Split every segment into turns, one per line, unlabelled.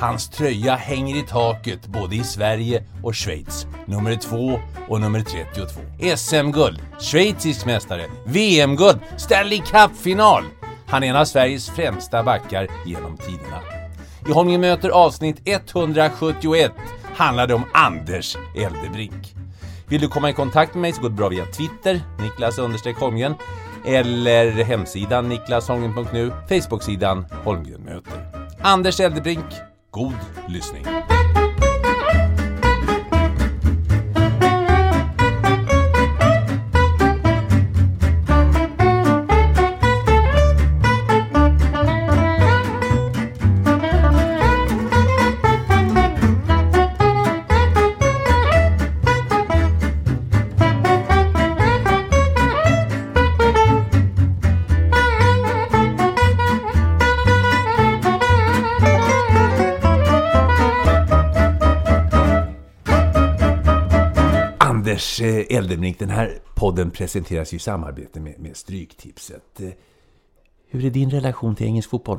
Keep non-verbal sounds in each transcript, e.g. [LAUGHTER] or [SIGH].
Hans tröja hänger i taket både i Sverige och Schweiz. Nummer 2 och nummer 32. SM-guld, schweizisk mästare, VM-guld, Stanley Cup-final. Han är en av Sveriges främsta backar genom tiderna. I Holmgren möter avsnitt 171 handlar det om Anders Eldebrink. Vill du komma i kontakt med mig så går det bra via Twitter, Niklas Holmgren, eller hemsidan niklasholmgren.nu, Facebooksidan Holmgren möter. Anders Eldebrink, god lyssning. Anders eh, Eldebrink, den här podden presenteras ju i samarbete med, med Stryktipset. Eh, Hur är din relation till engelsk fotboll?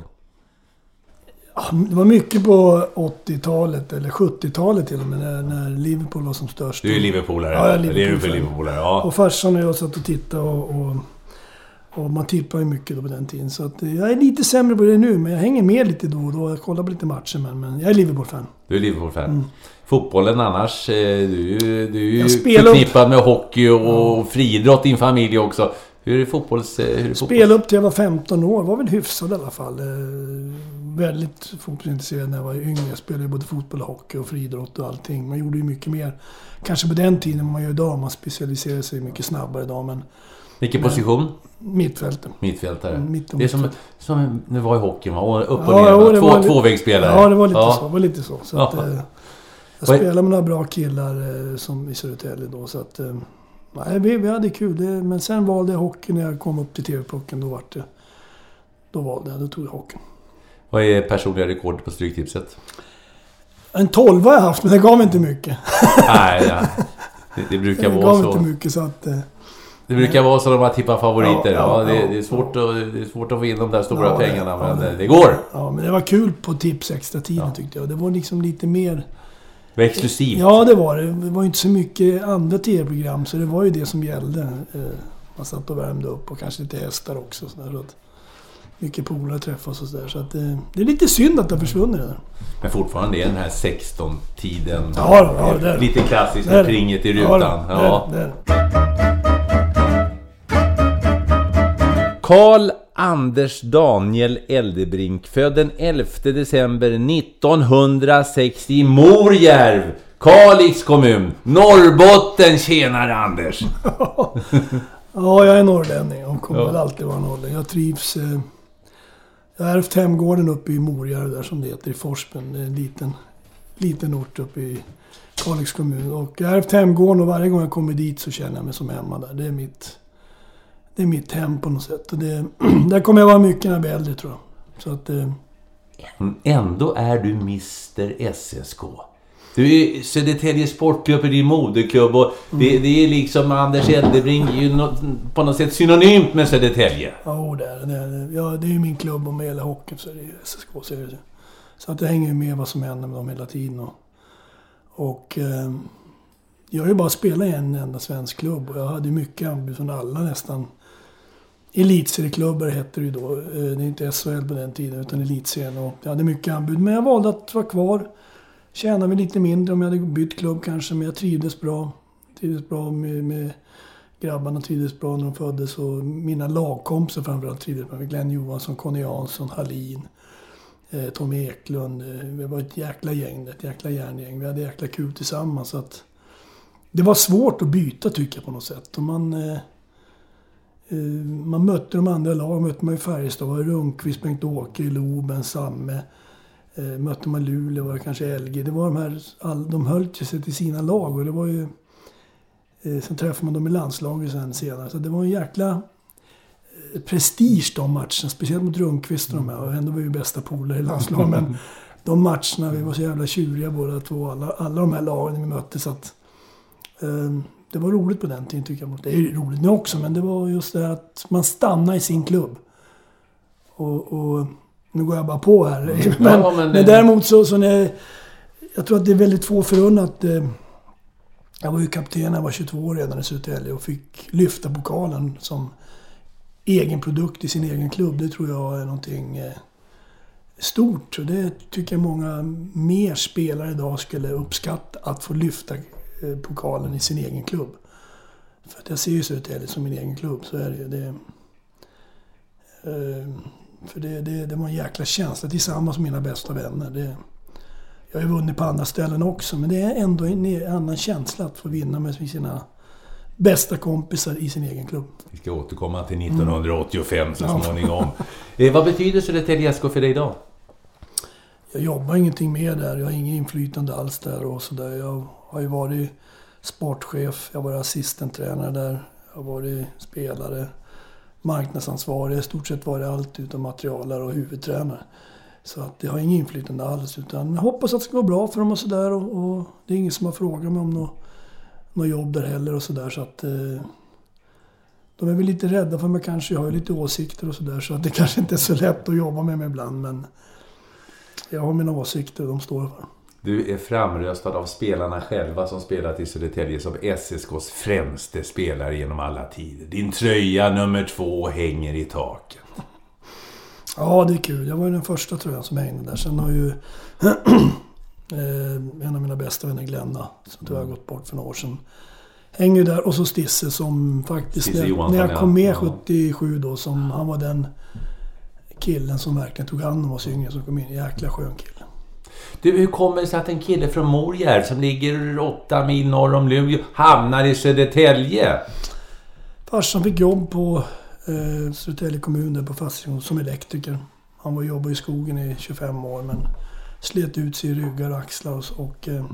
Det var mycket på 80-talet, eller 70-talet till och med, när, när Liverpool var som störst.
Du är Liverpoolare.
Ja, jag är.
Liverpoolare, ja.
Och farsan och jag satt och tittade och, och, och man tippade ju mycket då på den tiden. Så att, eh, jag är lite sämre på det nu, men jag hänger med lite då och då. Jag kollar på lite matcher, men, men jag är Liverpool-fan.
Du är Liverpool-fan. Fotbollen annars, eh, du, du är ju förknippad med hockey och friidrott i din familj också. Hur är fotbolls... eh, Hur är.
Spelade upp till jag var 15 år. Var väl hyfsad i alla fall. Eh, väldigt fotbollsintresserad när jag var yngre. Jag spelade både fotboll och hockey och friidrott och allting. Man gjorde ju mycket mer. Kanske på den tiden än man gör idag. Man specialiserar sig mycket snabbare idag. Men
Vilken position?
mittfälten.
Mittfältare.
Mm, mitt
det är som, som det var i hockeyn, va? Upp och
Ja,
ner.
det
Två,
var
tvåvägsspelare.
Ja, det var lite så. Det var lite så. så
Ja.
att, jag spelade med några bra killar eh, som i Södertälje då. Så att, eh, nej, vi, vi hade kul. Det, men sen valde jag hockey när jag kom upp till TV-pucken. Då vart det... Då valde jag. Då tog jag hockeyn.
Vad är personliga rekord på Stryktipset?
En 12 har jag haft, men det gav inte mycket. [LAUGHS]
Nej, ja. det, det brukar
Det
vara
gav
så.
inte mycket så att... eh,
Det brukar vara så när man tippar favoriter. Ja,
Ja,
det,
ja.
det, är svårt att, det är svårt att få in de där stora
det-
pengarna, men
det-
det går.
Ja, men det var kul på tips extra tiden tyckte jag. Det var liksom lite mer...
Det var exklusivt.
Ja, det var det. Det var ju inte så mycket andra tv-program, så det var ju det som gällde. Eh, Man satt och värmde upp och kanske lite hästar också. Så där, mycket polare träffas och sådär. Så att eh, det är lite synd att det har försvunnit det där.
Men fortfarande är den här 16-tiden
Ja, ja, det det.
lite klassiskt
Det
med
det.
pringet i
Ja,
rutan.
det-
Ja,
det är det.
Karl Anders Daniel Eldebrink, född den 11 december 1960 i Morjärv, Kalix kommun, Norrbotten. Tjenare Anders! [LAUGHS]
Ja, jag är norrlänning och kommer
Ja.
väl alltid vara norrlänning. Jag trivs... Eh, jag har ärvt hemgården uppe i Morjärv där som det heter, i är en liten, liten ort uppe i Kalix kommun. Och jag har ärvt hemgården och varje gång jag kommer dit så känner jag mig som hemma där. Det är mitt, det är mitt hem på något sätt. Och det, [CLEARS THROAT] där kommer jag vara mycket när jag blir äldre tror jag. Så att... Eh,
Ändå är du Mr SSK. Du är Södertälje Sportklubb, är din moderklubb och det,
Mm.
det är liksom Anders Eldebring på något sätt synonymt med Södertälje.
Ja, det är det. är det. Ja, det är ju min klubb och med hela hockeyn så är det ju SSK. Så, det. så att det hänger ju med vad som händer med dem hela tiden. Och, och eh, jag har ju bara spelat i en enda svensk klubb och jag hade ju mycket anbud från alla nästan. Elitserieklubbar hette det ju då. Eh, det är inte SHL på den tiden utan Elitserien. Och jag hade mycket anbud men jag valde att vara kvar. Tjänade väl lite mindre om jag hade bytt klubb kanske men jag trivdes bra. Trivdes bra med, med grabbarna trivdes bra när de föddes och mina lagkompisar framförallt trivdes med Glenn Johansson, Conny Jansson, Hallin, eh, Tommy Eklund. Eh, vi var ett jäkla gäng, ett jäkla järngäng. Vi hade jäkla kul tillsammans. Så att det var svårt att byta tycker jag på något sätt. Och man, eh, man mötte de andra lagen. mötte man i Färjestad, Rundqvist, Bengt-Åke, Loben, Samme. Eh, mötte man Luleå var det kanske LG. Det var de här, all, de höll sig till sina lag och det var ju Eh, Sen träffade man dem i landslaget sen senare. Så det var en jäkla eh, prestige de matcherna. Speciellt mot Rundqvist och de här. Och ändå var vi ju bästa polare i landslaget. Men [LAUGHS] de matcherna, vi var så jävla tjuriga båda två. Alla, alla de här lagen vi mötte. Så att, eh, det var roligt på den tiden tycker jag. Det är roligt nu också. Men det var just det att man stannar i sin klubb. Och, och nu går jag bara på här. [LAUGHS] Men,
Ja, men
men,
det-
däremot så, så när... Jag tror att det är väldigt få förunnat. Eh, jag var ju kapten jag var 22 år redan i Södertälje och fick lyfta pokalen som egen produkt i sin egen klubb. Det tror jag är någonting eh, stort. Och det tycker jag många mer spelare idag skulle uppskatta. Att få lyfta pokalen i sin egen klubb. För att jag ser ju Södertälje som min egen klubb, så är det ju. Det, eh, för det, det, det var en jäkla känsla tillsammans med mina bästa vänner. Det, jag har ju vunnit på andra ställen också, men det är ändå en annan känsla att få vinna med sina bästa kompisar i sin egen klubb.
Vi ska återkomma till 1985 så
Ja.
småningom. [LAUGHS] Eh, vad betyder Södertälje SK för dig idag?
Jag jobbar ingenting med där, jag har inget inflytande alls där och sådär. Jag har ju varit sportchef, jag har varit assistenttränare där, jag har varit spelare, marknadsansvarig, i stort sett varit allt utom materialare och huvudtränare. Så att jag har inget inflytande alls utan jag hoppas att det ska gå bra för dem och sådär och, och det är ingen som har frågat mig om något, något jobb där heller och sådär så att eh, de är väl lite rädda för mig kanske. Jag har ju lite åsikter och sådär så att det [LAUGHS] kanske inte är så lätt att jobba med mig ibland men jag har mina åsikter och de står jag för.
Du är framröstad av spelarna själva som spelat i Södertälje som SSKs främste spelare genom alla tider. Din tröja nummer två hänger i taket.
Ja, det är kul. Jag var ju den första tröjan som hängde där. Sen har ju [CLEARS THROAT] eh, en av mina bästa vänner, Glenna, som tyvärr har gått bort för några år sedan, hänger ju där. Och så Stisse som faktiskt,
Stisse
när,
Johansson,
när jag
ja.
kom med
Ja.
77 då, som han var den killen som verkligen tog hand om oss yngre som kom in. Jäkla skön kille.
Du, hur kommer det sig att en kille från Morjärv som ligger åtta mil norr om Luleå hamnar i Södertälje?
Farsan fick jobb på eh, Södertälje kommun där på fastighetskontoret som elektriker. Han var jobbade i skogen i 25 år men slet ut sig i ryggar och axlar och, och eh,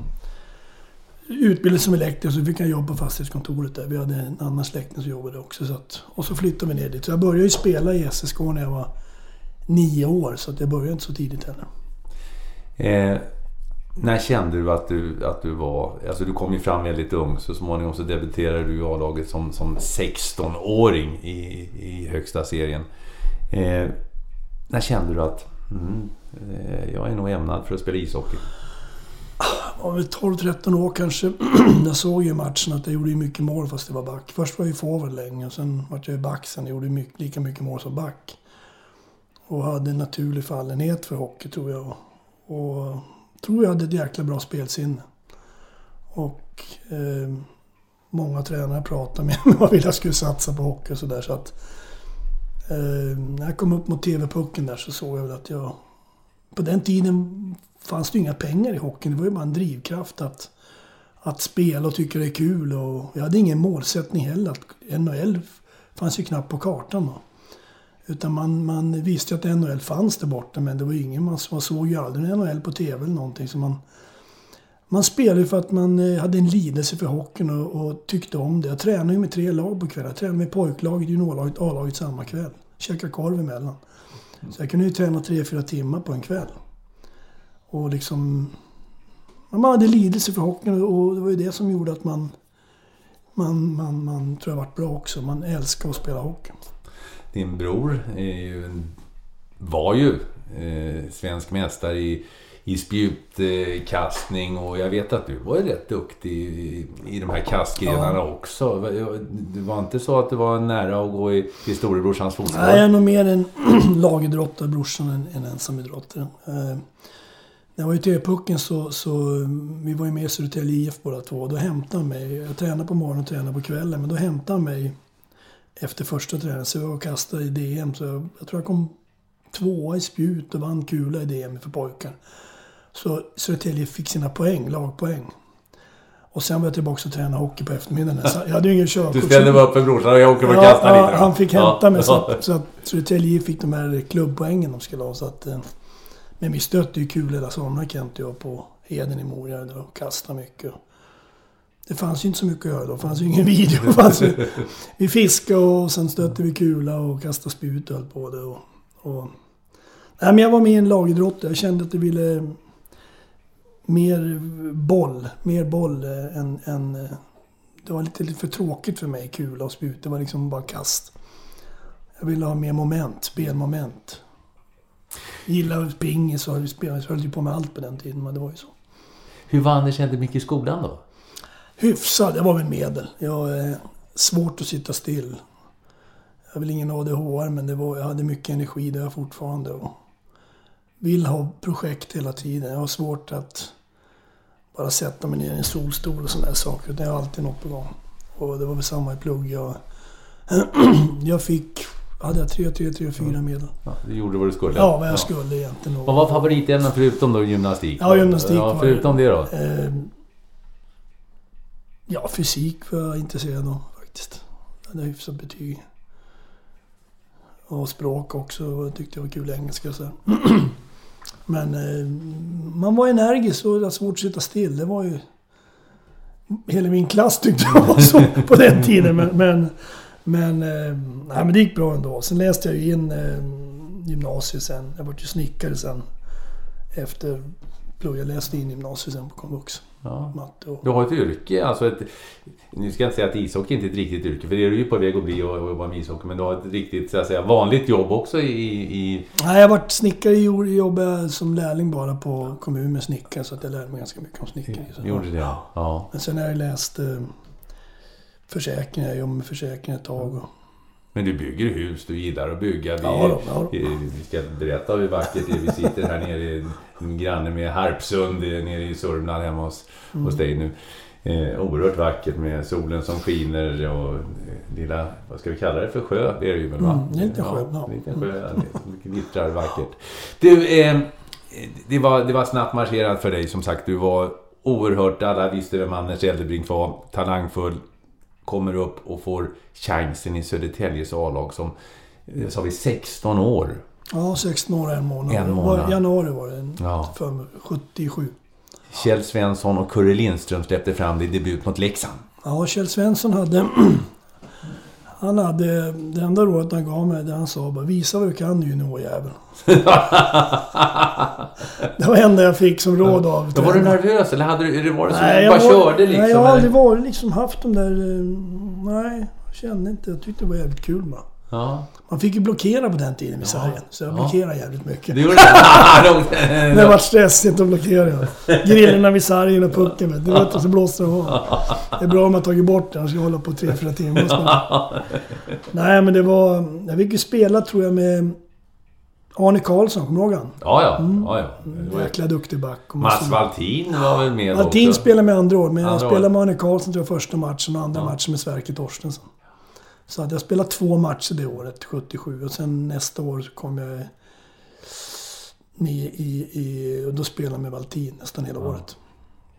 utbildade som elektriker så fick han jobb på fastighetskontoret där. Vi hade en annan släkting som jobbade också. Så att, och så flyttade vi ner dit. Så jag började ju spela i SSK när jag var nio år så att jag började inte så tidigt heller.
Eh, när kände du att du, att du var... Alltså du kom ju fram väldigt ung. Så småningom så debuterade du i A-laget som, som 16-åring i, i högsta serien. Eh, när kände du att mm, eh, jag är nog ämnad för att spela ishockey?
Jag var väl 12-13 år kanske. [CLEARS THROAT] jag såg ju i matchen att jag gjorde ju mycket mål fast jag var back. Först var jag ju forward länge och sen var jag ju back sen. Jag gjorde mycket, lika mycket mål som back. Och hade en naturlig fallenhet för hockey tror jag. Och tror jag hade ett jäkla bra spelsinne. Och eh, många tränare pratade med [LAUGHS] mig och ville jag skulle satsa på hockey och sådär. Så att eh, när jag kom upp mot TV-pucken där så såg jag väl att jag... På den tiden fanns det ju inga pengar i hockeyn. Det var ju bara en drivkraft att, att spela och tycka det är kul. Och jag hade ingen målsättning heller. Att NHL fanns ju knappt på kartan då. Utan man, man visste ju att NHL fanns där borta men det var ingen, man, man såg ju aldrig NHL på TV eller någonting. Så man, man spelade ju för att man eh, hade en lidelse för hockeyn och, och tyckte om det. Jag tränade ju med tre lag på kvällen. Jag tränade med pojklaget, juniorlaget, A-laget samma kväll. Käkade korv emellan. Så jag kunde ju träna tre, fyra timmar på en kväll. Och liksom... man hade lidelse för hockeyn och det var ju det som gjorde att man, man, man, man tror jag vart bra också. Man älskar att spela hockey.
Din bror ju var ju eh, svensk mästare i, i spjutkastning och jag vet att du var rätt duktig i, i de här kastgrenarna ja. också. Det var inte så att det var nära att gå i, i storebrorsans fotspår?
Nej, jag är nog mer en [CLEARS THROAT] lagidrottare, brorsan, än en ensamidrottare. Eh, när jag var i T-pucken så, så vi var ju med i Södertälje IF båda två. Då hämtade han mig. Jag tränade på morgonen och tränade på kvällen. Men då hämtade han mig efter första träningen. Så jag och kastade i DM. Så jag, jag tror jag kom tvåa i spjut och vann kula i DM för pojkar. Så Södertälje fick sina poäng, lagpoäng. Och sen var jag tillbaka och tränade hockey på eftermiddagen. Så jag hade ju ingen körkort.
Du ställde mig upp för brorsan och jag åkte och kastade
ja, lite. Ja, han fick hämta ja. mig så att, [LAUGHS] så att Södertälje fick de här klubbpoängen de skulle ha. Så att, eh, men vi stötte ju kul hela sommaren Kent och jag på Heden i Morjärv och kastade mycket. Det fanns ju inte så mycket att göra då. Det fanns ju ingen video. Fanns ju, [LAUGHS] vi fiskade och sen stötte vi kula och kastade spjut och höll på det. Och, och, nej, men jag var med i en lagidrott. Jag kände att jag ville mer boll. Mer boll än... än det var lite, lite för tråkigt för mig, kula och spjut. Det var liksom bara kast. Jag ville ha mer moment, spelmoment. Gillade pingis och höll ju på med allt på den tiden, men det var ju så.
Hur var Anders Händebrink i skolan då?
Hyfsad. Jag var väl medel. Jag är svårt att sitta still. Jag är väl ingen ADHR, men det var, jag hade mycket energi, det har jag fortfarande. Och vill ha projekt hela tiden. Jag har svårt att bara sätta mig ner i en solstol och sådana saker. Det har alltid något på gång. Och det var väl samma i plugg. Jag, [CLEARS THROAT] jag fick hade jag tre, tre, tre, fyra medel.
Ja, du gjorde vad du skulle?
Ja, vad jag ja. skulle egentligen.
Vad var favoritämnen förutom då gymnastik?
Ja, gymnastik
ja, Förutom det då? Eh,
ja, fysik var jag intresserad av faktiskt. Jag hade hyfsat betyg. Och språk också. Jag tyckte det var kul engelska så. [CLEARS THROAT] Men eh, man var energisk och det var svårt att sitta still. Det var ju... Hela min klass tyckte jag var så på den tiden. Men, men men, eh, nej, men det gick bra ändå. Sen läste jag ju in eh, gymnasiet sen. Jag var ju snickare sen. Efter jag läste in gymnasiet sen på komvux.
Ja. Matte och... Du har ett yrke, alltså ett, nu ska jag inte säga att ishockey inte är ett riktigt yrke, för det är du ju på väg att bli och jobba med ishockey. Men du har ett riktigt så att säga, vanligt jobb också i... i...
Nej, jag har varit snickare och jobbade som lärling bara på kommun med snickare. Så att jag lärde mig ganska mycket om snickare.
Gjorde det? Ja.
Men sen har jag läst eh, försäkringar. Jag jobbade med försäkringar ett tag. Och...
Men du bygger hus, du gillar att bygga. Vi,
ja, då, ja.
vi ska berätta hur vackert det är. Vi sitter här nere i granne med Harpsund nere i Sörmland hemma hos, mm. hos dig nu. Eh, oerhört vackert med solen som skiner och eh, lilla, vad ska vi kalla det för sjö? Det är det ju väl va?
Mm, lite sjö,
ja. Liten sjö, det glittrar vackert. Du, eh, det, var, det var snabbt marscherat för dig som sagt. Du var oerhört, alla visste vem Anders Eldebrink var. Talangfull, kommer upp och får chansen i Södertäljes A-lag som, eh, sa vi, 16 år.
Ja, 16 år en månad.
En månad.
januari var det, ja. för 77.
Kjell Svensson och Kurre Lindström släppte fram din debut mot Leksand.
Ja, Kjell Svensson hade... [CLEARS THROAT] Han hade... Det enda rådet han gav mig, det han sa bara Visa vad du kan juniorjävel. [LAUGHS] det var det enda jag fick som råd av
Var du nervös eller hade du, det så nej, du bara var, körde liksom?
Nej, jag har aldrig varit liksom haft de där... Eh, nej, jag kände inte. Jag tyckte det var jävligt kul bara. Ja. Man fick ju blockera på den tiden i. Sargen. Så jag blockerade jävligt mycket.
Du gjorde det? [LAUGHS]
det var stressigt att blockera. Grillorna vid sargen och pucken. Du vet, och så blåste det av. Det är bra om man tagit bort det, annars ska jag hålla på tre, fyra timmar. Nej, men det var... Jag fick ju spela, tror jag, med Arne Karlsson, kommer du ihåg han?
Ja, ja. Mm. ja, ja.
Jäkla duktig back.
Mats Valtin var väl med
Valtin spelade med andra år, men andra jag spelade med Arne Karlsson tror jag första matchen och andra ja. matchen med Sverker Torstensson. Så att jag spelade två matcher det året, 77. Och sen nästa år så kom jag med i, i och då spelade jag med Valtin nästan hela ja. året.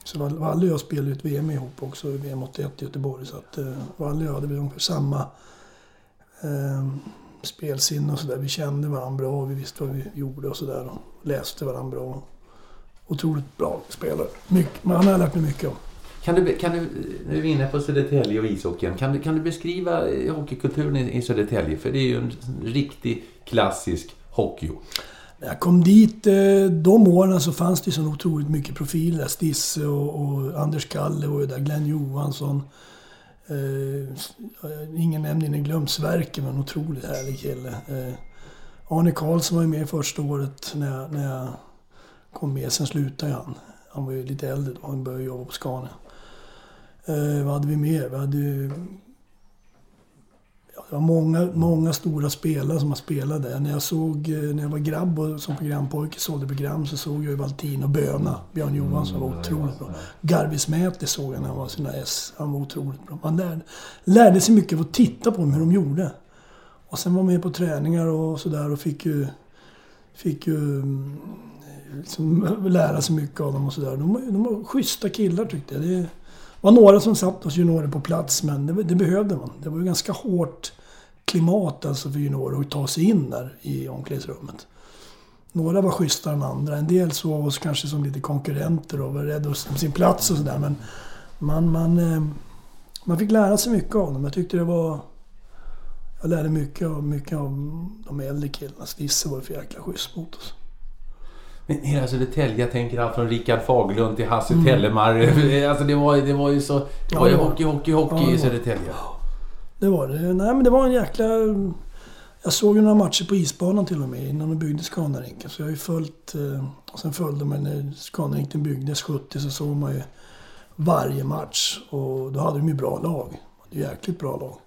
Så Valle och jag spelade ett VM ihop också, VM 81 i Göteborg. Så att eh, Valle och jag hade ungefär samma eh, spelsinne och sådär. Vi kände varandra bra och vi visste vad vi gjorde och sådär. Och läste varandra bra. Otroligt bra spelare. Mycket, han har lärt mig mycket om.
Kan du, kan du, nu är vi inne på Södertälje och ishockeyn. Kan du, kan du beskriva eh, hockeykulturen i, i Södertälje? För det är ju en riktig klassisk hockeyort.
När jag kom dit, eh, de åren så fanns det så otroligt mycket profiler. Stisse och, och Anders Kalle var ju där, Glenn Johansson. Eh, ingen nämnd inne glömt. Sverker var en otroligt härlig kille. Eh, Arne Karlsson var ju med första året när jag, när jag kom med. Sen slutade han. Han var ju lite äldre då. Han började jobba på Scania. Eh, vad hade vi mer? Vi hade det var många, många stora spelare som har spelat där. När jag såg, eh, när jag var grabb och som programpojke sålde program så såg jag ju Valtin och Böna. Björn Johansson var otroligt bra. Garvis Mäter såg jag när han var sina S. Han var otroligt bra. Man lärde, lärde sig mycket av att titta på dem, hur de gjorde. Och sen var man med på träningar och sådär och fick ju... Fick ju liksom, [LAUGHS] lära sig mycket av dem och sådär. De, de var schyssta killar tyckte jag. Det, var några som satt oss juniorer på plats, men det, det, behövde man. Det var ju ganska hårt klimat alltså för juniorer att ta sig in där i omklädningsrummet. Några var schysstare än andra. En del såg oss kanske som lite konkurrenter och var rädda om sin plats och sådär. Men man, man, eh, man fick lära sig mycket av dem. Jag tyckte det var... Jag lärde mycket av, mycket av de äldre killarna. Stisse var för jäkla schysst mot oss.
Men hela Södertälje, jag tänker allt från Rickard Faglund till Hasse mm. Tellemar. [LAUGHS] Alltså det var, det var ju så... Det var ju hockey, hockey, hockey ja, i Södertälje.
Det var det. Nej men det var en jäkla... Jag såg ju några matcher på isbanan till och med innan de byggde Scanarinken. Så jag har ju följt... Eh, och sen följde man när Scanarinken byggdes 70 så såg man ju varje match. Och då hade de ju bra lag. Det är jäkligt bra lag.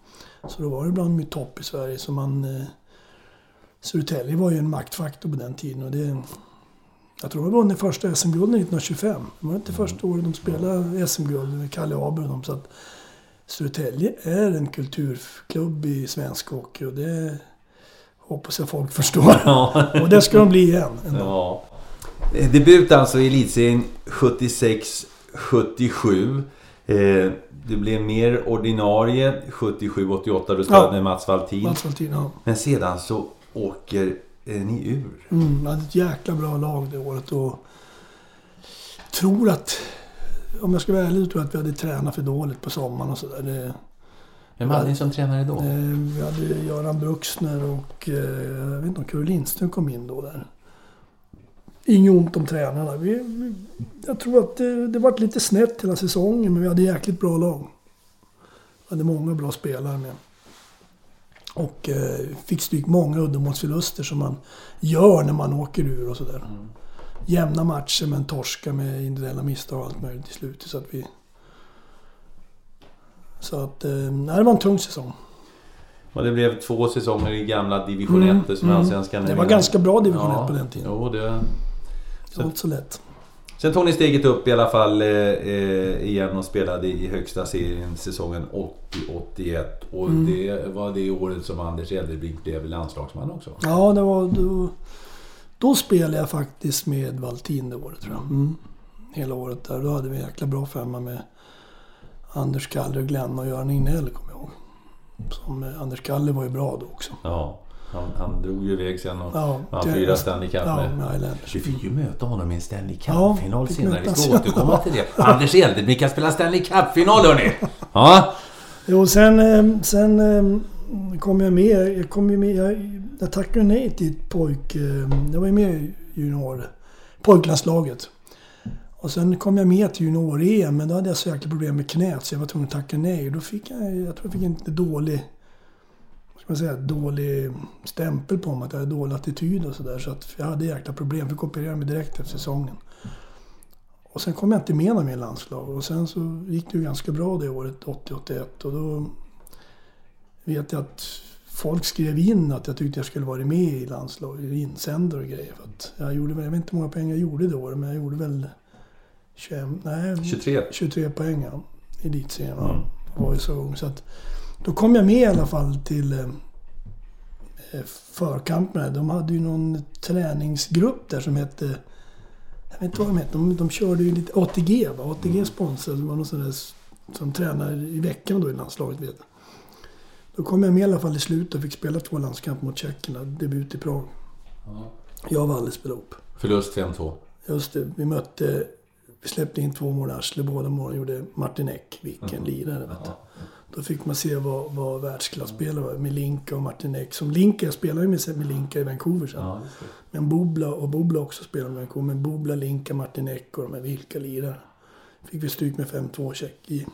Så då var det bland de topp i Sverige. Så man... Eh, Södertälje var ju en maktfaktor på den tiden och det... Jag tror de vann första SM-guldet 1925. Det var inte första året de spelade SM-guld med Kalle Aber och dem. Så att Södertälje är en kulturklubb i svensk hockey och det hoppas jag folk [LAUGHS] förstår. Ja. och det ska de bli igen. Ja.
Debut alltså i elitserien 76-77. Eh, du blev mer ordinarie 77-88 du spelade ja. med Mats Valtin.
Mats Valtin ja.
Men sedan så åker är ni ur?
Mm, hade ett jäkla bra lag det året och tror att, om jag ska vara ärlig, tror jag att vi hade tränat för dåligt på sommaren och sådär.
Vem hade ni som tränare då?
Eh, vi hade Göran Bruxner och eh, jag vet inte om Curre Lindström kom in då där. Inget ont om tränarna. Vi, vi, jag tror att det, det var lite snett hela säsongen men vi hade jäkligt bra lag. Vi hade många bra spelare med. Och eh, fick stryk många uddamålsförluster som man gör när man åker ur och sådär. Mm. Jämna matcher men torska med individuella misstag och allt möjligt i slutet. Så att vi... Så att, eh, nej, det var en tung säsong.
Och det blev två säsonger i gamla division 1 mm, som mm. allsvenskan
Det var ganska bra division 1 ja, på den tiden.
Jo, det...
Det var inte så lätt.
Sen tog ni steget upp i alla fall eh, eh igen och spelade i högsta serien säsongen 80-81. Och mm. det var det året som Anders Eldebrink blev landslagsman också.
Ja, det var... Då, då spelade jag faktiskt med Valtin det året tror jag. Mm. Hela året där. Då hade vi en jäkla bra femma med Anders Kalle och Glenn och Göran Inell kommer jag ihåg. Som, eh, Anders Kalle var ju bra då också.
Ja. Han, han drog ju iväg sen och ja, vann fyra Stanley Cup ja, med. Vi fick ju möta honom i en Stanley Cup-final ja, senare. Vi ska återkomma till det. [LAUGHS] Anders Eldebrink kan spela Stanley Cup-final hörni! Ja.
Jo, sen, eh, sen eh, kom jag med. Jag kom med. Jag, jag tackade nej till ett pojk... Eh, jag var ju med i junior... Pojklandslaget. Och sen kom jag med till junior-EM, men då hade jag så jäkla problem med knät så jag var tvungen att tacka nej. Då fick jag, jag tror jag fick en dålig man säga, dålig stämpel på mig, att jag hade dålig attityd och sådär. Så att jag hade jäkla problem, fick operera mig direkt efter säsongen. Och sen kom jag inte med någon i landslag och sen så gick det ju ganska bra det året, 80-81. Och då vet jag att folk skrev in att jag tyckte jag skulle vara med i landslaget, insändare och grejer. För att jag, gjorde, jag vet inte hur många poäng jag gjorde det året, men jag gjorde väl 21, nej,
23,
23 poäng ja, i elitserien. Mm. Jag var ju så ung. Så att, då kom jag med i alla fall till eh, eh förkamperna. De hade ju någon träningsgrupp där som hette... Jag vet inte vad de hette. De, de körde ju lite... ATG va? ATG mm. sponsrade. Det var någon sån där som tränar i veckan då i landslaget vet jag. Då kom jag med i alla fall i slutet och fick spela två landskamper mot tjeckerna. Debut i Prag. Ja. Jag och Valle spelade upp.
Förlust 5-2.
Just det. Vi mötte... Vi släppte in två mål i arslet. Båda målen gjorde Martin Eck, vilken mm. lirare. Vet du. Då fick man se vad, vad världsklasspelare var. Milinka och Martinek. Som Linka, jag spelade med Milinka i Vancouver sen.
Ja.
Men Bobla och Bobla också spelade med Vancouver. Men Bobla, Linka, Martinek och de här vilka lirare. Fick vi stryk med 5-2 check i,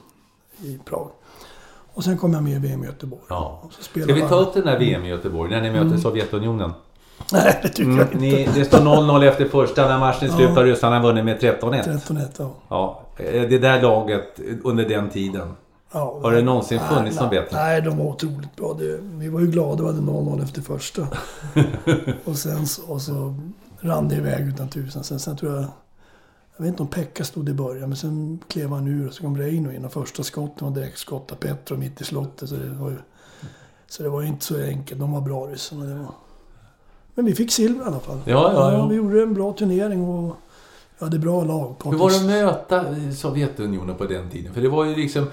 i Prag. Och sen kom jag med i VM i Göteborg.
Ja.
Och så
Ska vi ta upp den där VM i Göteborg, när ni möter Sovjetunionen? [LAUGHS]
Nej, det tycker
Mm,
jag inte.
ni, det står 0-0 efter första. När matchen är slut har ryssarna vunnit med 13-1.
13-1, ja.
Ja, eh, det där laget under den tiden.
Ja.
Har det någonsin
Nej,
funnits någon
nej,
bättre?
Nej, de var otroligt bra. Det, vi var ju glada vi hade 0-0 efter första. [LAUGHS] och sen så, och så rann det iväg utan tusan. Sen, sen tror jag... Jag vet inte om Pekka stod i början, men sen klev han ur och så kom Reino in. Och första skotten var direktskott av Petro mitt i slottet. Så det var ju, så det var ju inte så enkelt. De var bra ryssarna. Men vi fick silver i alla fall.
Ja, ja, ja.
Vi gjorde en bra turnering och vi hade bra lag.
Hur var det att möta Sovjetunionen på den tiden? För det var ju liksom...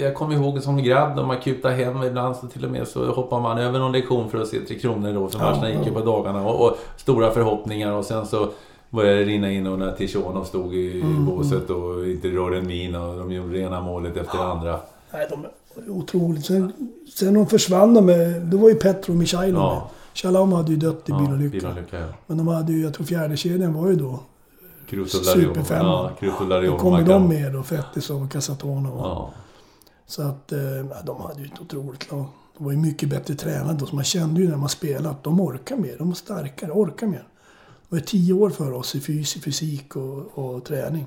Jag kommer ihåg som grabb, de akuta hem ibland så till och med så hoppar man över någon lektion för att se Tre Kronor då. För
Ja,
matcherna gick ju
ja.
på dagarna och, och stora förhoppningar och sen så började det rinna in och när Tishonov stod i
Mm,
båset och inte rörde en min och de gjorde ena målet efter det andra.
Nej, de är otroligt. Sen, sen de försvann de med... Då var ju Petro och Michailo
Ja.
Shalom hade ju dött i
Ja,
bilolycka.
bilolycka, ja.
Men de hade ju, jag tror fjärde kedjan var ju då...
Krutularion.
Superfemma.
Ja.
Då kommer de med då, Fettisov och Casatonov.
Ja.
Så att, eh, de hade ju ett otroligt lag. De var ju mycket bättre tränade då, så man kände ju när man spelade att de orkar mer. De var starkare, orkar mer. Det var tio år för oss i fys fysik och, och träning.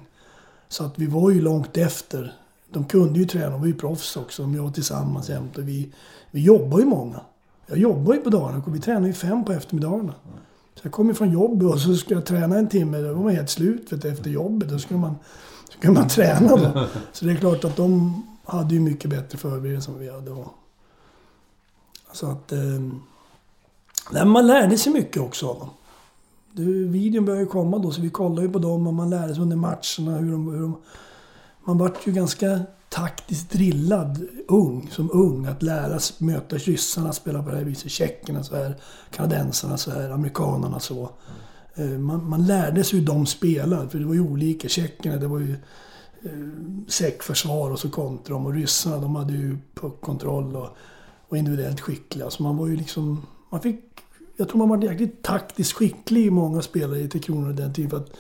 Så att vi var ju långt efter. De kunde ju träna, de var ju proffs också. De var tillsammans jämt och vi, vi jobbar ju många. Jag jobbar ju på dagarna och vi tränar ju fem på eftermiddagarna. Så jag kom från jobbet och så skulle jag träna en timme. Då var man helt slut vet du, efter jobbet. Då skulle man, skulle man träna då. Så det är klart att de hade ju mycket bättre förberedelser än vi hade. Och, så att... Eh, man lärde sig mycket också av dem. Du, videon började ju komma då, så vi kollade ju på dem och man lärde sig under matcherna hur de... Hur de man vart ju ganska taktiskt drillad ung, som ung. Att lära sig möta ryssarna, spela på det här viset. Tjeckerna så här, kanadensarna så här, amerikanerna så. Eh, man, man lärde sig hur de spelade, för det var ju olika. Tjeckerna, det var ju eh, säckförsvar och så kontra de. Och ryssarna, de hade ju puckkontroll och, och individuellt skickliga. Så man var ju liksom... Man fick... Jag tror man var jäkligt taktiskt skicklig i många spelare i Tre Kronor den tiden. För att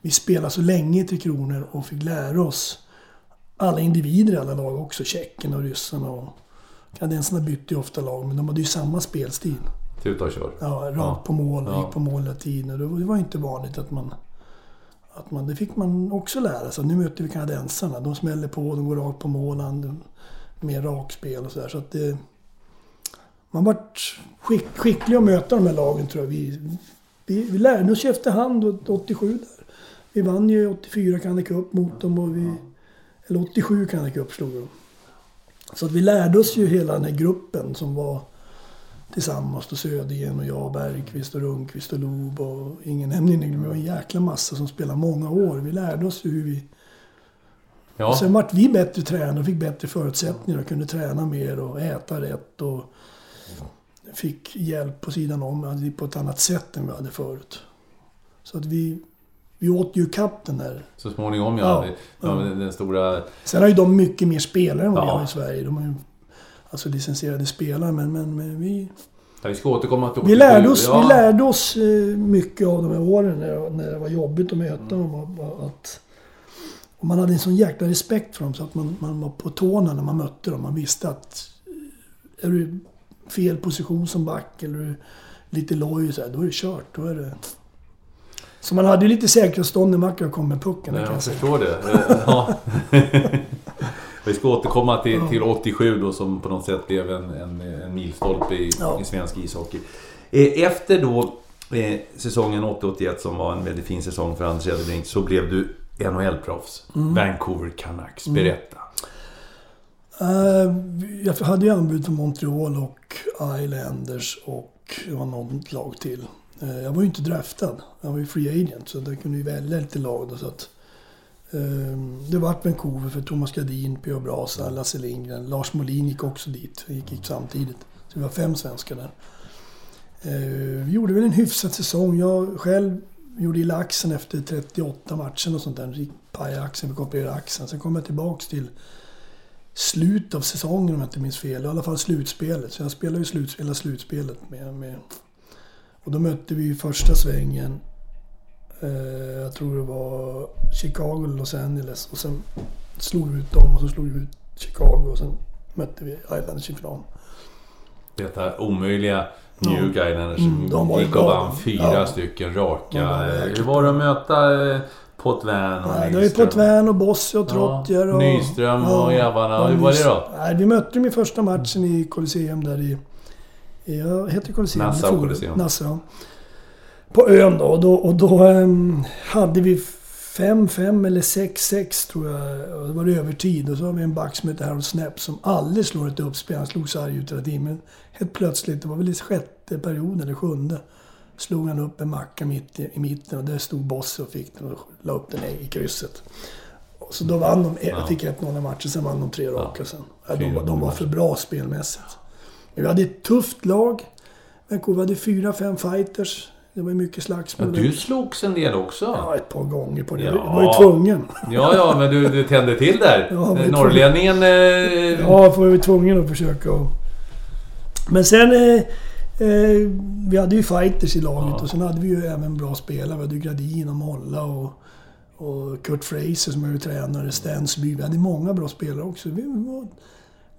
vi spelade så länge i Tre Kronor och fick lära oss alla individer i alla lag också. Tjeckerna och ryssarna och... Kanadensarna bytte ju ofta lag, men de hade ju samma spelstil.
Tuta och kör.
Ja, rakt
Ja.
på mål och
Ja.
gick på mål hela tiden. Och Det var- var inte vanligt att man... Att man det fick man också lära sig. Nu möter vi kanadensarna. De smäller på, de går rakt på mål. Mer rakspel och sådär. Så att det... Man vart skick, skicklig att möta de här lagen tror jag. Vi, vi, vi lärde oss ju efterhand och 87 där. Vi vann ju 84 Canada Cup mot dem och vi... Eller 87 Canada Cup slog vi dem. Så att vi lärde oss ju hela den här gruppen som var tillsammans. Då Södergren och jag, Bergqvist och Rundqvist och Loob och ingen nämning. Det var en jäkla massa som spelade många år. Vi lärde oss ju hur vi...
Ja.
Sen vart vi bättre tränare och fick bättre förutsättningar och kunde träna mer och äta rätt och fick hjälp på sidan om alltså på ett annat sätt än vi hade förut. Så att vi, vi åt ju kapp den där.
Så småningom ja.
Ja.
ja. Den, den stora...
Sen har ju de mycket mer spelare än vad vi
Ja.
har i Sverige. De har ju alltså licensierade spelare men, men, men vi,
Ja, vi ska återkomma till
Vi lärde oss,
ja.
vi lärde oss eh, mycket av de här åren när, när det var jobbigt att möta dem. Och, och att, man hade en sån jäkla respekt för dem så att man, man var på tårna när man mötte dem. Man visste att eh, är du fel position som back eller du är lite loj så här, då är det kört. Då är det... Så man hade ju lite säkerhetsstånd när Mackan kom med pucken.
Ja, jag förstår det. [LAUGHS] Ja. Vi ska återkomma till, till 87 då som på något sätt blev en, en, en milstolpe i,
Ja.
i svensk ishockey. Eh, Efter då eh, säsongen 80-81 som var en väldigt fin säsong för Anders Edelbrink så blev du NHL-proffs.
Mm.
Vancouver Canucks. Berätta.
Eh, jag hade ju anbud från Montreal och Islanders och det var något lag till. Eh, jag var ju inte draftad. Jag var ju free agent så jag kunde ju välja lite lag då. Så att, eh, det vart Vancouver för Thomas Gardin, P.O. Brasa, Lasse Lindgren. Lars Molin gick också dit. Gick, gick samtidigt. Så vi var fem svenskar där. Eh, vi gjorde väl en hyfsad säsong. Jag själv gjorde illa axeln efter 38 matcher och sånt där. Gick paj i axeln, fick operera axeln. Sen kom jag tillbaks till slutet av säsongen om jag inte minns fel. I alla fall slutspelet. Så jag spelade ju sluts, hela slutspelet med, med... Och då mötte vi i första svängen, eh, jag tror det var Chicago eller Los Angeles. Och sen slog vi ut dem och så slog vi ut Chicago och sen mötte vi Islanders i final.
Detta omöjliga New ja. Islanders som
Mm, de var
gick och vann fyra
Ja.
stycken raka. Hur var det att möta eh, Potvin och
Nej, det var ju
Nyström?
Potvin och Bosse och Trottier och...
Nyström och grabbarna. Hur var det då?
Nej, vi mötte dem i första matchen i Colosseum där i... i ja, heter det Colosseum?
Nassau
Det
Colosseum.
Nassau. På ön då. Och då, och då ehm, hade vi 5-5 eller 6-6 tror jag. Och det var övertid. Och så har vi en back som heter Harold Snap som aldrig slår ett uppspel. Han slog sarg ut hela tiden. Men helt plötsligt, det var väl i sjätte perioden eller sjunde, slog han upp en macka mitt i, i mitten och där stod Bosse och fick den och la upp den i, krysset. Och så då vann de,
Ja.
fick 1-0 i matchen, sen vann de tre raka sen. Ja, de, de var för bra spelmässigt. Vi hade ett tufft lag. Vancouver hade fyra, fem fighters. Det var mycket
Ja,
slagsmål.
du slogs en del också.
Ja, ett par gånger på det.
Ja.
Jag var ju tvungen.
Ja, ja, men du, du tände till där.
Ja,
Norrlänningen... Eh,
Ja, jag var ju tvungen att försöka och... Men sen... Eh, eh, vi hade ju fighters i laget
Ja.
och sen hade vi ju även bra spelare. Vi hade ju Gradin och Molla och, och Kurt Fraser som är ju tränare, Stansby. Vi hade många bra spelare också. Vi var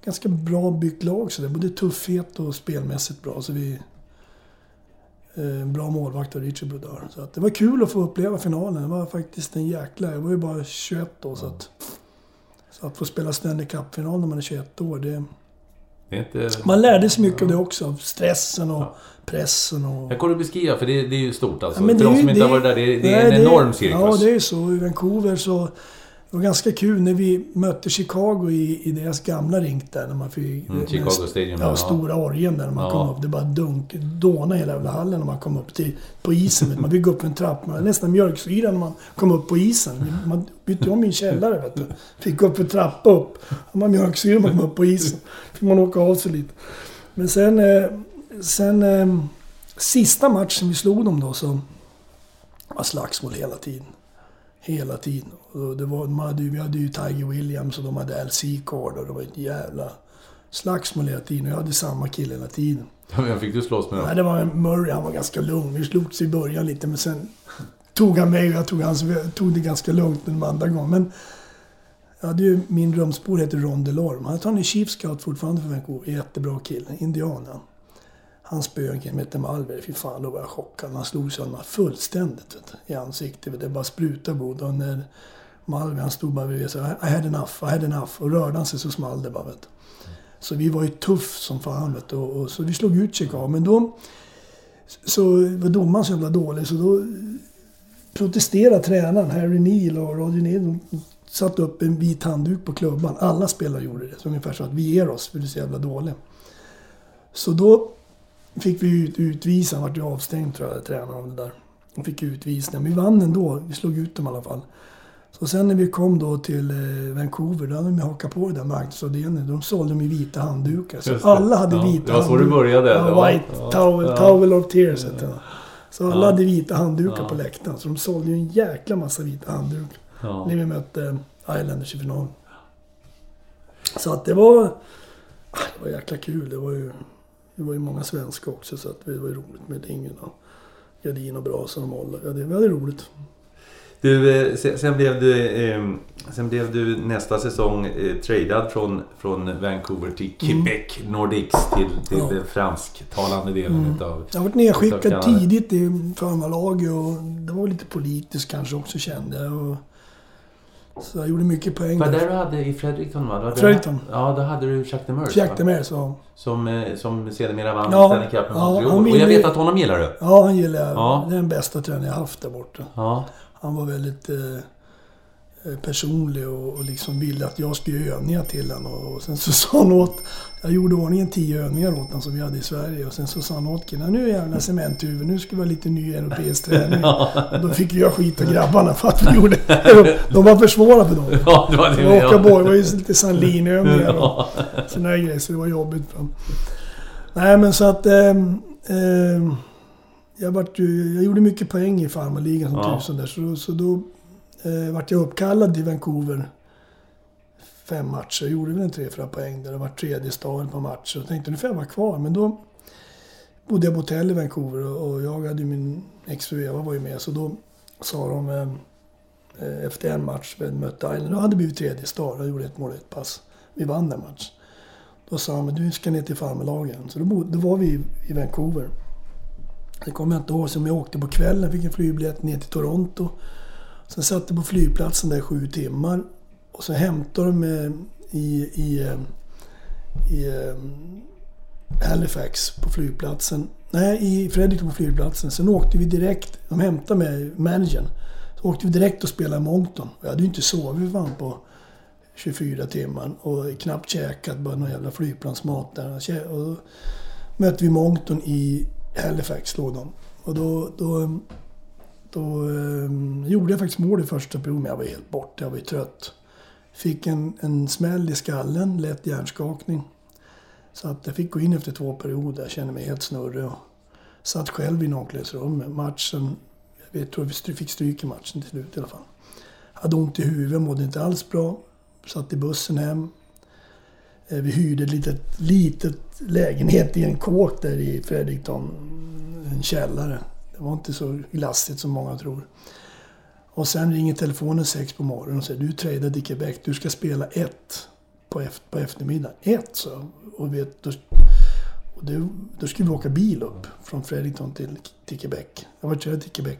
ganska bra byggt lag så det Både tuffhet och spelmässigt bra. Så vi... Eh, bra målvakt av Richard Brodeur. Så att det var kul att få uppleva finalen. Det var faktiskt en jäkla... Jag var ju bara 21 då så att... Så att få spela Stanley Cup-final när man är 21 år, det...
det är inte...
Man lärde sig mycket av det också. Av stressen och
Ja.
pressen och...
Jag kommer att beskriva, för det, det är ju stort alltså.
Ja,
för
det
de
är
som
ju-
inte har
det-
varit där, det, det är
Nej,
en enorm cirkus.
Ja, det är så. I Vancouver så... Det var ganska kul när vi mötte Chicago i, i deras gamla rink där. När man fick...
Mm, Chicago Stadium,
Ja, stora orgen där när man
Ja.
kom upp. Det bara dunk, dånade hela jävla hallen när man kom upp till, på isen. Man fick gå upp en trappa. Man nästan mjölksyra när man kom upp på isen. Man bytte om i en källare vet du. Fick gå upp en trappa upp. Man mjölksyra när man kom upp på isen. Fick man åka av sig lite. Men sen... Eh, sen eh, sista matchen vi slog dem då så... var slagsmål hela tiden. Hela tiden. Och det var, man hade, ju- vi hade ju Tiger Williams och de hade Al Seacord och det var ett jävla slagsmål hela tiden. Och jag hade samma kille hela tiden.
Jag fick du slåss med dem?
Nej, det var Murray, han var ganska lugn. Vi slogs i början lite men sen tog han mig och jag tog, hans, tog det ganska lugnt den andra gången. Men jag hade ju, min rumsbord heter Ron Delorme. Han han är chief scout fortfarande för Vancouver. Jättebra kille. Indian han. Spöade en kille som hette Malver. Fy fan, då var jag chockad. Han slog sönder fullständigt vet i ansiktet. Det bara sprutade blod. Och när Malver, han stod bara bredvid och sa I had enough, I had enough. Och rörde han sig så small det bara. Vet. Så vi var ju tuff som fan. Vet. Och, och, så vi slog ut Chicago. Men då så var domaren så jävla dålig så då protesterade tränaren Harry Neal och Roger Neal. De satte upp en vit handduk på klubban. Alla spelare gjorde det. Så ungefär så att vi ger oss för du är så jävla dålig. Så då fick vi ut, utvisa. Han vart ju avstängd tror jag, tränaren av det där. De fick utvisning. Men vi vann ändå. Vi slog ut dem i alla fall. Så sen när vi kom då till eh, Vancouver, då hade de hakat på det där marknadsavdelningen. De sålde i vita handdukar. Så
det.
alla hade
Ja,
vita
det var så du började.
Ja,
Ja,
white
ja,
towel,
ja.
towel of tears hette det. Så alla
Ja.
hade vita handdukar
Ja.
på läktaren. Så de sålde ju en jäkla massa vita handdukar.
Ja.
När vi mötte Islanders i finalen. Så att det var... ah, Det var jäkla kul. Det var ju, det var ju många svenskar också så att det var ju roligt med Ingen och Gardin och Brasan och Molla. Ja, det, hade roligt.
Du, eh, sen, blev du, eh, sen blev du nästa säsong eh, tradad från, från Vancouver till Quebec Nordics till, till
Mm. Ja.
den fransktalande delen
Mm.
utav...
Jag varit nedskickad tidigt i farmarlaget och det var lite politiskt kanske också kände jag. Och, så jag gjorde mycket poäng
Var
där.
där du hade i Fredericton va?
Fredericton.
Ja, då hade du Jacques Demers
Jack? Demers, så.
Som, som sedermera vann
Ja,
Stanley Cup med
ja,
Montreal. Och jag vet att honom gillar du.
Ja, han gillar jag.
Ja.
Det är den bästa tränaren jag haft där borta.
Ja.
Han var väldigt eh, eh, personlig och, och liksom ville att jag skulle göra övningar till honom. Och, och sen så [LAUGHS] sa han åt... Jag gjorde i ordning tio övningar åt honom som vi hade i Sverige. Och sen så sa han åt killarna, nu jävla cementhuvud, nu ska vi ha lite ny europeisk [LAUGHS] träning. Och då fick jag skit av grabbarna för att vi gjorde... [LAUGHS] De var för svåra för dem.
Ja, det var det.
Åka
ja.
boy, var ju lite Sandlinövningar och här grejer, så det var jobbigt för dem. Nej men så att... ehm, ehm, jag, vart ju, jag gjorde mycket poäng i farmarligan som
Ja.
tusen där. Så, så då eh, vart jag uppkallad till Vancouver fem matcher. Jag gjorde väl en tre, fyra poäng där. Det var tredje staden på matcher. Och tänkte nu får jag vara kvar. Men då bodde jag på hotell i Vancouver och jag hade ju min exfru Eva var ju med. Så då sa de eh, efter en match, vi mötte Island, då hade det blivit tredje stad. Jag gjorde ett mål och ett pass. Vi vann den matchen. Då sa han, du ska ner till farmarlagen. Så då, då var vi i Vancouver. Det kommer jag inte ihåg, som jag åkte på kvällen, fick en flygbiljett ner till Toronto. Sen satt jag på flygplatsen där i sju timmar. Och så hämtade de mig i, i, eh, i eh, Halifax på flygplatsen. Nej, i Fredericton på flygplatsen. Sen åkte vi direkt, de hämtade mig, managern. Så åkte vi direkt och spelade Moncton. Jag hade ju inte sovit fan på 24 timmar och knappt käkat, bara någon jävla flygplansmat där. Och då mötte vi Moncton i Halifax, låg de. Och då, då, då um, gjorde jag faktiskt mål i första perioden, men jag var helt borta. Jag var ju trött. Fick en, en smäll i skallen, lätt hjärnskakning. Så att jag fick gå in efter två perioder. Jag kände mig helt snurrig. Och satt själv i omklädningsrummet. Matchen, jag vet, tror vi fick stryk i matchen till slut i alla fall. Hade ont i huvudet, mådde inte alls bra. Satt i bussen hem. Eh, vi hyrde ett litet, litet lägenhet i en kåk där i Fredrikton. En källare. Det var inte så glassigt som många tror. Och sen ringer telefonen sex på morgonen och säger du tradade i Quebec, du ska spela ett på, på eftermiddagen. Ett så. Och, vet, då, och det, då skulle vi åka bil upp från Fredericton till, till Quebec. Jag var tradad till Quebec.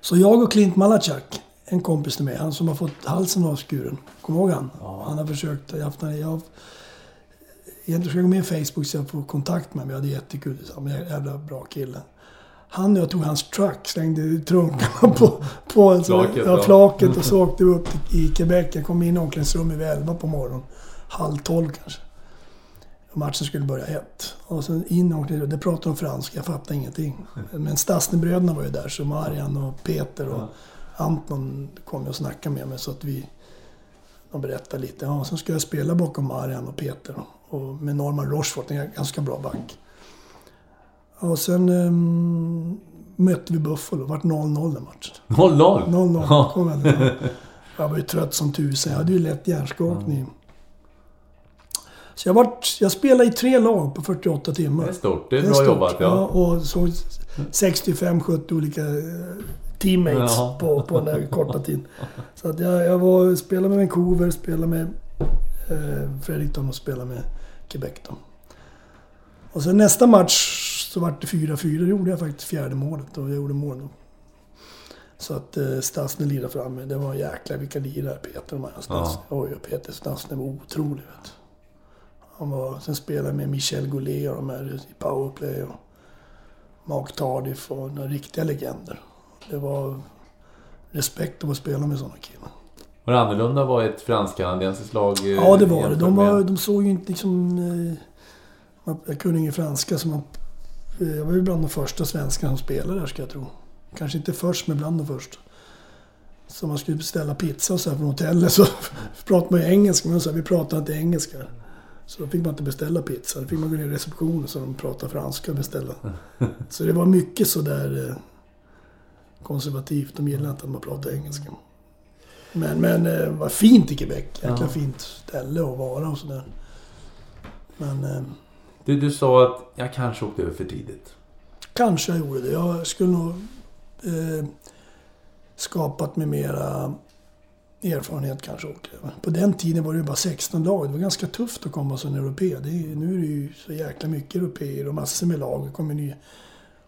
Så jag och Clint Malachak, en kompis till mig, han som har fått halsen avskuren. Kommer du ihåg han? Ja. Han har försökt, jag har haft, jag, Egentligen ska jag gå med i Facebook så jag får kontakt med honom. Vi hade jättekul tillsammans. Jävla bra kille. Han och jag tog hans truck, slängde trunkarna på, på alltså, flaket, ja, flaket och så åkte vi upp i Quebec. Jag kom in i omklädningsrummet vid 11 på morgonen. Halv tolv kanske. Och matchen skulle börja ett. Och sen in omklädningsrummet. Det pratade de franska, jag fattade ingenting. Men Stasnebröderna var ju där, så Marian och Peter och Anton kom och snackade med mig så att vi... De berättade lite. Ja, sen ska jag spela bakom Marian och Peter. Och med Norman Rochefort, en ganska bra back. Och sen um, mötte vi Buffalo. Det vart 0-0 den matchen.
0-0?
0-0. jag var ju trött som tusen. Jag hade ju lätt hjärnskakning. Mm. Så jag, vart, jag spelade i tre lag på 48 timmar.
Det är stort. Det är, det är bra stort. jobbat. Ja. ja
och så 65-70 olika eh, teammates ja. på, på den där korta tiden. Så att jag, jag var, spelade med Vancouver, spelade med eh, Fredericton och spelade med Quebec. Då. Och sen nästa match så vart det 4-4. Då gjorde jag faktiskt fjärde målet och jag gjorde mål då. Så att eh, Stasny lirade framme. Det var jäkla vilka lirare Peter och Maja Stasny. Ja. Oj, Peter Stasny var otrolig. Vet. Han var, sen spelade jag med Michel Goulet och de här i powerplay. Och Mark Tardif och några riktiga legender. Det var respekt att spela med sådana killar.
Var det annorlunda att vara ett fransk-kanadensiskt lag? Eh,
ja, det var det. De, var, de såg ju inte liksom... Eh, jag kunde ingen franska så man Eh, jag var ju bland de första svenskarna som spelade där ska jag tro. Kanske inte först, men bland de första. Så man skulle beställa pizza och så här från hotellet så [LAUGHS] pratade man ju engelska, men så här, vi pratar inte engelska. Så då fick man inte beställa pizza. Då fick man gå ner i receptionen så de pratade franska och beställa. [LAUGHS] Så det var mycket sådär konservativt. De gillade inte att man pratade engelska. Men, men eh, var fint i Quebec. Jäkla ja. fint ställe att vara och sådär. Men...
Du, du sa att jag kanske åkte över för tidigt.
Kanske jag gjorde det. Jag skulle nog eh, skapat mig mera erfarenhet kanske. På den tiden var det ju bara 16 lag. Det var ganska tufft att komma som europé. Det är, nu är det ju så jäkla mycket europeer och massor med lag. Det kommer nya,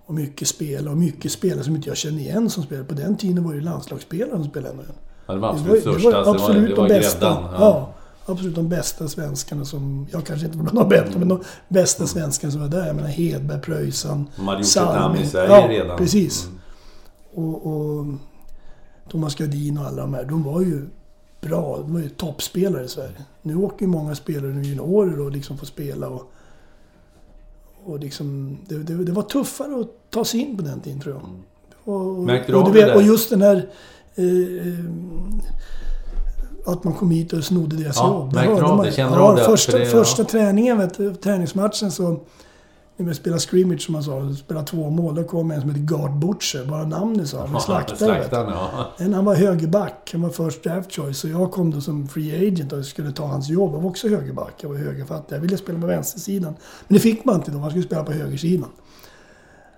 och mycket spel och mycket spelare som inte jag känner igen som spelar. På den tiden var det ju landslagsspelare som spelade ännu.
Ja, det var absolut det var, största. Det var, absolut det var, det var de bästa.
Ja. ja absolut de bästa svenskarna som, jag kanske inte var bland de bättre, men de bästa mm. svenskarna som var där. Jag menar Hedberg, Pröjsan,
namn i Sverige ja, redan.
precis. Mm. Och, och Thomas Gardin och alla de här, de var ju bra. De var ju toppspelare i Sverige. Nu åker ju många spelare nu juniorer och liksom får spela och... Och liksom, det, det, det, var tuffare att ta sig in på den tiden tror jag. Mm.
Och, Märkte du av det
Och just den här... Eh, eh att man kom hit och snodde deras
ja,
jobb.
Märkte du av det? Kände
ja, av det? Första, det, första ja. träningen, vet du, träningsmatchen så när vi spelade scrimmage som man sa, spelade två mål, då kom en som hette Gard Butcher. Bara namnet sa han. Slaktare.
Slaktaren, ja.
Men han var högerback. Han var first draft choice. Så jag kom då som free agent och skulle ta hans jobb. Jag var också högerback. Jag var högerfattig. Jag ville spela på vänstersidan. Men det fick man inte då. Man skulle spela på högersidan.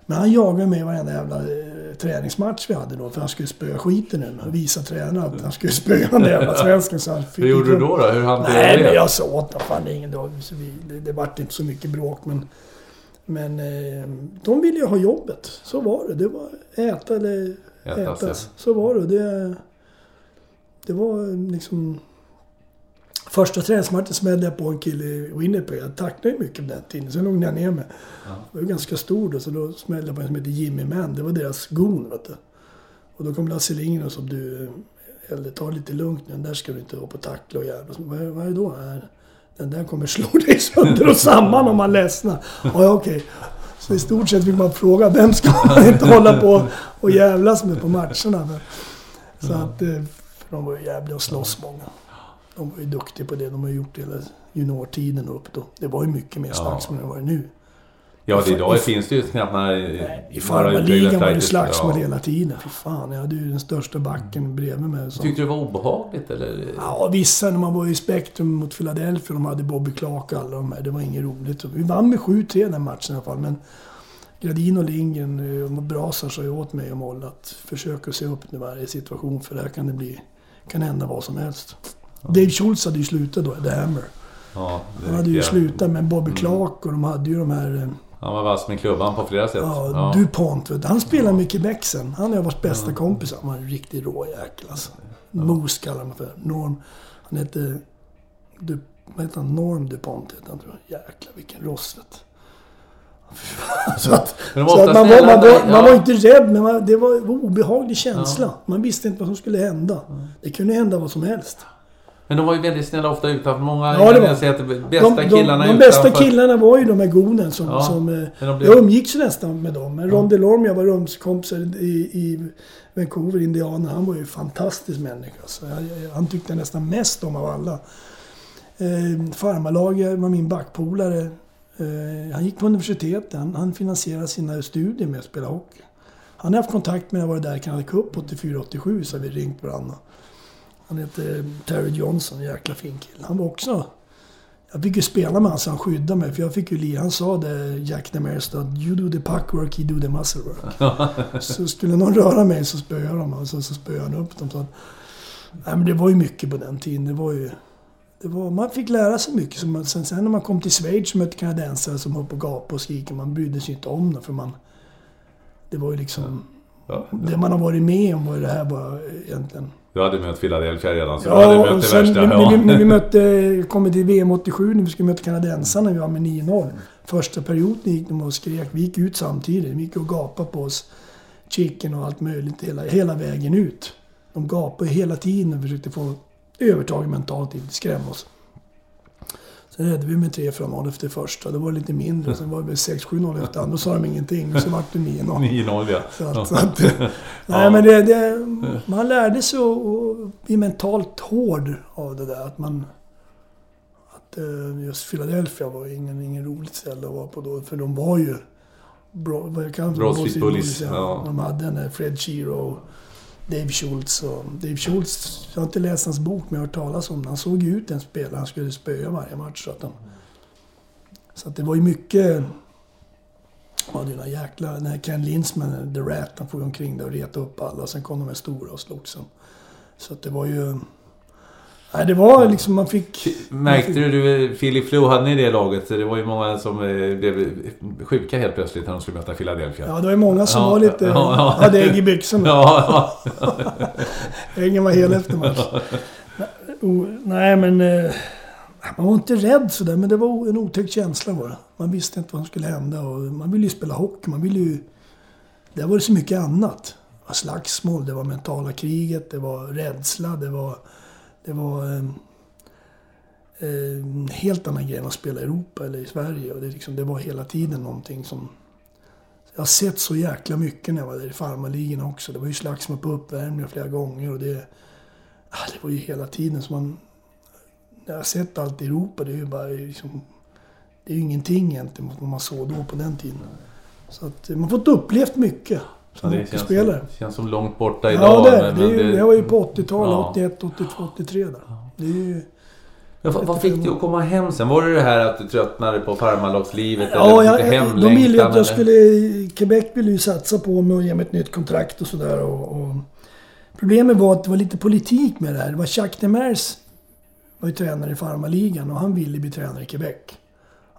Men han jagade mig varenda jävla eh, träningsmatch vi hade då. För han skulle spöa skiten mig. Och visa tränaren att han skulle spöa den där jävla svensken. Så han fick
Hur gjorde du då? då? Hur hanterade
Nej,
du
men
det?
jag sa åt honom. Fan, det är ingen dag. Så vi, det, det vart inte så mycket bråk. Men, men eh, de ville ju ha jobbet. Så var det. Det var äta eller
Ätas,
ätas. Så var det. det. Det var liksom... Första träningsmatchen smällde jag på en kille i Winnipeg. Jag tackade ju mycket på den tiden. Sen lugnade jag ner mig. Jag var ganska stor då, så då smällde jag på en som heter Jimmy Man. Det var deras gon, vet du. Och då kom Lasse Lindgren och sa du, eller ta lite lugnt nu. Den där ska du inte vara på tackla och jävla. Vad, är- vad är det då? Här? Den där kommer slå [LAUGHS] dig sönder och samman om man ledsnar. Ja, ja, okej. Så i stort sett fick man fråga, vem ska man [LAUGHS] inte hålla på och jävlas med på matcherna? Så att, eh, för de var ju jävliga att slåss många. De var ju duktiga på det. De har gjort det hela juniortiden och upp då. Det var ju mycket mer slagsmål än vad det är nu.
Ja, det, idag finns det ju knappt några...
I farmarligan var det slagsmål hela tiden. Fy fan, jag hade ju den största backen bredvid mig. Så.
Tyckte du det var obehagligt eller?
Ja, vissa när man var i Spektrum mot Philadelphia, de hade Bobby Clark och alla de här. Det var inget roligt. Vi vann med 7-3 den matchen i alla fall. Men Gradin och Lindgren eh, Brasar sa ju åt mig och Moll att försöka se upp i varje situation för där kan det bli... kan hända vad som helst. Dave Schultz hade ju slutat då, The Hammer.
Ja, det
Han hade ju
ja.
slutat med Bobby Clark och de hade ju de här...
Han var vass med klubban på flera sätt.
Ja, DuPont. Vet du. Han spelade med Quebec sen. Han är jag varit bästa kompis. Han var en riktig råjäkel alltså. Moose kallar man för. Norm. Han hette... Du, vad heter han? Norm DuPont heter han tror jag. Jäklar vilken rost vet du. [LAUGHS] Så att, så att man, var, man, var, man
ja.
var inte rädd, men man, det var en obehaglig känsla. Man visste inte vad som skulle hända. Det kunde hända vad som helst.
Men de var ju väldigt snälla ofta utanför. Många...
Ja, det var-
Jag säger att de bästa
De, de,
killarna
de
utanför...
bästa killarna var ju de här gonen som...
Ja,
som eh,
blev-
Jag umgicks nästan med dem. Men Ron DeLorme, jag var rumskompisar i, i Vancouver, Indiana. Han var ju en fantastisk människa. Så jag, han tyckte nästan mest om av alla. Eh, farmarlaget var min backpolare. Eh, han gick på universitetet. Han, han finansierade sina studier med att spela hockey. Han har haft kontakt med när jag var där i Canada Cup 84-87 så har vi ringt varandra. Han heter Terry Johnson, en jäkla fin kille. Han var också... Jag fick ju spela med honom så han skyddade mig. För jag fick ju lira. Han sa det, Jack Demarest, att you do the puck work, you do the muscle work. [LAUGHS] så skulle någon röra mig så spöade jag dem. Och så, spöade han upp dem. Så att, nej, men det var ju mycket på den tiden. Det var ju... Det var, man fick lära sig mycket. Så man, sen, sen när man kom till Schweiz och mötte kanadensare som höll på och gapade och skriker. Man brydde sig inte om det. För man... Det var ju liksom...
Ja,
Det man har varit med om var ju det här bara egentligen.
Du hade mött Philadelphia redan, så du hade
Ja,
mött det
sen
värsta.
när,
Ja.
vi, när vi [LAUGHS] mötte, kom till VM 87, när vi skulle möta kanadensarna, vi var med 9-0. Första perioden gick de och skrek. Vi gick ut samtidigt. Vi gick och gapade på oss. Chicken och allt möjligt hela, hela vägen ut. De gapade hela tiden och försökte få övertag mentalt, inte skrämma oss. Sen ledde vi med 3-4-0 efter första. Det var lite mindre. Sen var det 6-7-0 efter andra. Då sa de ingenting. Och så vart det 9-0.
9-0 ja.
Så att, så att, [LAUGHS] nej, men det, det, man lärde sig att bli mentalt hård av det där. Att man... Att eh, just Philadelphia var ingen, ingen roligt ställe att vara på då. För de var ju... Bro, vad jag kan,
Broad Street Bullies,
ja. De hade den där Fred Shiro, Dave Schultz och... Dave Schultz, jag har inte läst hans bok men jag har hört talas om den. Han såg ju ut en spelare han skulle spöa varje match. Så att, de, så att det var ju mycket... Ja, det är jäkla... Den här Ken Linsman, The Rat, han for ju omkring där och retade upp alla. Sen kom de här stora och slogs. Så, så att det var ju... Nej, det var liksom... Man fick...
Märkte du, du Philip Flo hade ni i det laget? Det var ju många som eh, blev sjuka helt plötsligt när de skulle möta Philadelphia.
Ja, det var ju många som
Ja,
var lite...
ja, ja.
hade ägg i byxorna.
Ja,
Ängen [LAUGHS] var hel efter match. [LAUGHS] Nej, men... eh, Man var inte rädd sådär, men det var en otäck känsla det. Man visste inte vad som skulle hända och man ville ju spela hockey. Man ville ju... Där var det så mycket annat. Det var slagsmål, det var mentala kriget, det var rädsla, det var... Det var... Eh, en helt annan grej än att spela i Europa eller i Sverige. Och det, liksom, det var hela tiden någonting som... Jag har sett så jäkla mycket när jag var där i farmarligorna också. Det var ju slagsmål på uppvärmningar flera gånger och det... Ah, det var ju hela tiden som man... När jag har sett allt i Europa, det är ju bara liksom... det är ju ingenting egentligen mot vad man såg då på den tiden. Så att, man har fått upplevt mycket som
det känns, som, känns som långt borta idag.
Ja, det,
men-
det,
men det-
jag var ju på 80-talet,
Ja.
81, 82, 83 där. Det är ju...
Ja, vad, fick dig att komma hem sen? Var det det här att du tröttnade på farmarlagslivet?
Ja,
eller
jag,
lite
de ville ju att jag skulle... Quebec ville ju satsa på mig och ge mig ett nytt kontrakt och sådär. Och, och, problemet var att det var lite politik med det här. Det var Jacques Demers var ju tränare i farmarligan och han ville bli tränare i Quebec.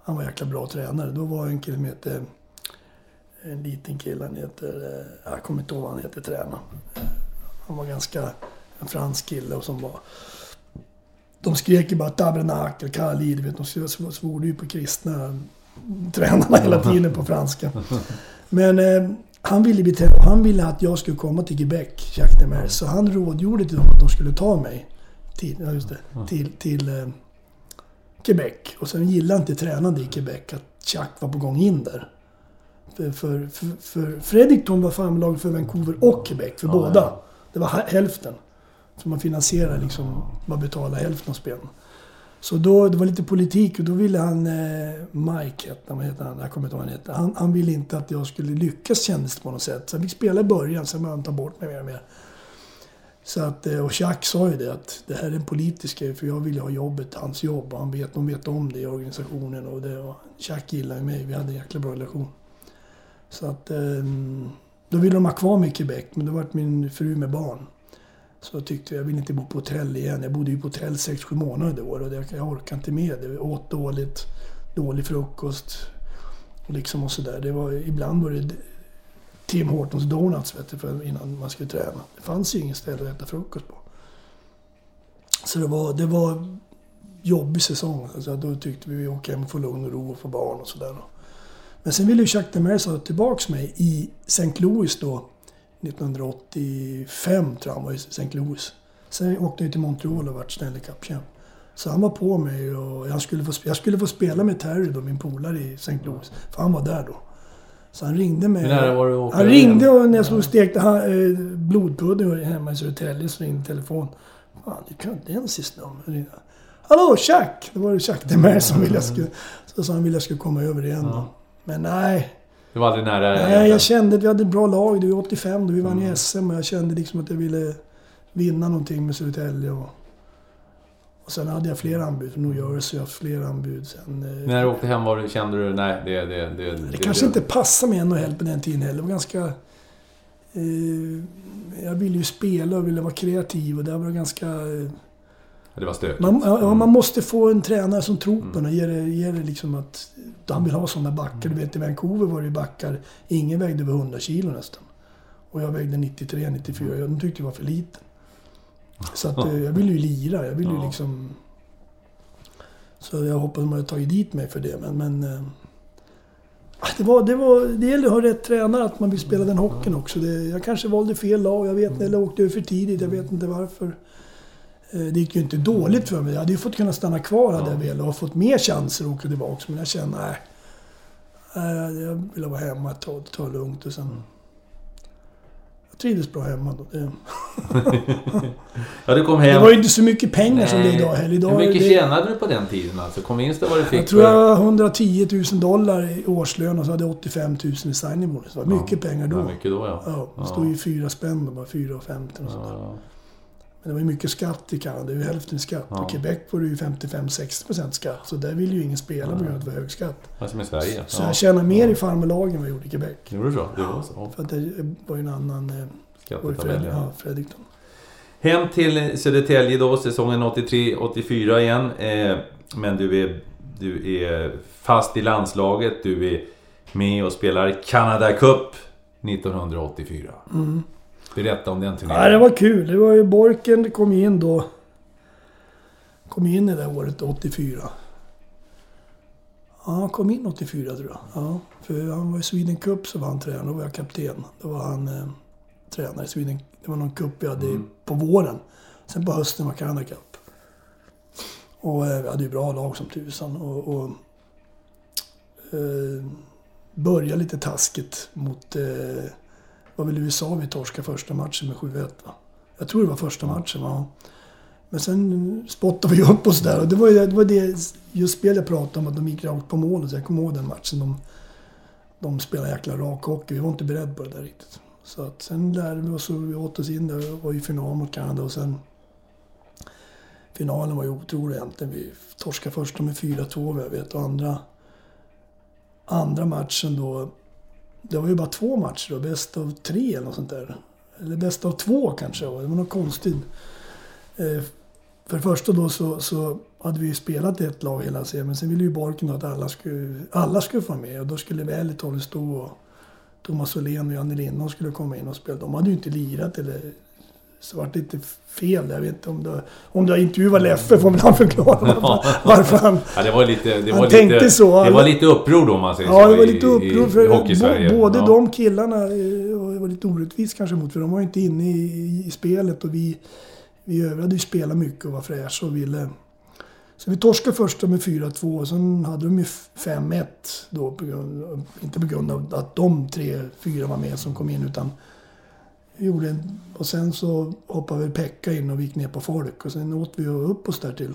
Han var en jäkla bra tränare. Då var en kille som hette... En liten kille, han heter... eh, Jag kommer inte ihåg vad han heter, tränaren. Han var ganska... En fransk kille och som var... De skrek ju bara tabernakel, kali, du vet. De sv- svor ju på kristna tränarna hela tiden på franska. [LAUGHS] Men eh, han ville bli tränare. Han ville att jag skulle komma till Quebec, Jacques Demers. Så han rådgjorde till dem att de skulle ta mig till, ja, just det, till, till eh, Quebec. Och sen gillade inte tränande i Quebec att Jacques var på gång in där. För, för, för, för Fredericton var farmlag för Vancouver och Quebec, för båda. Det var hä- hälften. Så man finansierar liksom, man betalar hälften av spelen. Så då, det var lite politik och då ville han, eh, Mike hette han, heter han? Jag kommer inte ihåg vad han hette. Han, han ville inte att jag skulle lyckas kändes det på något sätt. Så jag fick spela i början, sen började han ta bort mig mer och mer. Så att, eh, och Jacques sa ju det att det här är en politisk grej för jag vill ha jobbet, hans jobb. Och han vet, de vet om det i organisationen och, det, och Jacques gillar ju mig. Vi hade en jäkla bra relation. Så att ehm, då ville de ha kvar mig i Quebec men då vart min fru med barn. Så jag tyckte jag vill inte bo på hotell igen. Jag bodde ju på hotell 6-7 månader det år och jag orkade inte med det. Jag åt dåligt, dålig frukost och liksom och sådär. Var, ibland var det Tim Hortons Donuts vet du, för innan man skulle träna. Det fanns ju inget ställe att äta frukost på. Så det var, det var jobbig säsong. Alltså, då tyckte vi att vi åker hem och får lugn och ro och få barn och sådär. Men sen ville ju Jacques Demers ha tillbaks mig i St. Louis då. 1985 tror jag han var i St. Louis. Sen åkte jag till Montreal och vart Stanley Cup-champ. Så han var på mig och jag skulle få, jag skulle få spela med Terry då, min polare i St. Louis. För han var där då. Så han ringde mig. Han ringde och när jag stod och stekte ha- eh, blodpudding hemma i Södertälje så ringde telefon. Fan, det är kanadensisk nummer. Hallå, Chuck! Det var Chuck Demers som ville jag skulle... Så sa han ville jag skulle komma över igen då. Men nej.
Du var aldrig nära?
Nej, jag kände att vi hade ett bra lag. Det var 85 då vi vann
Mm.
ju SM och jag kände liksom att jag ville vinna någonting med Södertälje. Och, och sen hade jag fler anbud från New Jersey. Jag haft fler anbud sen. eh,
När du åkte hem var du, kände du, nej det... Det, det,
det kanske inte passade med NHL på den tiden heller. Det var ganska... Eh, jag ville ju spela och ville vara kreativ och det var ganska... Eh,
Det var stökigt.
man, ja,
Mm.
man måste få en tränare som tror på en och ger det, ger det liksom att... Han vill ha sådana backar. Du vet i Vancouver var det backar. Ingen vägde över 100 kilo nästan. Och jag vägde 93, 94. De tyckte jag var för liten. [LAUGHS] Så att eh, jag ville ju lira. Jag ville ju liksom... Så jag hoppas de hade tagit dit mig för det. Men... men eh, det, var, det, var, det gäller att ha rätt tränare, att man vill spela den hockeyn också. Det, jag kanske valde fel lag, jag vet inte. Eller åkte över för tidigt, jag vet inte varför. Eh, Det gick ju inte dåligt för mig. Jag hade ju fått kunna stanna kvar hade jag velat och fått mer chanser att åka tillbaka. Men jag kände, nej. nej, Jag ville vara hemma, ta, ta det lugnt och sen... Jag trivdes bra hemma då. Det, [LAUGHS]
Ja, du kom
det
hem.
var ju inte så mycket pengar som det är
Nej.
idag heller. Idag
Hur mycket
det,
tjänade du på den tiden alltså? Kom vinsten vad du fick
Jag tror jag har 110 000 dollar i årslön och så hade jag 85 000 i signing bonus. Det var mycket pengar då.
Ja, mycket då ja.
Ja, det stod ju fyra spänn då, bara 4,50 och sådär.
Ja.
Men det var ju mycket skatt i Kanada, det är ju hälften skatt.
Ja.
Och Quebec var det ju 55-60% skatt. Så där vill ju ingen spela på grund av att det var hög skatt.
Ja, Som i Sverige.
Så
ja.
jag tjänar mer i farmarlagen än vad jag gjorde i Quebec.
Gjorde du så? Det var så?
För att det var ju en annan... eh,
Skattetabell, ja.
ja, Fredrikton.
Hem till Södertälje då, säsongen 83-84 igen. Eh, men du är, du är fast i landslaget. Du är med och spelar Canada Cup 1984. Berätta om den
Ja,
turneringen.
det var kul. Det var ju Borken kom in då. Kom in i det året, 84. Ja, han kom in 84 tror jag. Ja, för han var i Sweden Cup så var han tränare. Då var jag kapten. Då var han eh, tränare i Sweden. Det var någon cup vi hade på våren. Sen på hösten var Canada Cup. Och eh, vi hade ju bra lag som tusan. Och, och eh, började lite taskigt mot... Eh, var väl USA vi torskade första matchen med 7-1 va? Jag tror det var första matchen va? Men sen spottade vi upp oss där och det var, det var det just spel jag pratade om, att de gick rakt på målet. Så jag kommer ihåg den matchen. De, de spelade jäkla rak hockey. Vi var inte beredda på det där riktigt. Så att sen lärde vi oss och vi åt oss in där. Vi var i final mot Kanada och sen... Finalen var ju otrolig egentligen. Vi torskade första med 4-2 vad jag vet och andra... Andra matchen då... Det var ju bara två matcher då. Bäst av tre eller något sånt där. Eller bäst av två kanske det var. Något konstigt. Eh, för det första då så, så hade vi ju spelat ett lag hela serien. Men sen ville ju Borken att alla skulle, alla skulle få vara med. Och då skulle Välitol stå och Thomas Åhlén och Janne Lindholm skulle komma in och spela. De hade ju inte lirat eller så vart det lite fel. Jag vet inte om du, om du har intervjuat Leffe får han förklara [LAUGHS] varför, varför han...
Ja, det var lite, det var
tänkte
lite,
så.
Det var lite uppror då om man säger
Ja,
så.
det var lite uppror. För
i
både
ja.
de killarna eh, var lite orättvist kanske mot för de var ju inte inne i, i spelet och vi, vi övriga hade ju spelat mycket och var fräscha och ville... Så vi torskade första med 4-2 och sen hade de ju 5-1 då. På grund, inte på grund av att de tre, fyra var med som kom in utan gjorde en, och sen så hoppade väl Pekka in och vi gick ner på folk och sen åt vi upp oss där till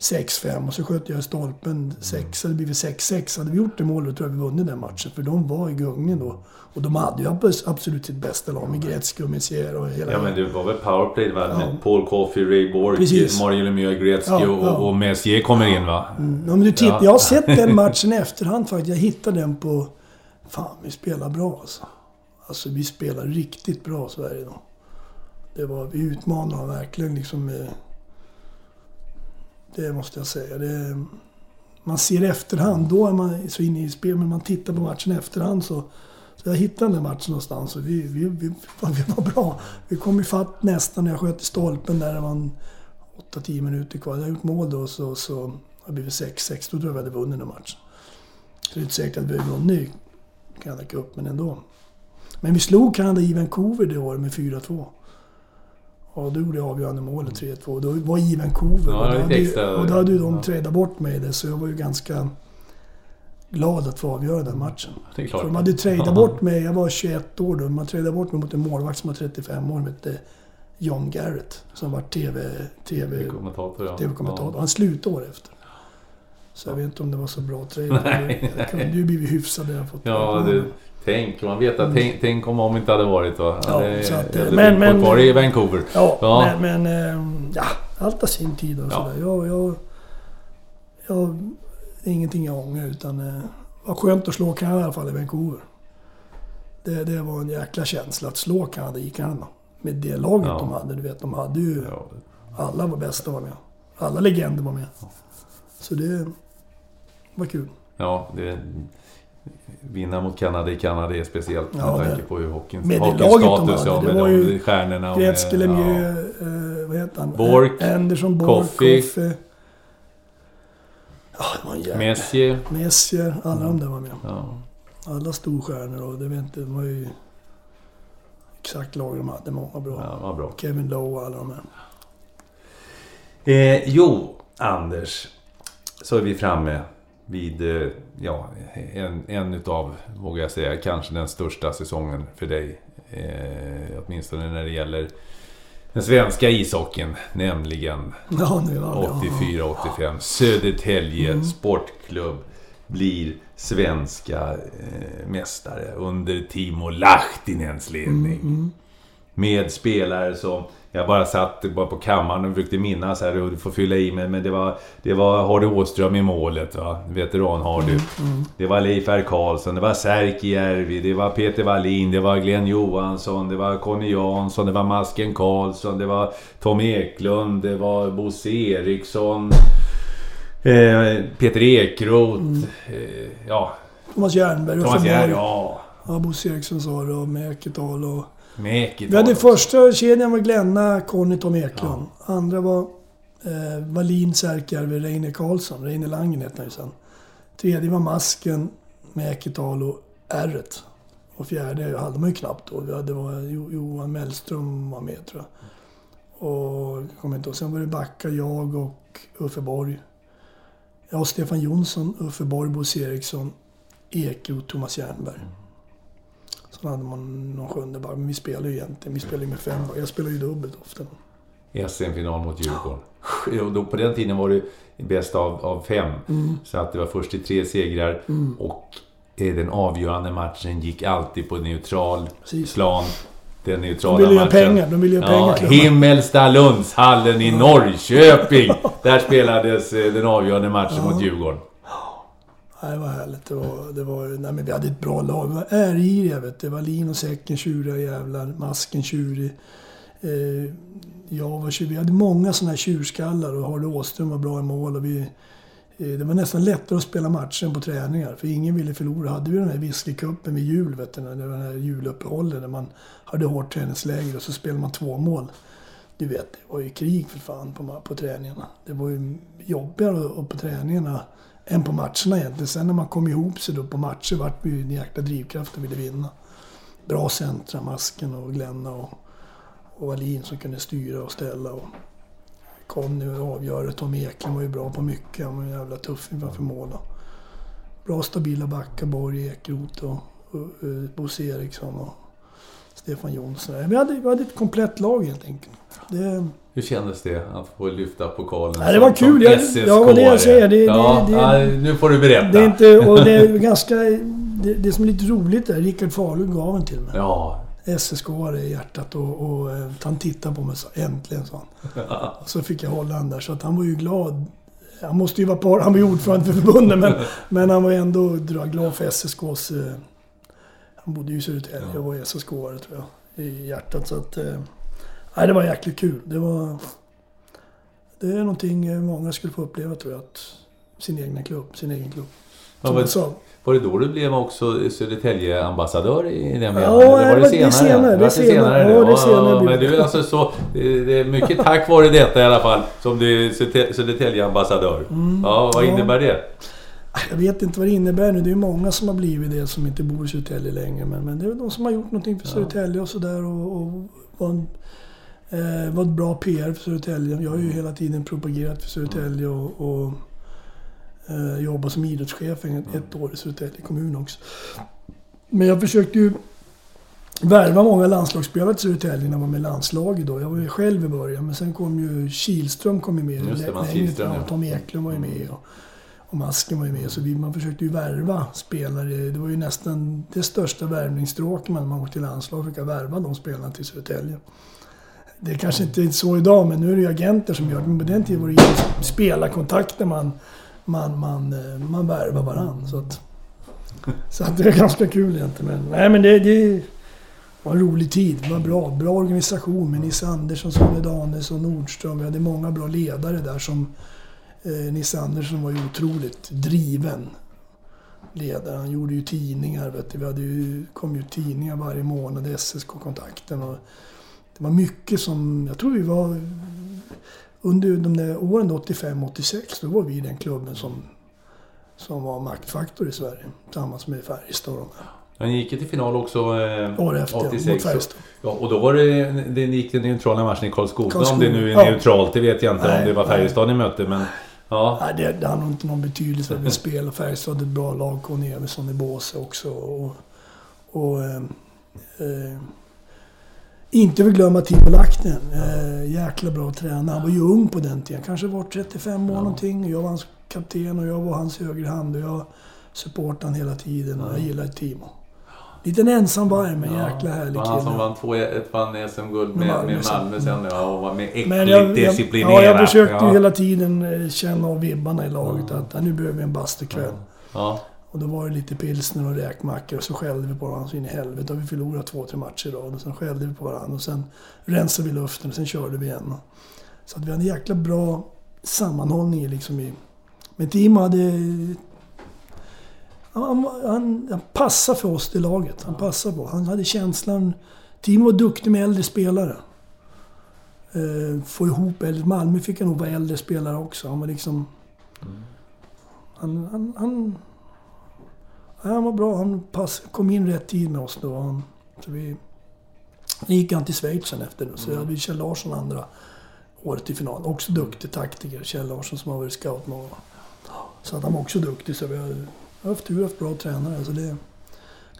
6-5 och så sköt jag i stolpen 6, eller blivit 6-6. Hade vi gjort det målet tror jag vi vunnit den matchen. För de var i gungningen då. Och de hade ju abs- absolut sitt bästa lag med Gretzky och Messier och hela...
Ja men det var väl powerplay va?
Ja.
Med Paul Coffey, Ray
Precis.
Mario Lemieux, Gretzky
Ja,
och,
ja.
och Messier kommer in va?
Ja, men du titt,
Ja.
Jag har sett den matchen i efterhand faktiskt. Jag hittade den på... Fan, vi spelar bra alltså. Alltså vi spelar riktigt bra Sverige då. Det var, vi utmanade verkligen liksom. Eh, det måste jag säga. Det, man ser i efterhand, då är man så inne i spel, men man tittar på matchen i efterhand så... Så jag hittade den där matchen någonstans och vi, vi, vi, [LAUGHS] vi var bra. Vi kom ifatt nästan när jag sköt i stolpen där det var 8-10 minuter kvar. Jag hade gjort mål då så, så har det blivit 6-6. Då tror jag vi hade vunnit den matchen. Så det är inte säkert att vi hade vunnit Canada Cup, men ändå. Men vi slog Kanada i Vancouver det året med 4-2. Och då gjorde jag avgörande målet 3-2. Då var i Vancouver.
Ja,
och, då hade, ju-
extra-
och då hade ju de
ja.
tradat bort mig det, så jag var ju ganska glad att få avgöra den matchen.
Det är klart.
För de hade tradat bort mig, jag var 21 år då, man tradade bort mig mot en målvakt som var 35 år, hette John Garrett. Som var TV... TV
Kommentator ja.
TV-kommentator. Han slutade år efter. Så jag vet inte om det var så bra trade. [LAUGHS] Jag kunde ju blivit. Jag fått
Ja, det, tänk. Man vet att tänk, tänk om om inte hade varit va?
Ja,
det,
så att,
det hade
men- men-
kvar i Vancouver.
Ja,
Ja.
men, men ehm, ja, allt har sin tid och
Ja.
sådär. Jag, jag, jag, det är ingenting jag ångrar utan eh, vad skönt att slå Kanada i alla fall i Vancouver. Det, det var en jäkla känsla att slå Kanada i Kanada. Med det laget
Ja.
de hade. Du vet, de hade ju... Alla var bästa var med. Alla legender var med. Så det var kul.
ja det, vinna mot Kanada i Kanada är speciellt
Ja,
med
det-
tanke på hur hockeyn,
med det
hockeyns
laget de
status
hade,
ja,
det var ju
stjärnorna. och
Gretzky, Lemieux, eh, vad heter han?
Bork,
Anderson, Bork,
Coffey.
Coffey. Ja, det var en
Ja.
jävla...
Messier.
Messier, alla de där var med.
Ja.
Alla storstjärnor och det vet inte, det var ju... Exakt lag de hade, många bra.
ja, vad bra.
Kevin Lowe och alla de här.
Eh, jo, Anders. Så är vi framme vid, eh, ja, en, en utav, vågar jag säga, kanske den största säsongen för dig. Eh, åtminstone när det gäller den svenska ishockeyn, nämligen
Ja, nu var det...
84-85. Södertälje Sportklubb blir svenska eh, mästare under Timo Lahtinens ledning. Med spelare som... Jag bara satt bara på kammaren och försökte minnas här och du får fylla i mig. Men det var, det var Hardy Åström i målet, va? veteran-Hardy. Det var Leif R. Karlsson, det var Särki Järvi, det var Peter Wallin, det var Glenn Johansson, det var Conny Jansson, det var Masken Karlsson, det var Tom Eklund, det var Bosse Eriksson. Eh, Peter Ekroth. Eh, ja,
Thomas Jernberg
Thomas. Järv, ja.
Ja, Bosse Eriksson sa det och Mäkital och...
Mäkigt.
Vi hade första kedjan var Glenna, Conny, Tom Eklund. Andra var eh, Wallin, Särkjärvi, Reine Karlsson. Reine Langen hette han ju sen. Tredje var Masken, Mäkital och Ärret. Och fjärde hade man ju knappt då. Vi hade var Jo- Johan Mellström var med tror jag. Och jag kommer inte ihåg. Sen var det Backa, jag och Uffe Borg. Jag och Stefan Jonsson, Uffe Borg, Bosse Eriksson, Ekeroth, Thomas Jernberg. Sen hade man någon sjunde back. Men vi spelar ju egentligen, vi spelar ju med fem. Jag spelar ju dubbelt ofta.
SM-final mot Djurgården. [LAUGHS] Och då, på den tiden var det bäst av, av fem.
Mm.
Så att det var först till tre segrar. Och eh, den avgörande matchen gick alltid på neutral
Precis.
plan. Den neutrala
De göra
matchen.
pengar, de göra pengar,
Ja,
klubbarna.
Himmelstalundshallen i Norrköping. Där spelades eh, den avgörande matchen mot Djurgården.
Nej, det var härligt. Det var, det var, nej, men vi hade ett bra lag. Vi var ärgiriga, vet du. Wallin och Säcken tjuriga jävlar. Masken tjurig. Eh, jag var tjurig. Vi hade många sådana här tjurskallar och Hardy Åström var bra i mål. Och vi, eh, det var nästan lättare att spela matchen på träningar. För ingen ville förlora. Hade vi den här whiskycupen vid jul, vet du. När det var den här juluppehållet. När man hade hårt träningsläger och så spelade man två mål. Du vet, det var ju krig för fan på, på träningarna. Det var ju jobbigare på träningarna än på matcherna egentligen. Sen när man kom ihop sig då på matcher vart vi ju en jäkla drivkraft och ville vinna. Bra centra, Masken och Glenna och, och Wallin som kunde styra och ställa. Och Conny och avgöra. Tom Eklund var ju bra på mycket. Han var en jävla tuffing framför mål. Bra stabila backar, Borg, Ekeroth och, och, och Bosse Eriksson och Stefan Jonsson. Vi hade, vi hade ett komplett lag helt enkelt. Det,
Hur kändes det att få lyfta pokalen
Nej, det var kul. Jag- ja, det jag säger, det- det-
ja,
det-
ja, nu får du berätta.
Det är inte... Och det är ganska... Det, det som är lite roligt är Rickard Fahlund gav den till mig.
Ja,
SSK i hjärtat och, och eh, han tittade på mig och sa äntligen, sa han. Och [LAUGHS] så fick jag hålla han där. Så att han var ju glad. Han måste ju vara par, Han var ju ordförande för förbundet men, men han var ändå glad för SSKs... Han bodde ju i Södertälje och var ssk tror jag. I hjärtat. Så att... Eh, nej, det var jäkligt kul. Det var... Det är någonting eh, många skulle få uppleva tror jag. Att sin egna klubb, sin egen klubb.
Ja,
Som sa.
Var det då du blev också Södertälje-ambassadör i den meningen?
Ja,
var
det var- det senare, det är
var
senare. Ja, det är senare
Ja, men
det.
du är alltså så... Det är mycket tack vare detta i alla fall som du är Södertä- Södertälje-ambassadör. Ja, vad
Mm. Ja.
innebär det?
Jag vet inte vad det innebär nu. Det är många som har blivit det som inte bor i Södertälje längre. Men, men det är väl de som har gjort någonting för Södertälje och sådär. Och, och var, en, eh, var ett bra PR för Södertälje. Jag har ju hela tiden propagerat för Södertälje och, och eh, jobbat som idrottschef ett, ett år i Södertälje kommun också. Men jag försökte ju värva många landslagsspelare till Södertälje när jag var med i landslaget då. Jag var ju själv i början men sen kom ju Kihlström kom ju med.
Just det, Kihlström, ja.
Tom Eklund var ju med. Och, och Masken var ju med. Så vi, man försökte ju värva spelare. Det var ju nästan det största värvningsstråket man, man åkte till landslag. Försöka värva de spelarna till Södertälje. Det är kanske inte är så idag, men nu är det ju agenter som gör det. Men på den tiden var det ju spelarkontakter man, man, man, eh, man värvar varann. Så att, så att det är ganska kul egentligen. Men, nej, men det, det var en rolig tid. Det var bra. Bra organisation med Nisse Andersson, Sonny Danielsson, Nordström. Vi hade många bra ledare där som... Eh, Nisse Andersson var ju otroligt driven ledare. Han gjorde ju tidningar. Vet du. Vi hade ju, kom ju tidningar varje månad, SSK-kontakten. Och det var mycket som... Jag tror vi var... Under de där åren 85-86, då var vi den klubben som, som var maktfaktor i Sverige. Tillsammans med Färjestad och de där.
Han gick ju till final också eh,
År efter, mot
86.
Färjestad.
Ja, och då var det, det gick den neutrala matchen i Karlskoga. Om
Karlskoga,
det nu är
ja.
neutralt, det vet jag inte
Nej,
om det var. Färjestad ni mötte. Men ja,
Nej, det, det har nog inte någon betydelse att vi spelar. Färjestad hade ett bra lag. Conny Everson i Båse också. Och, och, eh, eh, inte vill glömma Timo Lahtinen. Eh, jäkla bra tränare. Han var ju ung på den tiden. Kanske var 35 år någonting. Jag var hans kapten och jag var hans högerhand. Och jag supportade han hela tiden. Och jag gillade Timo. Liten ensam varg, men jäkla härlig
det var han som
kille.
vann, två, ett vann SM-guld med,
Malmö
med
sen.
Malmö sen. Ja, och var med äckligt
Men jag, jag,
disciplinerad.
ja, jag försökte
ja.
hela tiden eh, känna av vibbarna i laget. Att ja, nu behöver vi en bastukväll.
Ja.
Och då var det lite pilsner och räkmackor och så skällde vi på varandra så in i helvete. Och vi förlorade två, tre matcher i rad. Och sen skällde vi på varandra och sen rensade vi luften och sen körde vi igen. Så att vi hade en jäkla bra sammanhållning liksom i... Men Timo hade... Han, han, han passade för oss i laget. Han passade på. Han hade känslan... Timo var duktig med äldre spelare. Eh, få ihop äldre... Malmö fick han nog vara äldre spelare också. Han var liksom... Han, han, han, Ja, han var bra. Han pass, kom in rätt tid med oss då. Han, så vi, gick han till Schweiz sen efter. Så hade vi Kjell Larsson andra året i final. Också duktig taktiker. Kjell Larsson som har varit scout många. Så att han var också duktig. Så vi har, jag har haft tur haft bra tränare. Så det,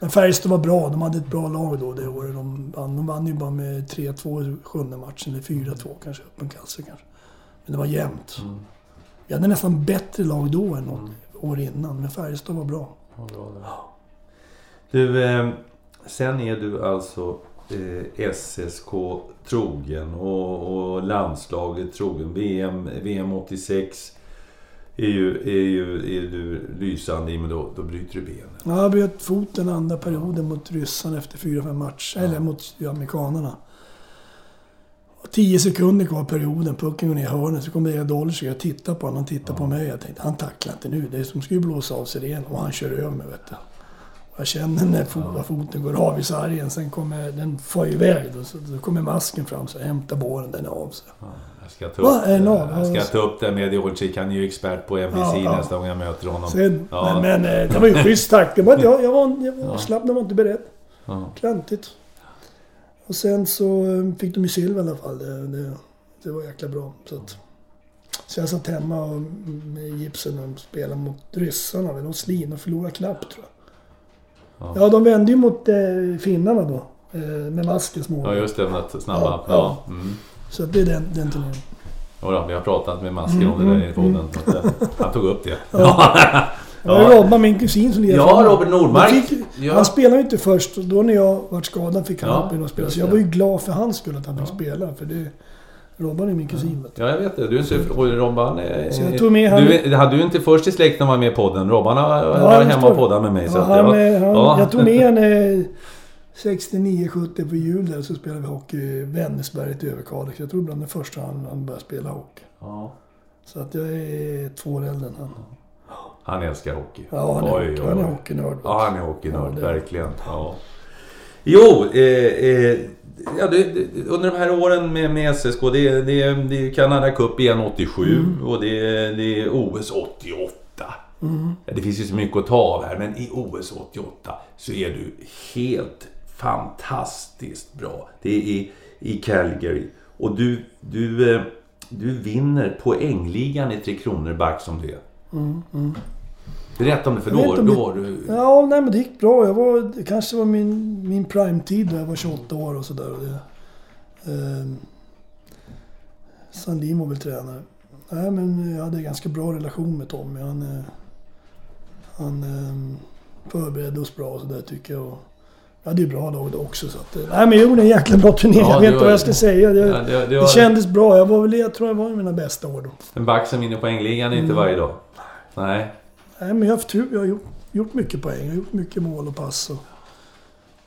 Men Färjestad var bra. De hade ett bra lag då det året. De vann, de vann ju bara med 3-2 sjunde matchen, eller 4-2 kanske, öppen kasse kanske. Men det var jämnt.
Mm.
Vi hade nästan bättre lag då än något år innan, men Färjestad var bra.
Bra var. Du, eh, sen är du alltså eh, SSK trogen och, och landslaget trogen. VM, VM 86 är ju, är ju är du lysande i, men då, då bryter du benen.
Ja, jag bröt foten andra perioden mot ryssarna efter 4-5 matcher. Eller mot ja, amerikanerna. Och 10 sekunder kvar perioden. Pucken går ner i hörnet. Så kommer Dolce. Jag tittar på honom. Han tittar på mig. Jag tänkte, han tacklar inte nu. Det är som skulle blåsa av sig igen. Och han kör över mig, vet du. Jag känner när fo- foten går av i sargen. Sen kommer den får iväg. Då, så, då kommer masken fram. Så jag hämtar båren. Den är av sig.
Jag ska ta
Va?
upp,
Är den av?
jag ska ta upp det med Dolcic. Han är ju expert på NBC
Ja, ja.
nästa gång jag möter honom.
Sen,
Ja.
Men, men eh, det var ju schysst tack. Det var, jag, jag var, jag var avslappnad. Jag var inte beredd.
Ja.
Klantigt. Och sen så eh, fick de ju silver i alla fall. Det, det, det var jäkla bra. Så, att, så jag satt hemma och, med gipsen och spelade mot ryssarna. Och slin och förlorade knappt tror jag.
Ja.
Ja, de vände ju mot eh, finnarna då. Eh, med maskens mål.
Ja, just det. Den snabba.
Ja,
Ja,
ja.
Mm.
Så det är den, den turneringen.
Jodå, vi har pratat med Masker om det där i podden. att, eh, Han tog upp det. [LAUGHS]
Ja. Var ju Robban, min kusin, som lirade
Ja. Robert Nordmark.
Han, fick,
Ja.
han spelade ju inte först. Då när jag vart skadad fick han
Ja,
in och spela. Så jag var ju glad för hans skull att han fick spela. För det, Robban är min kusin. du.
Ja, jag vet det. Du är. Och Robban... eh,
Så jag tog med han-
Du är- hade du inte först i släkten var med i podden. Robban har
Ja,
varit
jag
hemma och poddat med mig. så
Ja,
att,
han,
ja.
eh, han,
Ja.
Jag tog med henne [LAUGHS] 69-70 på jul där så spelade vi hockey i Vännäsberget i Överkalix. Jag tror bland det första han, han började spela hockey.
Ja.
Så att jag är två år äldre än han.
Han älskar hockey.
Ja, han är,
Oj,
hockey, han är hockeynörd.
Ja, han är hockeynörd.
Ja,
verkligen. Ja. Jo, eh, eh, ja, det, det, under de här åren med, med SSK. Det, det, det är Canada Cup igen 87 och det, det är OS 88. Ja, det finns ju så mycket att ta av här, men i OS 88 så är du helt fantastiskt bra. Det är i, i Calgary. Och du, du, eh, du vinner poängligan i Tre Kronor back som det är. Berätta om det, för då, då
det-
var du...
Ja, nej men det gick bra. Jag var, det kanske var min, min prime-tid då jag var 28 år och sådär. det, ehm, Sandin var väl tränare. Nej men jag hade en ganska bra relation med Tommy. Han, eh, han ehm, förberedde oss bra och sådär tycker jag. Och jag hade ju bra lag då också så att, eh, Nej men jag gjorde en jäkla bra turnering.
Ja,
jag
det
vet inte vad jag ska säga. Det,
Ja, det- det
det,
var-
kändes bra. Jag var väl, jag tror jag var i mina bästa år då.
En back som vinner poängligan är inte
Mm.
varje dag. Nej.
Nej, men jag har haft tur. Jag har gjort, gjort mycket poäng. Jag har gjort mycket mål och pass. Och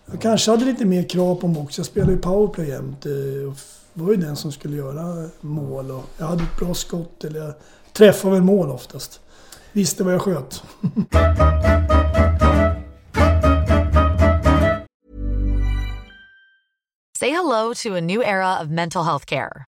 jag kanske hade lite mer krav på mig också. Jag spelade ju powerplay jämt. Eh, och var ju den som skulle göra mål. Och jag hade ett bra skott. Eller jag träffade väl mål oftast. Visste vad jag sköt.
Say hello to a new era of mental health care.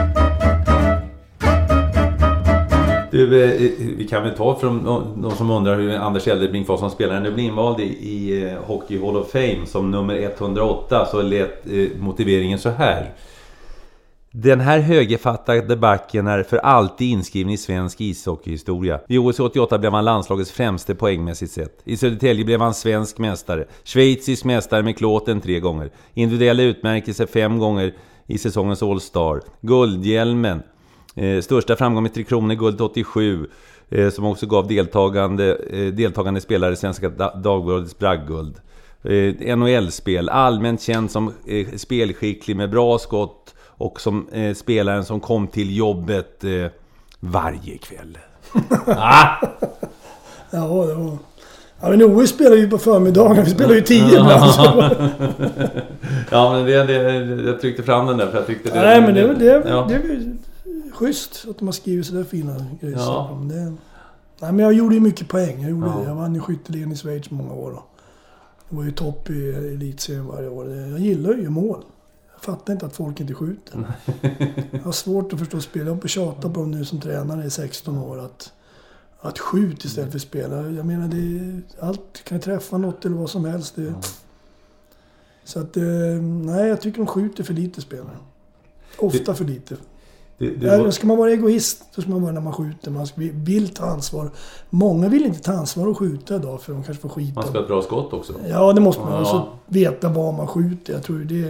Du, eh, eh, vi kan väl ta från de som undrar hur Anders Eldebrink var som spelare. Nu blir invald i, i eh, Hockey Hall of Fame som nummer 108 så lät eh, motiveringen så här. Den här högerfattade backen är för alltid inskriven i svensk ishockeyhistoria. I OS 88 blev han landslagets främste poängmässigt sett. I Södertälje blev han svensk mästare. Schweizisk mästare med klåten tre gånger. Individuella utmärkelser fem gånger i säsongens All-Star. Guldhjälmen. Eh, största framgång med Tre Kronor, guld 87. Eh, som också gav deltagande, eh, deltagande spelare Svenska Da- Dagbladets bragdguld. Eh, NHL-spel, allmänt känd som eh, spelskicklig med bra skott och som eh, spelaren som kom till jobbet eh, varje kväll. [LAUGHS] ah!
Ja, det var... Ja, men OS spelar ju på förmiddagen. Vi spelar ju tio ibland. så- [LAUGHS]
Ja, men det, det, jag tryckte fram den där för jag tyckte det...
Nej, men det det.
Ja.
Det schysst att de har skrivit sådär fina grejer.
Ja.
Det, nej, men jag gjorde ju mycket poäng. Jag, gjorde
Ja.
det. jag vann ju skytteligan i Schweiz många år. Och jag var ju topp i elitserien varje år. Jag gillar ju mål. Jag fattar inte att folk inte skjuter. Jag har svårt att förstå spel. Jag har på att tjata på dem nu som tränare i 16 år. Att, att skjut istället för spela. Jag menar, det, allt kan träffa något eller vad som helst. Det, Så att, eh, nej, jag tycker de skjuter för lite spelare. Ofta för lite.
Det, det
Ja,
var,
ska man vara egoist, då ska man vara när man skjuter. Man vill ta ansvar. Många vill inte ta ansvar och skjuta idag för de kanske får skita.
man ska ha ett bra skott också.
Ja, det måste man. Och så
Ja.
veta var man skjuter. Jag tror det,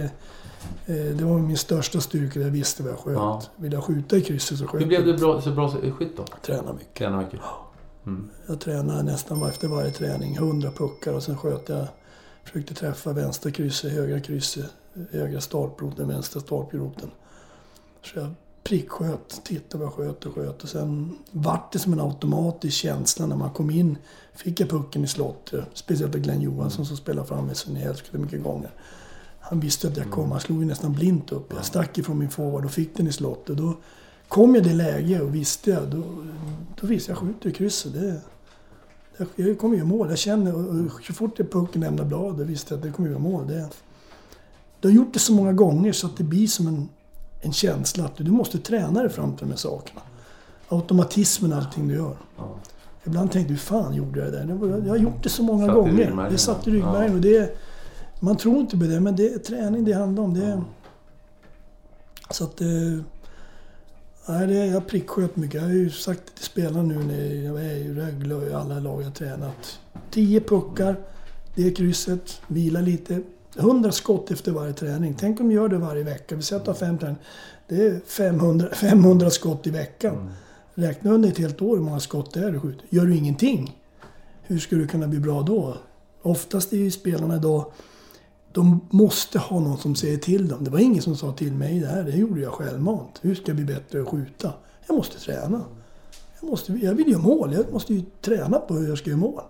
eh, det var min största styrka. Jag visste vad jag sköt.
Ja.
Vill jag skjuta i krysset så sköt
Hur blev
jag.
du bra, så bra skytt då?
Träna mycket.
Träna mycket.
Jag tränade nästan efter varje träning. 100 puckar och sen sköt jag. Försökte träffa vänstra krysset, högra krysset, högra stolproten, vänstra stolproten. Så jag pricksköt, tittade vad jag sköt och sköt. Och sen vart det som en automatisk känsla när man kom in. Fick jag pucken i slottet. Speciellt av Glenn Johansson som spelade fram mig så ni älskade mycket gånger. Han visste att jag kom. Han slog ju nästan blint upp. Jag stack ifrån min forward och fick den i slottet. Då kom jag i det läge och visste jag. Då, då visste jag, jag skjuter i krysset. Det, jag, jag kommer göra mål. Jag känner, och, så fort jag pucken lämnar bladet visste jag att det kommer göra mål. Det, du har gjort det så många gånger så att det blir som en, en känsla att du måste träna dig fram till de här sakerna. Automatismen, allting du gör. Ibland tänkte hur fan gjorde jag det där? Jag har gjort det så många
Satt
gånger. Det satt i
ja.
ryggmärgen. Och det, man tror inte på det, men det är träning det handlar om. Det, Så att... Eh, nej, det, jag pricksköt mycket. Jag har ju sagt det till spelarna nu när jag är i Rögle och i alla lag jag tränat. 10 puckar, det är krysset, vila lite. 100 skott efter varje träning. Tänk om du gör det varje vecka. Vi säger att du har fem träningar. Det är 500, 500 skott i veckan. Räkna under ett helt år hur många skott det är du skjuter. Gör du ingenting, hur ska du kunna bli bra då? Oftast är ju spelarna idag de måste ha någon som säger till dem. Det var ingen som sa till mig det här. Det gjorde jag självmant. Hur ska jag bli bättre att skjuta? Jag måste träna. Jag, måste, jag vill göra mål. Jag måste ju träna på hur jag ska göra mål.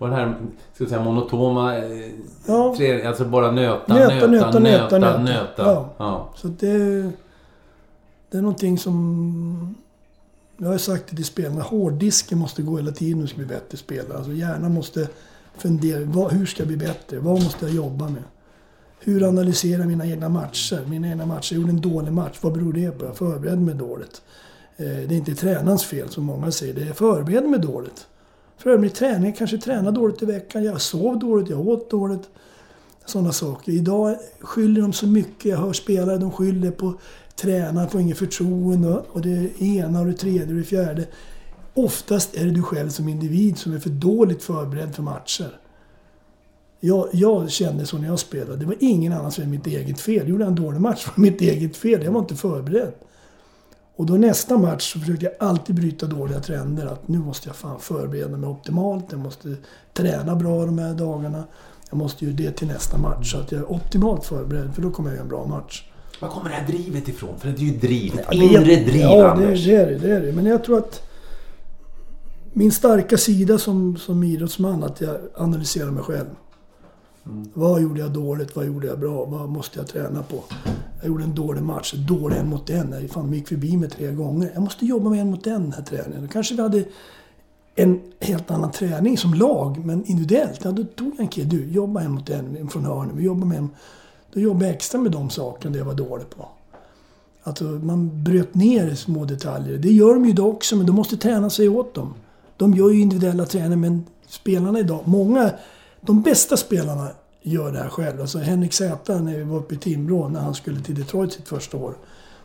Och den här, ska säga, monotoma... eh,
Ja.
träning, alltså bara nöta,
Nöta,
nöta,
nöta,
nöta,
nöta,
nöta.
nöta.
Ja.
Ja. Så det, det är någonting som... Jag har sagt det till spelarna. Hårddisken måste gå hela tiden om du ska bli bättre spelare. Alltså hjärnan måste fundera. Vad, hur ska jag bli bättre? Vad måste jag jobba med? Hur analyserar jag mina egna matcher? Mina egna matcher. Jag gjorde en dålig match. Vad beror det på? Jag förberedde mig dåligt. Eh, Det är inte tränarens fel som många säger. Det är förberedde mig dåligt. Förberedde mig i träning. Kanske tränade dåligt i veckan. Jag sov dåligt. Jag åt dåligt. Sådana saker. Idag skyller de så mycket. Jag hör spelare, de skyller på tränaren, får inget förtroende och- det ena och det tredje och det fjärde. Oftast är det du själv som individ som är för dåligt förberedd för matcher. Jag, jag kände så när jag spelade. Det var ingen annans än mitt eget fel. Gjorde jag en dålig match var det mitt eget fel. Jag var inte förberedd. Och då nästa match så försökte jag alltid bryta dåliga trender. Att nu måste jag fan förbereda mig optimalt. Jag måste träna bra de här dagarna. Jag måste ju det till nästa match så att jag är optimalt förberedd för då kommer jag göra en bra match.
Var kommer det här drivet ifrån? För det är ju driv.
Ja,
inre driv,
Ja, det, det är det. det är det. Men jag tror att min starka sida som, som idrottsman, att jag analyserar mig själv. Vad gjorde jag dåligt? Vad gjorde jag bra? Vad måste jag träna på? Jag gjorde en dålig match. Dålig en mot en. Jag fan gick förbi mig tre gånger. Jag måste jobba med en mot en här träningen. Då kanske vi hade en helt annan träning som lag, men individuellt. Ja, då tog jag en kille. Du, jobba en mot en från hörnet. Vi jobbar med en. Då jobbade jag extra med de sakerna det jag var dålig på. Alltså, man bröt ner små detaljer. Det gör de ju idag också, men de måste träna sig åt dem. De gör ju individuella träningar, men spelarna idag, många, de bästa spelarna gör det här själv. Alltså Henrik Zäta, när vi var uppe i Timrå, när han skulle till Detroit sitt första år.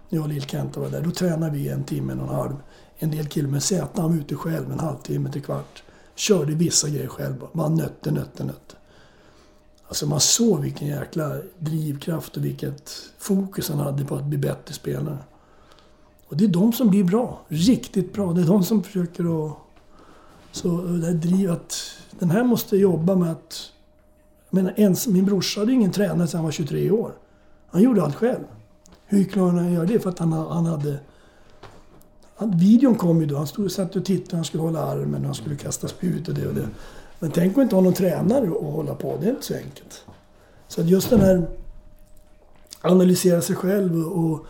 När jag och Lill-Kenta var där, då tränade vi en timme, en och en halv. En del killar men Zäta, han var ute själv en halvtimme till kvart. Körde vissa grejer själv bara. Nötte, nötte, nötte. Alltså man såg vilken jäkla drivkraft och vilket fokus han hade på att bli bättre spelare. Och det är de som blir bra. Riktigt bra. Det är de som försöker att... Så det här driv att... Den här måste jobba med att... Men ens, min brorsa hade ingen tränare sedan han var 23 år. Han gjorde allt själv. Hur klarade han att göra det? För att han, han hade... Han, videon kom ju då. Han stod och satt och tittade. Han skulle hålla armen och han skulle kasta spjut och det och det. Men tänk att inte ha någon tränare att hålla på. Det är inte så enkelt. Så att just den här... Analysera sig själv och... och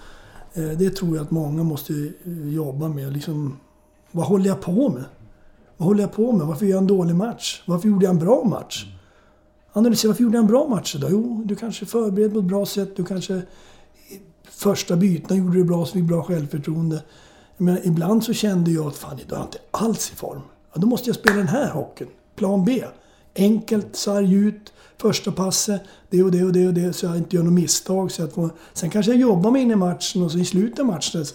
eh, det tror jag att många måste eh, jobba med. Liksom, vad håller jag på med? Vad håller jag på med? Varför gör jag en dålig match? Varför gjorde jag en bra match? Analysera, varför gjorde jag en bra match idag? Jo, du kanske förberedde på ett bra sätt. Du kanske... Första bytena gjorde du bra, så fick bra självförtroende. Men ibland så kände jag att fan, idag är jag inte alls i form. Ja, då måste jag spela den här hockeyn. Plan B. Enkelt, sarg ut, första passet, det och det och det och det så jag inte gör något misstag. Så att få, sen kanske jag jobbar mig in i matchen och så i slutet av matchen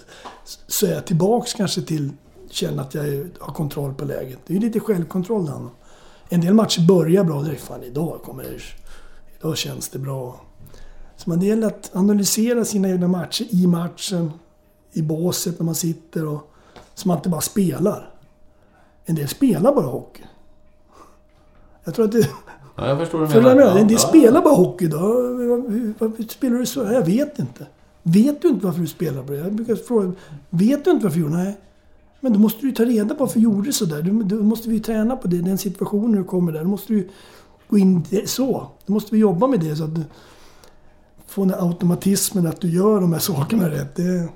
så, är jag tillbaks kanske till känna att jag har kontroll på läget. Det är ju lite självkontroll det handlar om. En del matcher börjar bra direkt. Fan, idag kommer det... Idag känns det bra. Så man det gäller att analysera sina egna matcher i matchen, i båset när man sitter och... Så man inte bara spelar. En del spelar bara hockey. Jag tror att det...
Ja, jag förstår vad du menar.
en del spelar bara hockey då. Varför, spelar du så? Jag vet inte. Vet du inte varför du spelar på det? Jag brukar fråga, vet du inte varför du Nej. Men då måste du ta reda på varför du gjorde så där. Då måste vi träna på det. Den situationen du kommer där. Då måste du gå in så. Då måste vi jobba med det så att du får den automatismen att du gör de här sakerna rätt. Det,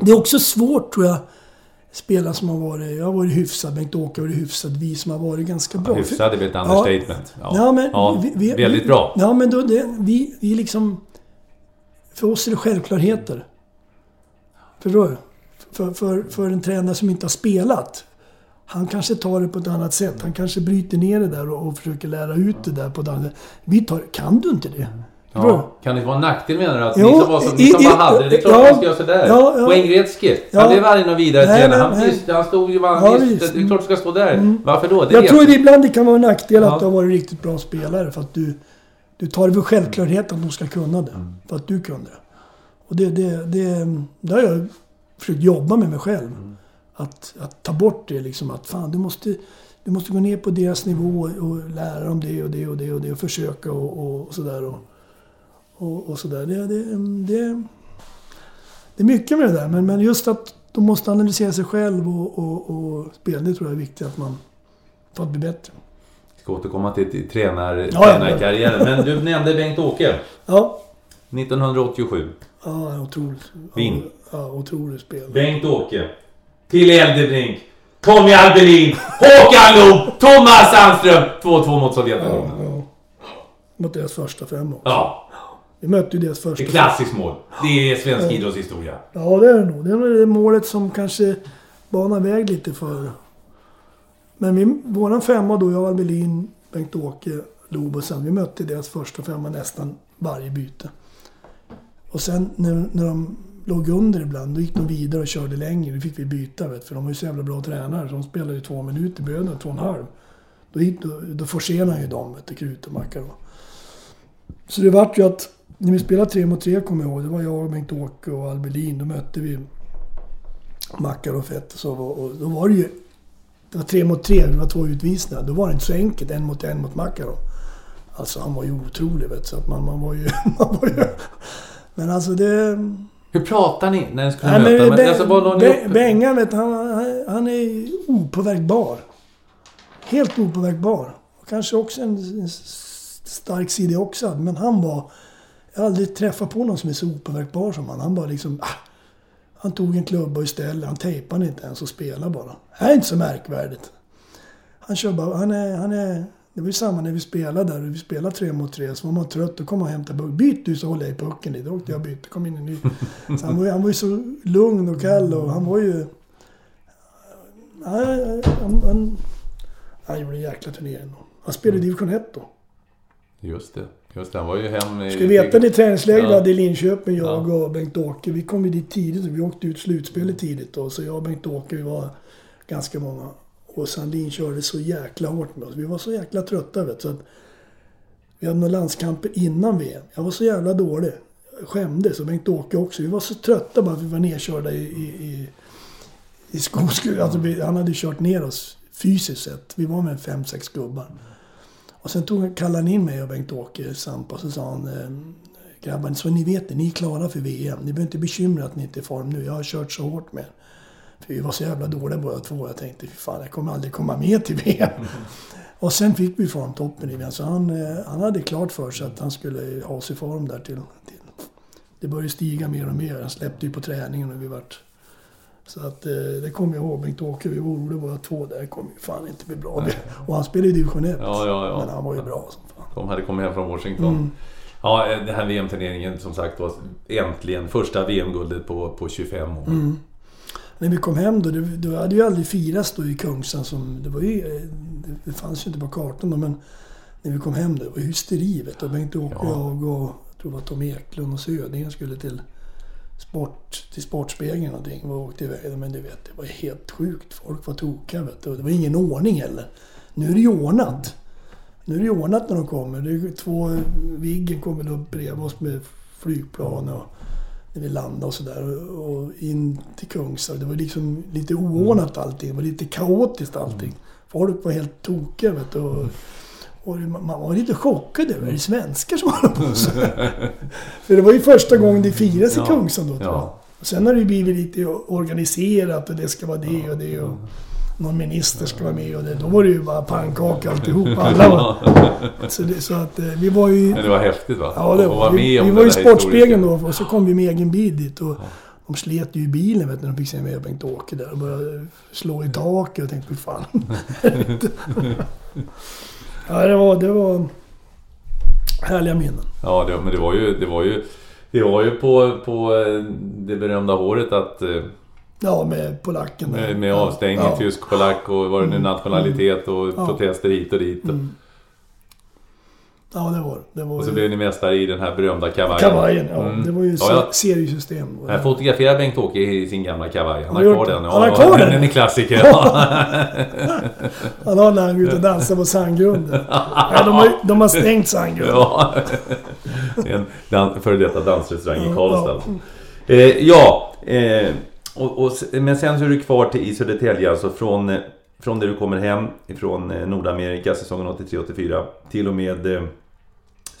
det är också svårt tror jag. Spelare som har varit... Jag har varit hyfsad. Bengt-Åke har varit hyfsad. Vi som har varit ganska bra.
Hyfsad är väl ett understatement. Ja,
Ja, men
Ja,
vi, vi,
väldigt
vi,
bra.
Ja, men då, det, vi, vi liksom... För oss är det självklarheter. Förstår du? För, för, för en tränare som inte har spelat. Han kanske tar det på ett annat sätt. Han kanske bryter ner det där och, och försöker lära ut det där på ett annat sätt. Vi tar... Kan du inte det?
Ja. Kan det vara en nackdel menar du? Att
Jo,
ni som, var som, ni som
i-
bara hade det, det är klart
ja,
man ska göra sådär.
ja, ja.
Wayne Gretzky,
Ja.
han blev aldrig någon vidare
Nej, nej,
Han,
nej.
han stod ju bara...
Ja,
visst, det är klart du ska stå där.
Mm.
Varför då? Det
Jag tror det ibland det kan vara en nackdel
Ja.
att du har varit riktigt bra spelare för att du, du tar det för självklarhet att de ska kunna det.
Mm.
För att du kunde det. Och det, det, det, det har jag försökt jobba med mig själv.
Mm.
Att, att ta bort det liksom. Att fan, du måste, du måste gå ner på deras nivå och lära dem det och det och det och det och försöka och, och sådär. Och, och, och sådär. Det, det, det, det är mycket med det där. Men, men just att de måste analysera sig själv och, och, och spela. Det tror jag är viktigt att man... För att bli bättre.
Vi ska återkomma till, till tränar,
ja.
tränarkarriären. Men du nämnde Bengt-Åke.
Ja.
1987.
Ja, otroligt.
Vinn.
Ja, otroligt spel.
Bengt-Åke. Till Eldebrink. Tommy Albelin. Håkan Loob. Thomas Sandström. 2-2 mot Sovjetunionen.
Ja. Mot deras första fem också.
Ja,
Vi mötte ju deras
det
första
är klassiskt mål. Det är svensk idrottshistoria.
Ja, det är det nog. Det är det målet som kanske banar väg lite för... Men vi, våran femma då, jag, Albelin, Bengt-Åke, Loob och sen, vi mötte deras första femma nästan varje byte. Och sen när, när de låg under ibland, då gick de vidare och körde längre. Då fick vi byta, vet, för de var ju så jävla bra tränare. Så de spelade ju två minuter, behövde två och en halv. Då, gick, då, då forcerade han ju dem, vet Krut och Macka då. Så det vart ju att när vi spelade tre mot tre kommer jag ihåg. Det var jag, Bengt-Åke och Albelin. Då mötte vi Mackar och Fett och så. Och då var det ju... Det var tre mot tre, det var två utvisningar. Då var det inte så enkelt, en mot en mot Mackar. Alltså han var ju otrolig vet så att man, man var ju... [LAUGHS] Man var ju men alltså det...
Hur pratar ni när ni skulle
Nej,
möta?
men,
Men, alltså, ni
Be-? Bengan vet han, han, är opåverkbar. Helt opåverkbar. Och kanske också en, en stark sida också. Men han var... Jag har aldrig träffat på någon som är så opåverkbar som han. Han bara liksom... Ah, han tog en klubba istället. Han tejpade inte ens och spelade bara. Det är inte så märkvärdigt. Han kör bara... Han är... Han är det var ju samma när vi spelade där. Vi spelade tre mot tre. Så var man trött, då kom och hämtade pucken. Byt du så håller jag i pucken. Då åkte jag och bytte. kom in en ny. Så han var, han var ju så lugn och kall och han var ju... Nej, han, han, han gjorde en jäkla turnering. Han spelade i division 1 då.
Just det. Just det, han var ju hem... i-
Ska vi veta det träningsläger
Ja.
hade i Linköping, jag och Bengt-Åke. Vi kom ju dit tidigt. Vi åkte ut slutspelet tidigt då. Så jag och Bengt-Åke, vi var ganska många. Och Sandin körde så jäkla hårt med oss. Vi var så jäkla trötta vet du. Så att vi hade några landskamper innan VM. Jag var så jävla dålig. Jag skämdes och Bengt-Åke också. Vi var så trötta bara att vi var nedkörda i, i, i, i skoskur. Alltså vi, han hade kört ner oss fysiskt sett. Vi var med fem, sex gubbar. Och sen tog, kallade han in mig och Bengt-Åke Sampa och så sa han eh, Grabbar, så ni vet det, ni är klara för VM. Ni behöver inte bekymra att ni inte är i form nu. Jag har kört så hårt med er. För vi var så jävla dåliga båda två. Jag tänkte, fy fan, jag kommer aldrig komma med till VM. och sen fick vi formtoppen i VM. Så han, eh, han hade klart för sig att han skulle ha sig form där till, till... Det började stiga mer och mer. Han släppte ju på träningen och vi vart... Så att eh, det kommer jag ihåg. Bengt-Åke, vi var oroliga båda två. Det kommer ju fan inte bli bra. Och han spelade i division 1.
Ja, ja, ja.
Men han var ju bra som fan.
De hade kommit hem från Washington.
Mm.
Ja, eh, den här VM-turneringen som sagt var äntligen första VM-guldet på, på 25 år.
Mm. När vi kom hem då, det, det hade ju aldrig firats då i Kungsan som... Det var ju... Det, det fanns ju inte på kartan då, men... När vi kom hem då, det var hysteri vet du. Bengt-Åke och
Ja.
jag och... Jag tror det var Tom Eklund och Södingen skulle till... Sport, till Sportspegeln någonting. Vi åkte iväg. Men du vet, det var helt sjukt. Folk var tokiga vet du. Och Det var ingen ordning heller. Nu är det ju ordnat. Nu är det ju ordnat när de kommer. Det är två... Viggen kommer upp bredvid oss med flygplan och när vi landade och sådär. Och in till Kungsa. Det var liksom lite oordnat allting. Det var lite kaotiskt allting. Folk var helt tokiga vet du. Och, och man var lite chockad över det svenskar som håller på så. [LAUGHS] För det var ju första gången det firas i. Kungsan då.
Ja.
Och sen har det ju blivit lite organiserat och det ska vara det och det och någon minister ska vara med och det. Då var det ju bara pannkaka alltihop. [LAUGHS] Alla var... Så, det, så att eh, vi var ju...
Men det var häftigt va?
Ja, det var, vi, vi var i Sportspegeln då och så kom vi med egen bil dit. Och De slet ju i bilen vet när de fick se mig och Bengt-Åke där och började slå i taket. Och tänkte, fy fan. [LAUGHS] ja, det var, det var härliga minnen.
Ja, det, men det var ju... Det var ju, det var ju på, på eh, det berömda håret att...
Ja, med polacken.
Med, med avstängning,
Ja.
tysk, polack och var det nu nationalitet och
Ja.
protester hit och dit.
Mm. Ja, det var det. var
Och så
ju-
blev ni mästare i den här berömda kavajen.
Kavajen, ja.
Mm.
Det var ju
Ja, ja.
seriesystem.
Jag fotograferar Bengt-Åke i sin gamla kavaj. Han har
Har
kvar den.
det? Han har kvar den?
Den är klassiker. [LAUGHS]
Han har när han går ut och dansar på sandgrunden. Ja, de, har, de har stängt sandgrunden.
ja. En före detta dansrestaurang i
Ja,
Karlstad.
ja.
Eh, ja, eh, och, och, men sen så är du kvar till, i Södertälje alltså från, eh, från där du kommer hem ifrån eh, Nordamerika säsongen 83-84 till och med eh,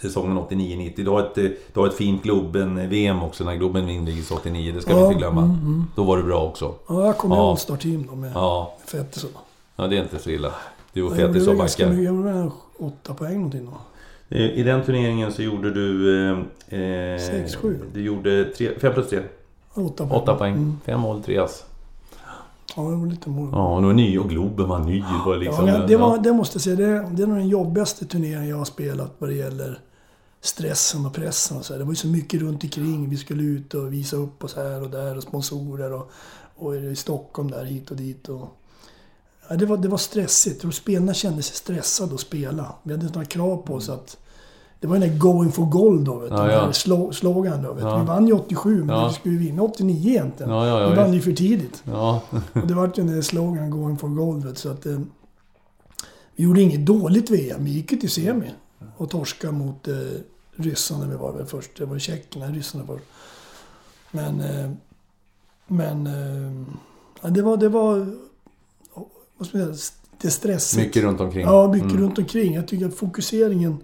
säsongen 89-90. Du har ett, eh, du har ett fint Globen-VM också när Globen invigs 89, det ska vi
Ja,
inte glömma.
mm, mm.
Då var du bra också.
Ja, jag kom i
Ja.
All-Star-team då med
Ja,
Fettis
ja det är inte så illa. Du och Fettis och backar.
Jag gjorde väl åtta poäng någonting då.
I den turneringen så gjorde du... Eh, eh,
Sex, sju.
Du gjorde 5 plus 3.
Åtta poäng.
8 poäng.
Mm.
5 mål, 3 ass.
Ja, det var lite mål.
Ja, och nu var ny och Globen var ny. Var liksom...
ja, det, var, det måste jag säga, det, det är nog den jobbigaste turneringen jag har spelat vad det gäller stressen och pressen och så här. Det var ju så mycket runt omkring. Vi skulle ut och visa upp oss här och där och sponsorer och, och i Stockholm där hit och dit. Och, ja, det, var, det var stressigt. Och spelarna kände sig stressade att spela. Vi hade några krav på oss att det var den där going for gold då, vet.
Ja, ja.
slo- slogan då, vet.
Ja.
Vi vann ju 87, men
Ja.
vi skulle ju vinna 89 egentligen.
Ja, ja, ja,
vi vann ju för tidigt.
Ja. [LAUGHS]
Och det var ju den där slogan going for gold. Vet, så att, eh, vi gjorde inget dåligt VM. Vi gick ju till semi och torskade mot eh, ryssarna. Vi var väl först. Det var tjeckerna, ryssarna först. Men... Eh, men... Eh, det var... Det var... Vad ska man säga? Det är stressigt.
Mycket runt omkring.
Ja, mycket
Mm.
runt omkring. Jag tycker att fokuseringen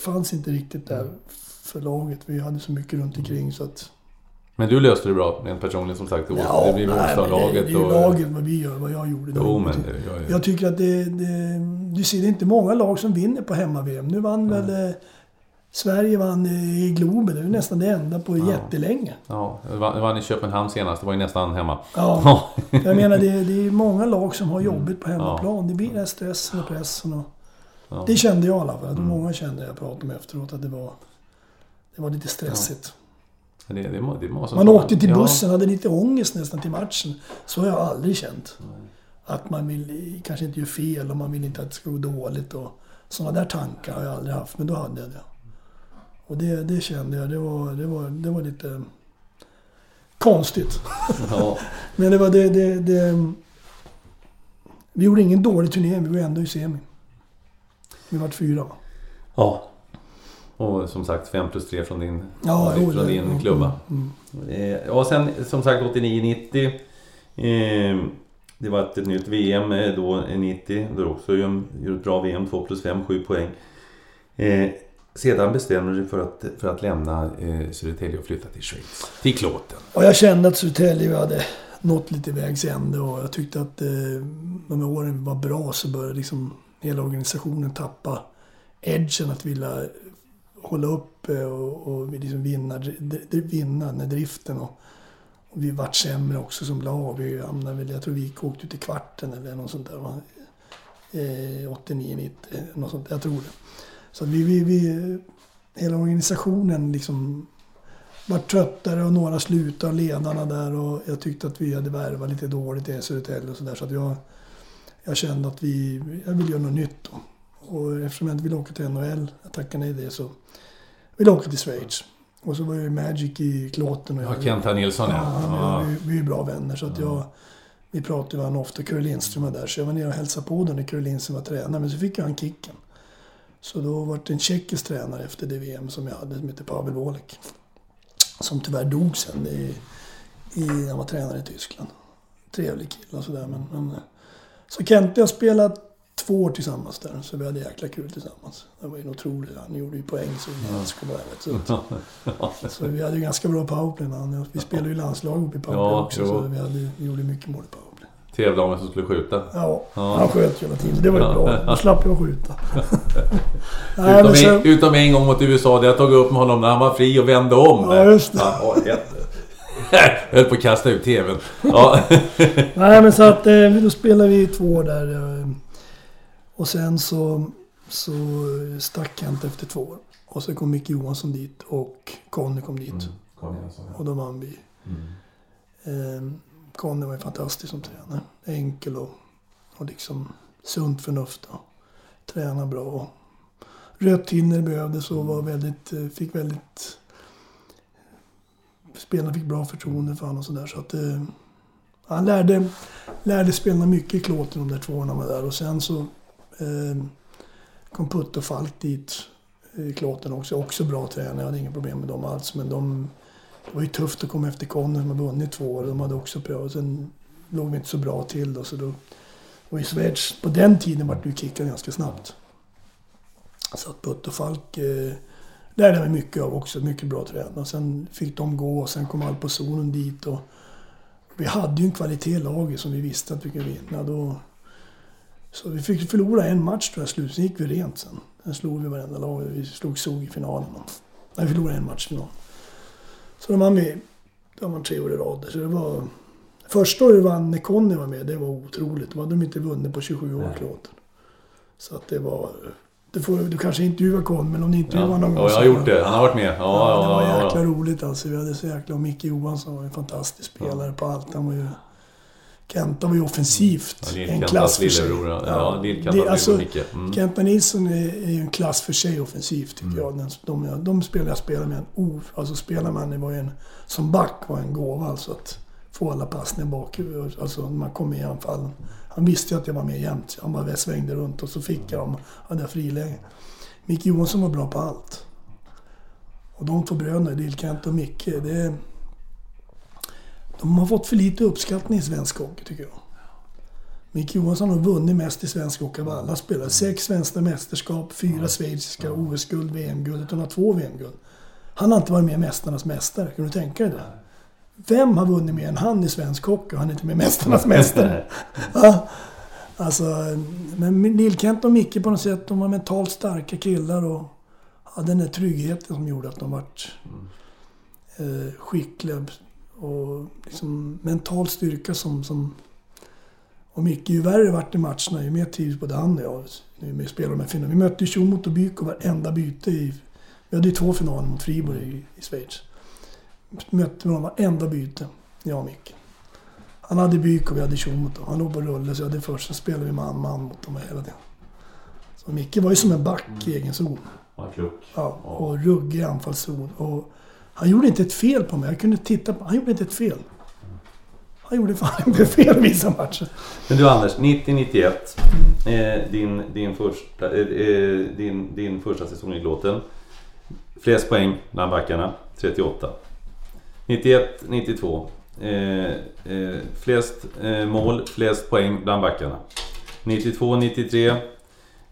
fanns inte riktigt där för laget. Vi hade så mycket runt omkring så att...
Men du löste det bra, rent personligen som sagt.
Ja,
det blir
nej, men det, det är ju
och...
laget vad vi gör, vad jag gjorde.
Jo, men det ju...
Jag tycker att det, det... Du ser, det är inte många lag som vinner på hemma-VM. Nu vann väl... eh, Sverige vann eh, i Globen. Det är nästan det enda på jättelänge.
Ja, det var i Köpenhamn senast. Det var ju nästan hemma.
Ja. [LAUGHS] Jag menar, det, det är många lag som har jobbigt på hemmaplan. Det blir den stressen och pressen och...
Ja.
Det kände jag i alla fall. Tror många kände jag pratade med efteråt att det var... Det var lite stressigt.
Det, det, må- det måste
Man åkte till
Ja.
bussen hade lite ångest nästan till matchen. Så har jag aldrig känt. Att man vill kanske inte göra fel och man vill inte att det ska gå dåligt. Och sådana där tankar har jag aldrig haft, men då hade jag det. Och det, det kände jag, det var, det, var, det var lite konstigt.
Ja. [LAUGHS]
Men det var det, det, det... Vi gjorde ingen dålig turnering, vi var ändå i semi. Vi vart fyra
ja. Och som sagt 5 plus 3 från din,
Ja,
från
det-
din
mm,
klubba.
mm.
Eh, och sen som sagt 89-90. Eh, det var ett nytt VM eh, då, eh, 90. Då också ju en- gjorde ett bra VM, 2 plus 5, 7 poäng. Eh, sedan bestämde du dig för att, för att lämna eh, Södertälje och flytta till Schweiz. Till Klåten.
Och jag kände att Södertälje hade nått lite vägs ände och jag tyckte att eh, de här åren var bra så började liksom hela organisationen tappa edgen att vilja hålla upp eh, och, och liksom vinna, vinna den här driften. Och, och vi vart sämre också som lag. Vi hamnade jag tror vi åkte ut i kvarten eller något sånt där. va? Eh, 89, 90, något sånt. Jag tror det. Så vi, vi, vi, hela organisationen liksom var tröttare och några slutade, ledarna där och jag tyckte att vi hade värvat lite dåligt i Södertälje och sådär. Så att jag, jag kände att vi, jag ville göra något nytt då. Och eftersom jag inte ville åka till NHL, jag tackade nej det, så ville jag åka till Schweiz. Och så var ju Magic i Klåten och
Ja, Kenta Nilsson
Ja,
ja.
han,
ja.
Vi, vi är ju bra vänner så att jag... Vi pratade med honom ofta, Curre Lindström var där. Så jag var nere och hälsade på honom när Curre Lindström var tränare. Men så fick jag han kicken. Så då var det en tjeckisk tränare efter det VM som jag hade som heter Pavel Wolek. Som tyvärr dog sen i, i, han var tränare i Tyskland. Trevlig kille och sådär men, men... Så Kente och jag spelade två år tillsammans där. Så vi hade jäkla kul tillsammans. Det var ju otroligt. Han gjorde ju poäng så älskar bara vet, så, [LAUGHS] så vi hade ju ganska bra powerplay när Vi spelade ju landslag uppe i powerplay
Ja,
också.
jo.
Så vi, hade, vi gjorde mycket mål i powerplay.
Tävla om vem som skulle skjuta.
Ja,
Ja.
han sköt hela tiden. Det var ju bra. Då slapp jag skjuta. [LAUGHS] Nej,
Utom,
sen,
en, utom en gång mot USA, där jag tog upp med honom när han var fri och vände om.
Ja, just det.
Ja. Jag höll på att kasta ut TVn. Ja. [LAUGHS]
nej, men så att eh, då spelade vi två år där. eh, Och sen så, så stack Kent efter två år. Och så kom Micke Johansson dit och Conny kom dit. Och då vann vi. Eh, Conny var ju fantastisk som tränare. Enkel och, och liksom sunt förnuft. Och träna bra. Och rött det behövdes och var väldigt, eh, fick väldigt... Spelarna fick bra förtroende för honom och sådär. Så att eh, han lärde, lärde spelarna mycket i klåten de där två åren han var där. Och sen så eh, kom Putte och Falk dit eh, i klåten också. Också bra tränare. Jag hade inga problem med dem alls. Men de, det var ju tufft att komma efter Conny som hade vunnit två år. De hade också prövat. Sen låg vi inte så bra till då. Så då och i Schweiz, på den tiden vart du kickad ganska snabbt. Så att Putte och Falk eh, lärde jag mig mycket av också. Mycket bra tränare. Sen fick de gå och sen kom Alpozonen dit. Och, vi hade ju en kvalitet i laget som vi visste att vi kunde vinna. Då, så vi fick förlora en match tror jag slut. Sen gick vi rent sen. Sen slog vi varenda lag. Vi slog Zug i finalen. Nej, vi förlorade en match i final. Så de vann vi. De vann tre år i rad. Så det var... Första året vann när Conny var med. Det var otroligt. Då hade de inte vunnit på 27 år, klåten. Så att det var... Du, får, du kanske intervjuar Conny, men om ni intervjuar
Ja,
någon gång
ja, jag har gjort det. Han har varit med. Ja,
Ja, det var
ja, ja,
jäkla
ja.
roligt alltså. Vi hade så jäkla... Och Micke Johansson var en fantastisk spelare på allt. Han var ju... Kenta var ju offensivt
Ja,
en klass för sig.
Ja, ja
det- alltså.
Mm.
Kenta Nilsson är, ju en klass för sig offensivt tycker jag. Den, de, de spelare jag spelar med, en o, alltså spelar man var ju en, som back var en gåva alltså att få alla passningar bak, alltså när man kom i anfallen. Han visste ju att jag var med jämt. Han bara svängde runt och så fick jag dem, hade jag friläge. Micke Johansson var bra på allt. Och de två bröderna, Lill-Kent och Micke, det... De har fått för lite uppskattning i svensk hockey tycker jag. Micke Johansson har vunnit mest i svensk hockey av alla spelare. Sex svenska mästerskap, fyra schweiziska OS-guld, VM-guld. Han har två VM-guld. Han har inte varit med i Mästarnas Mästare. Kan du tänka dig det? Vem har vunnit mer än han i svensk hockey och han är inte med Mästarnas Mästare? [LAUGHS] ja. Alltså, men Lill-Kent och Micke på något sätt, de var mentalt starka killar och hade den där tryggheten som gjorde att de vart eh, skickliga. Och liksom mental styrka som, som och Micke, ju värre det vart i matcherna, ju mer trivs både han och jag nu med spelar med finnar. Vi mötte ju Tjomot och Byko varenda byte i... Vi hade ju två finaler mot Fribourg i, i Schweiz. Mötte honom varenda byte, jag och Micke. Han hade Byk och vi hade Tjomot. Han låg på rulle så jag hade först. Sen spelade vi man-man mot dem hela tiden. Så Micke var ju som en back i egen zon. Ja, och ruggig anfallszon. Och han gjorde inte ett fel på mig. Jag kunde titta på Han gjorde inte ett fel. Han gjorde fan [LAUGHS] inte fel vissa matcher.
Men du Anders, 90-91. Eh, din, din, första, eh, eh, din, din första säsong i Glåten. Flest poäng bland backarna, 38. 91-92. Eh, eh, flest eh, mål, flest poäng bland backarna. 92-93.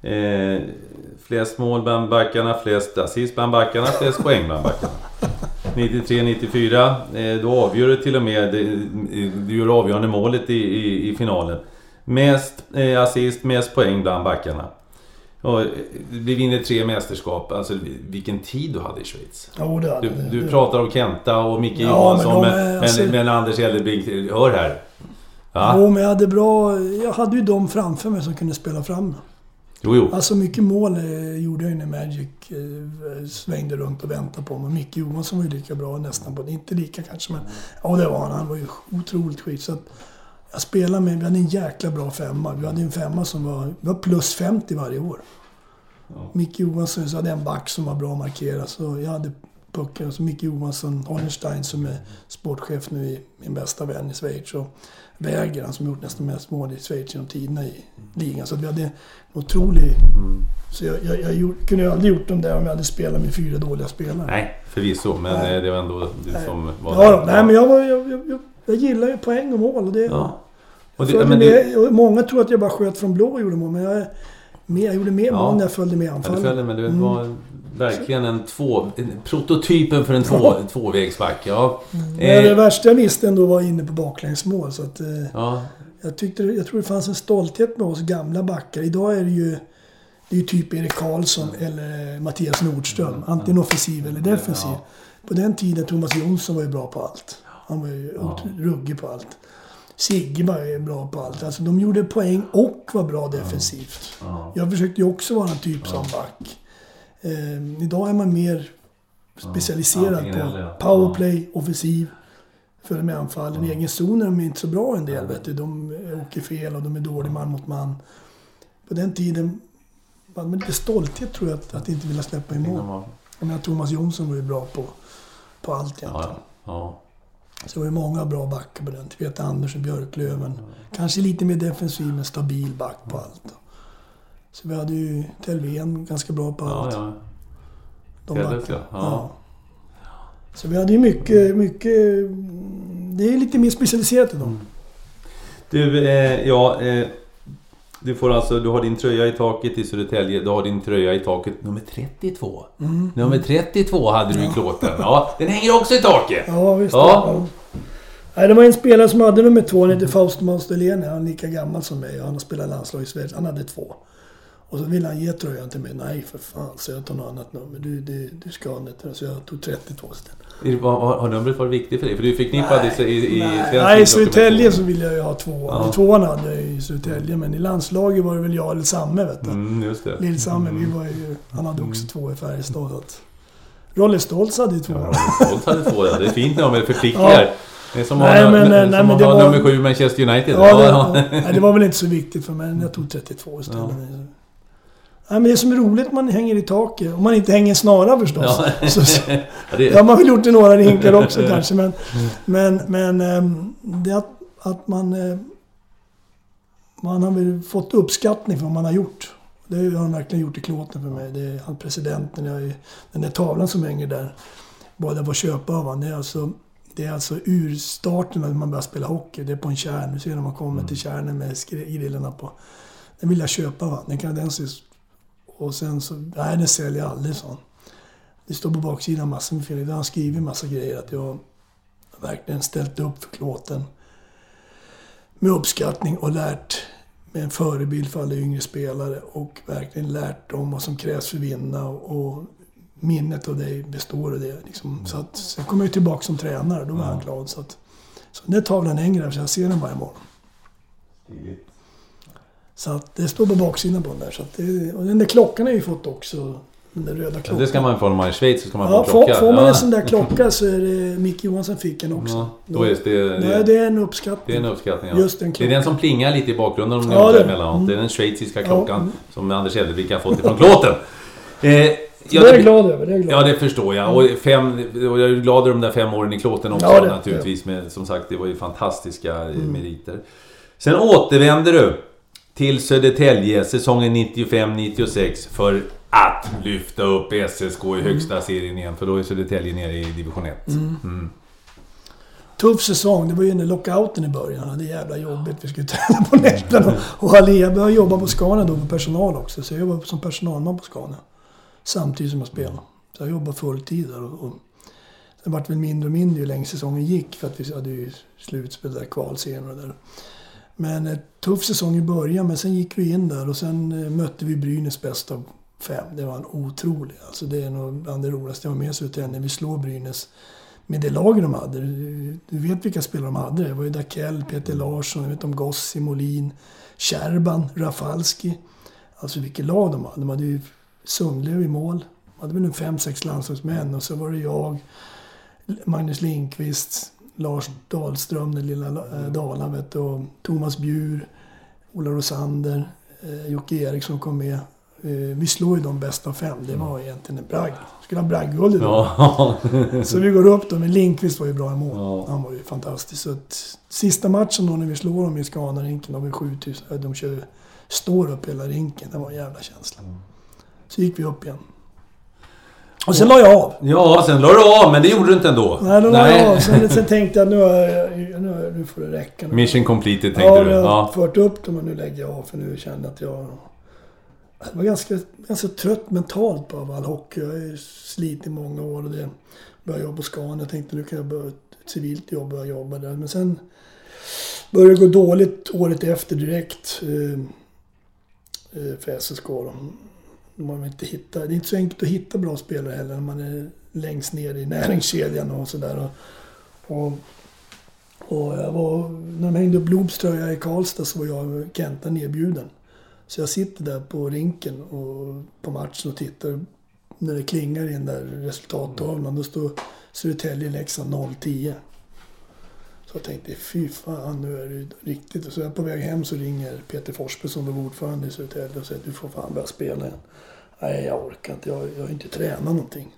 Eh, flest mål bland backarna, flest assist bland backarna, flest poäng bland backarna. 93-94, eh, då avgör du till och med, du gör avgörande målet i, i, i finalen. Mest eh, assist, mest poäng bland backarna. Och vi vinner tre mästerskap. Alltså vilken tid du hade i Schweiz.
Jo, det
du, du pratar om Kenta och Micke ja, Johansson, men, men, alltså, men, men Anders Eldebrink, hör här.
Ja. Jo, men jag hade bra... Jag hade ju dem framför mig som kunde spela fram.
Jo, jo.
Alltså mycket mål eh, gjorde jag ju när Magic eh, svängde runt och väntade på mig. Micke Johansson var ju lika bra nästan på. Inte lika kanske, men... Ja, det var han. Han var ju otroligt skit. Så att jag spelade med... Vi hade en jäkla bra femma. Vi hade en femma som var... Var plus 50 varje år. Ja. Micke Johansson så hade en back som var bra markerad. Så jag hade pucken. Och så Micke Johansson, Hollenstein som är sportchef nu, min bästa vän i Schweiz. Och Wäger, han som gjort nästan mest mål i Schweiz genom tiderna i ligan. Så vi hade en otrolig... Mm. Så jag, jag, jag gjorde, kunde ju aldrig gjort dem där om jag hade spelat med fyra dåliga spelare.
Nej, förvisso. Men nej. Eh, det var ändå du som
var ja, där. Nej, men jag, var, jag, jag, jag, gillar ju poäng och mål. Det, ja. och det, men det, många tror att jag bara sköt från blå och gjorde mål, men jag, mer, jag gjorde mer ja. mål när jag följde med anfallet.
Ja, följde med. Du mm. var verkligen en två... En, prototypen för en två, tvåvägsback. Ja.
Mm. Eh. Det värsta jag visste ändå var inne på baklängsmål. Så att, eh, ja. jag, tyckte, jag tror det fanns en stolthet med oss gamla backar. Idag är det ju... Det är ju typ Erik Karlsson mm. eller Mattias Nordström. Mm. Antingen offensiv eller defensiv. Ja. På den tiden Thomas Jonsson var ju bra på allt. Han var ju ja. ruggig på allt. Sigge var ju bra på allt. Alltså de gjorde poäng och var bra defensivt. Ja. Jag försökte ju också vara en typ som back. Eh, idag är man mer specialiserad ja, på powerplay, offensiv, följa med anfallen. I egen zon är de inte så bra en del. Vet du. De åker fel och de är dåliga man mot man. På den tiden var det lite stolthet tror jag att, att inte vilja släppa in mål. Jag menar Thomas Jonsson var ju bra på, på allt egentligen. Ja, ja. Så det var många bra backar på den tiden. Vet Anders och Björklöven. Kanske lite mer defensiv men stabil back på allt. Så vi hade ju Telvén ganska bra på allt. Ja, ja. De ja. ja. Så vi hade ju mycket, mycket... Det är lite mer specialiserat idag. Mm.
Du, eh, ja... Eh, du får alltså, du har din tröja i taket i Södertälje. Du har din tröja i taket nummer 32. Mm. Nummer 32 hade du i klåten. Ja, den hänger också i taket.
Ja, visst. Ja. ja. Nej, det var en spelare som hade nummer två. Han heter Fausto Monsteliene. Han är lika gammal som mig och han har spelat landslag i Sverige. Han hade två. Och så ville han ge tröjan till mig. Nej för fan, så jag tar något annat nummer. Du, du, du ska ha det. Så jag tog 32 istället.
Har, har numret varit viktigt för dig? För du förknippade i, i, i
Nej, nej i Södertälje så ville jag ju ha tvåan. Ja. Tvåan hade jag i Södertälje. Men i landslaget var det väl jag eller Samme vet du.
Mm, just det.
Lill-Samme, mm. vi var ju... Han hade också mm. två i Färjestad. Rolle Stoltz hade ju två. Ja,
Stoltz hade två, ja. Det är fint när de förpliktigar. Ja. Det är som nej, att men, nej, men det var... nummer sju Manchester United.
Ja, det, ja. nej, det var väl inte så viktigt för mig. Jag tog 32 istället. Ja. Ja, men det som är roligt att man hänger i taket. Om man inte hänger snara förstås. Ja, så, [LAUGHS] så, ja, har man väl gjort i några rinkar [LAUGHS] också kanske. Men, men, men ehm, det att, att man... Eh, man har väl fått uppskattning för vad man har gjort. Det har han verkligen gjort i klåten för mig. Det är han presidenten, jag är, den där tavlan som hänger där. Bad jag få köpa av honom. Det är alltså Det är alltså urstarten när man börjar spela hockey. Det är på en kärn. Du ser när man kommer till kärnen med grillorna på. Den vill jag köpa va. Den kanadensisk. Och sen så... Nej, den säljer jag aldrig sån. Det står på baksidan massor med fel. Han skrivit massa grejer. Att jag verkligen ställt upp för klåten. Med uppskattning och lärt med en förebild för alla yngre spelare. Och verkligen lärt dem vad som krävs för att vinna. Och minnet av dig består av det. Liksom. Så att, sen kom jag tillbaka som tränare. Då var han glad. Så, att, så den tavlan hänger där, så jag ser den varje morgon. Så att det står på baksidan på den där. Så det, och den där klockan har jag ju fått också. Den där röda
Ja,
klockan.
det ska man få när man är i Schweiz. Så ska man
Ja,
få klocka.
får man
ja.
en sån där [LAUGHS] klocka så är det... Micke Johansson fick en också.
Ja, då är det, det,
Nej, det är en uppskattning.
det är en uppskattning. Ja.
Just den
det är
klockan.
den som plingar lite i bakgrunden om ni
Ja, det-
emellanåt.
mm.
Det är den schweiziska
Ja,
klockan
mm.
som Anders Edelvik har fått ifrån Klåten. Eh,
det är jag glad över. Det är jag glad
Ja, det förstår jag. Och, fem, och jag är glad över de där fem åren i Klåten också
Ja, det-
naturligtvis. Men som sagt, det var ju fantastiska
Mm.
meriter. Sen återvänder du till Södertälje säsongen 95-96 för att lyfta upp SSK i högsta serien igen. För då är Södertälje nere i division 1. Mm.
Tuff säsong. Det var ju den där lockouten i början. Det är jävla jobbigt. Vi skulle [LAUGHS] träna på nätterna. Och Halea började jobba på Scania då, på personal också. Så jag jobbade som personalman på Scania. Samtidigt som jag spelade. Så jag jobbade fulltid där. Och, och det vart väl mindre och mindre ju längre säsongen gick. För att vi hade ju slutspel där, kvalserien och det där. Men en tuff säsong i början. Men sen gick vi in där och sen eh, mötte vi Brynäs bäst av fem. Det var en otrolig. Alltså det är nog bland det roligaste jag var med i När vi slår Brynäs med det laget de hade. Du du vet vilka spelare de hade. Det var ju Dakell, Peter Larsson, jag vet om Gossi, Molin, Kärban, Rafalski. Alltså vilket lag de hade. De hade ju Sundlöv i mål. De hade väl en fem, sex landslagsmän och så var det jag, Magnus Lindqvist, Lars Dahlström, den lilla äh, Dalan vet du, och Thomas Bjur, Ola Rosander, eh, Jocke Eriksson kom med. Eh, vi slår ju de bästa av fem. Det var egentligen en bragd. Skulle ha bragdguld idag.
Ja.
Så vi går upp då, men Lindqvist var ju bra i mål.
Ja.
Han var ju fantastisk. Så att, sista matchen då när vi slår dem i Scanarinken, var vi 7000, äh, de kör, står upp hela rinken. Det var en jävla känsla. Så gick vi upp igen. Och sen la jag av.
ja, sen la du av, men det gjorde du inte ändå.
Nej, då la jag av. Sen, sen [LAUGHS] tänkte jag nu, jag- nu, nu får det räcka. Nu.
Mission completed tänkte
ja,
du.
jag har
Ja.
fört upp dem och nu lägger jag av för nu kände jag att jag... Jag var ganska, ganska trött mentalt på all hockey. Jag har slitit i många år och det började jobba på Scania. Jag tänkte nu kan jag börja ett civilt jobb och jobba där. Men sen började det gå dåligt året efter direkt eh, eh, för SSK. då. Man inte hittar. det är inte så enkelt att hitta bra spelare heller när man är längst ner i näringskedjan och sådär. Och, och, och jag var, när de hängde upp Loobs tröja i Karlstad så var jag och Kenta nedbjuden. Så jag sitter där på rinken och på matchen och tittar. När det klingar i den där resultattavlan då står Södertälje-Leksand 0-10. Så jag tänkte, fy fan nu är det riktigt. Och så är jag på väg hem så ringer Peter Forsberg som var ordförande i Södertälje och säger du får fan börja spela igen. Nej, jag orkar inte. Jag, jag har inte tränat någonting.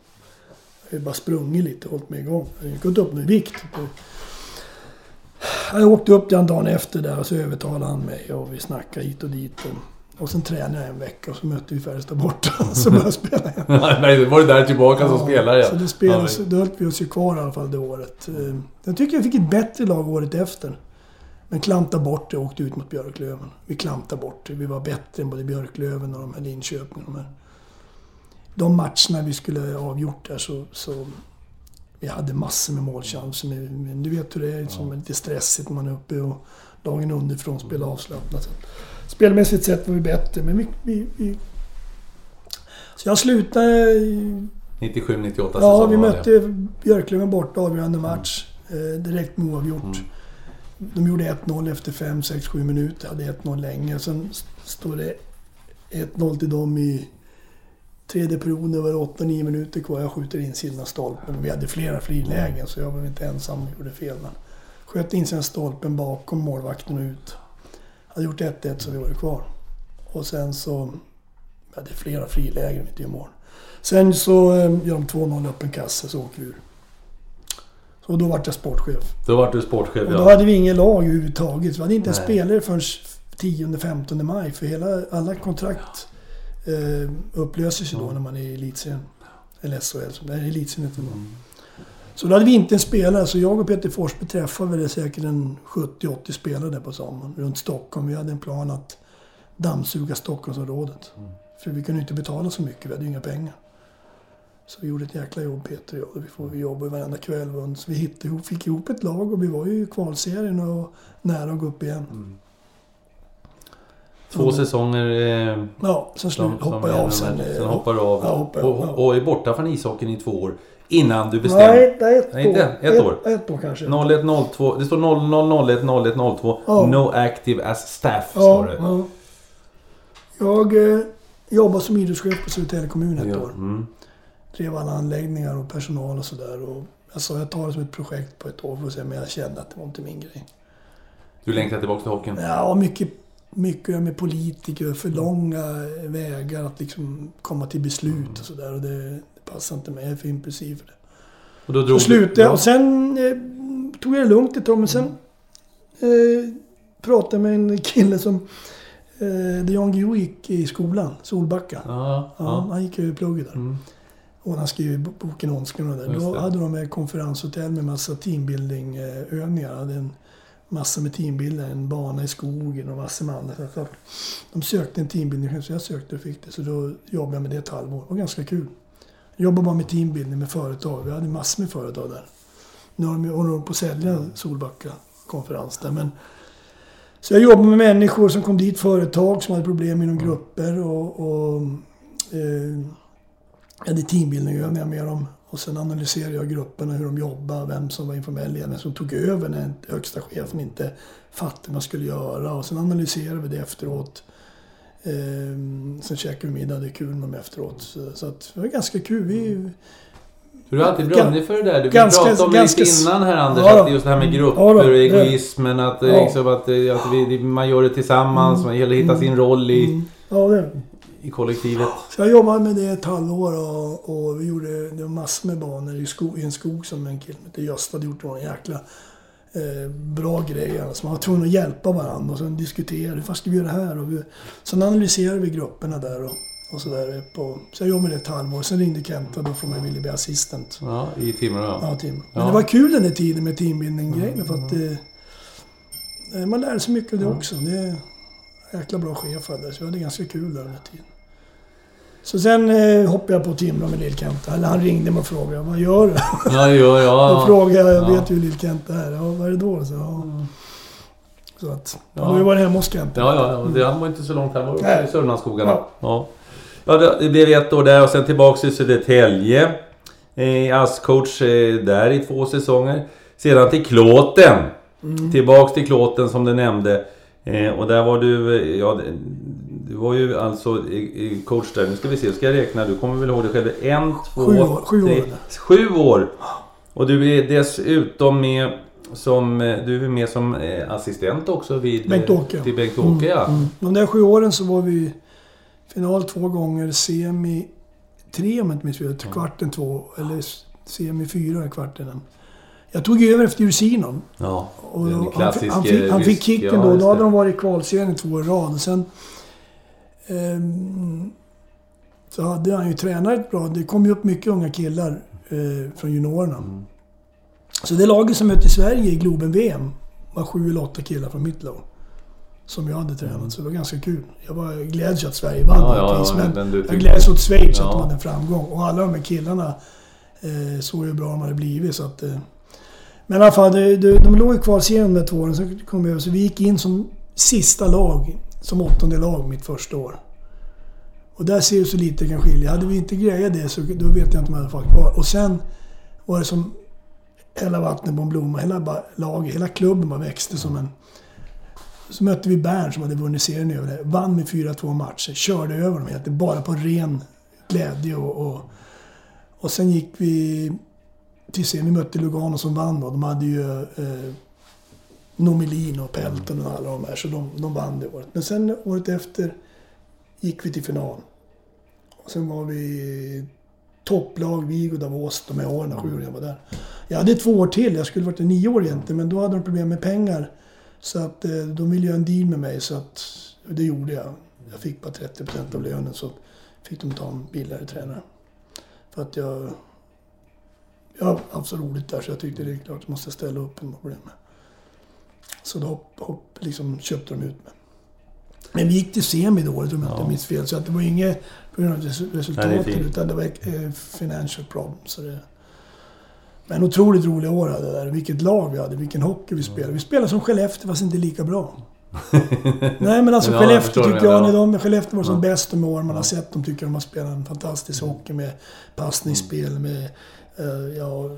Jag har bara sprungit lite och hållit mig igång. Jag har gått upp med vikt. Jag åkte upp den dagen efter där och så övertalade han mig och vi snackade hit och dit. Och, och sen tränade jag en vecka och så mötte vi Färjestad borta. [LAUGHS] Så började jag spela igen. [LAUGHS]
Nej, det var det där tillbaka som spelare.
Så det spelades, då höll vi oss ju kvar i alla fall det året. Eh, Jag tycker jag fick ett bättre lag året efter. Men klantade bort det och åkte ut mot Björklöven. Vi klantade bort det. Vi var bättre än både Björklöven och de här Linköping. och De, här. De matcherna vi skulle avgjort där så, så... Vi hade massor med målchanser. Men, du vet hur det är. Som är lite stressigt när man är uppe och lagen underifrån spelar avslappnat. Spelmässigt sett var vi bättre, men vi... vi, vi så jag slutade... i-
97-98
Ja,
säsongen
vi
var det.
mötte Björklöven borta, avgörande match. Eh, direkt med oavgjort. De gjorde 1-0 efter 5, 6, 7 minuter. Hade 1-0 länge. Sen står det 1-0 till dem i tredje perioden. Det var 8-9 minuter kvar. Jag skjuter insidan av stolpen. Vi hade flera frilägen så jag var inte ensam och gjorde fel. Men sköt insidan av stolpen bakom målvakten och ut. Hade gjort 1-1 så vi var kvar. Och sen så... Vi hade flera frilägen, inte gjorde mål. Sen så eh, gör de 2-0 öppen kasse så åker vi ur. Så då vart jag sportchef.
Då var du sportchef,
Och då
ja.
hade vi ingen lag överhuvudtaget. Vi hade inte en spelare förrän 10-15 maj. För hela, alla kontrakt eh, upplöses ju då när man är i elitserien. Eller SHL, som det är elitserien heter det. Så då hade vi inte en spelare, så jag och Peter Forsberg träffade väl säkert en 70-80 spelare där på sommaren runt Stockholm. Vi hade en plan att dammsuga Stockholmsområdet. För vi kunde inte betala så mycket, vi hade ju inga pengar. Så vi gjorde ett jäkla jobb Peter och jag. Vi, får, vi jobbade varenda kväll. Så vi hittade fick ihop ett lag och vi var ju i kvalserien och nära att gå upp igen.
Två säsonger... Eh,
Ja, sen slut,
som,
hoppade jag av sen.
Sen hoppar du av.
Ja, hoppade jag
och, och är borta från ishockeyn i två år. Innan du bestämde...
Nej, ett
Nej,
år.
inte ett år.
Ett, år kanske.
01 02. Det står 00 01 01 02.
Ja.
No active as staff
Ja,
står det.
ja. Jag eh, jobbade som idrottschef på Södertälje kommun ett år.
Mm.
Drev alla anläggningar och personal och sådär. Och Jag sa jag tar det som ett projekt på ett år för att se, men jag kände att det var inte min grej.
Du längtar tillbaka till hockeyn?
Ja, mycket, mycket med politiker, för långa vägar att liksom komma till beslut och sådär. Och det, det passar inte mig, jag är för impulsiv för det.
Och då
Så
drog
slutade
du-
jag och sen eh, tog jag det lugnt ett tag. Men sen eh, pratade jag med en kille som... Eh, där Jan Guillou gick i skolan, Solbacka.
Ja,
Ja,
ja.
Han gick ju plugget där.
Mm.
Och han skrev bo- boken Ondskan och.
Just
Då
det.
hade de ett konferenshotell med massa teambuilding-övningar. Massor med teambilder, en bana i skogen och massor med andra. Så de sökte en teambildning, så jag sökte och fick det. Så då jobbade jag med det ett halvår. Det var ganska kul. Jag jobbade bara med teambuilding med företag. Vi hade massor med företag där. Nu håller de på att sälja Solbacka konferens där. Men, så jag jobbade med människor som kom dit, företag som hade problem inom grupper och, och eh, jag hade teambuildingövningar med dem. Och sen analyserade jag grupperna, hur de jobbade, vem som var informell ledare, som tog över när högsta chefen inte fattade vad man skulle göra. Och sen analyserade vi det efteråt. Ehm, sen käkade vi middag, det är kul med dem efteråt. Så, att det var ganska kul. Vi,
Du har alltid brunnit för det där. Du
Ganska-
pratade om
ganska-
lite innan här Anders,
Ja
att just det här med grupper
Ja då,
och egoismen. Att, eh,
Ja.
liksom, att, eh, att vi, man gör det tillsammans, man gäller att hitta sin roll i,
mm, ja, det.
I kollektivet.
Så jag jobbade med det ett halvår och, och vi gjorde det massor med banor i, sko, i en skog som en kille hette Gösta hade gjort. Det var en jäkla eh, bra grej. Alltså man var tvungen att hjälpa varandra och sen diskutera. Hur fan ska vi göra här? Och vi, sen analyserade vi grupperna där och, och sådär. På, så jag jobbade med det ett halvår. Sen ringde Kenta då från mig ville bli assistent.
Ja, i Timrå. Ja.
Ja, team. Men
Ja.
det var kul den där tiden med teambuilding-grejerna för att eh, man lärde sig mycket av det också. Det jäkla bra chef hade, så vi hade ganska kul där den här tiden. Så sen eh, hoppade jag på Timrå med Lill-Kenta. Eller han ringde mig och frågade vad gör du?
Ja, gör jag. [LAUGHS]
Då frågade jag, jag
Ja.
vet ju hur Lill-Kenta är. Ja, vad är det då? Så, ja. så att,
Ja.
ja. då har vi varit hemma hos Kenta.
Ja, ja, ja. Det var inte så långt här. Det var i Sörmlandsskogarna.
Ja.
Ja. Ja, det blev ett år där och sen tillbaks till Södertälje. Eh, ASS-coach eh, där i två säsonger. Sedan till Klåten.
Mm.
Tillbaks till Klåten som du nämnde. Eh, och där var du... eh, Ja, du var ju alltså eh, eh, coach där. Nu ska vi se, ska jag räkna? Du kommer väl ihåg det själv? En, två,
Sju år, sju år
tre...
det.
Sju år! Och du är dessutom med som... eh, Du är med som eh, assistent också vid... eh,
Bengt-Åke.
Till Bengt-Åke, ja.
Mm. De där sju åren så var vi i final två gånger, semi tre om jag inte minns fel. Kvarten två, eller semi fyra i kvarten. Jag tog över efter Ursinon.
Ja,
Och
den
han, fick-
klassiska
han, fick, han fick kicken
ja,
då. Då hade de varit i kvalserien två år i rad. Och sen... ehm, så hade han ju tränat bra. Det kom ju upp mycket unga killar eh, från juniorerna.
Mm.
Så det laget som mötte Sverige i Globen-VM var sju eller åtta killar från mitt lag. Som jag hade tränat, så det var ganska kul. Jag var gläds ju att Sverige vann
Ja, ja, ja,
men, jag
tyckte-
gläds åt Schweiz att
Ja.
de hade en framgång. Och alla de här killarna eh, såg hur bra de hade blivit. Så att, eh, men i alla fall, de, de, de låg i kvalserien de där två åren. Sen kom vi över, så vi gick in som sista lag, som åttonde lag mitt första år. Och där ser du så lite det kan skilja. Hade vi inte grejat det så då vet jag inte om jag hade varit kvar. Och sen var det som hela vattnet på en blomma. Hela laget, hela klubben bara växte som en... Så mötte vi Bern som hade vunnit serien över det. Vann med 4-2 matcher. Körde över dem helt. Bara på ren glädje och, och... Och sen gick vi till serien. Vi mötte Lugano som vann då. De hade ju eh, Nomelin och Pelton och alla de här. Så de, de vann det året. Men sen året efter gick vi till final. Och sen var vi topplag, Vigo, Davos, de här åren, sju år jag var där. Jag hade två år till, jag skulle varit där nio år egentligen, men då hade de problem med pengar. Så att eh, de ville göra en deal med mig, så att och det gjorde jag. Jag fick bara 30 procent av lönen, så fick de ta en billigare tränare. För att jag... jag har haft så roligt där så jag tyckte det är klart att jag måste ställa upp på det. Så då hopp, hopp, liksom köpte de ut mig. Men vi gick till semi då, om jag inte minns fel. Så att det var inget på grund av resultatet utan det var eh, financial problem. Så det, men otroligt roliga år hade där. Vilket lag vi hade, vilken hockey vi spelade. Vi spelade som Skellefteå fast inte lika bra. [LAUGHS] Nej men alltså ja, Skellefteå tyckte jag, när de, Skellefteå var som ja. bäst de år man har sett dem, tycker de har spelat en fantastisk hockey med passningsspel, med ja,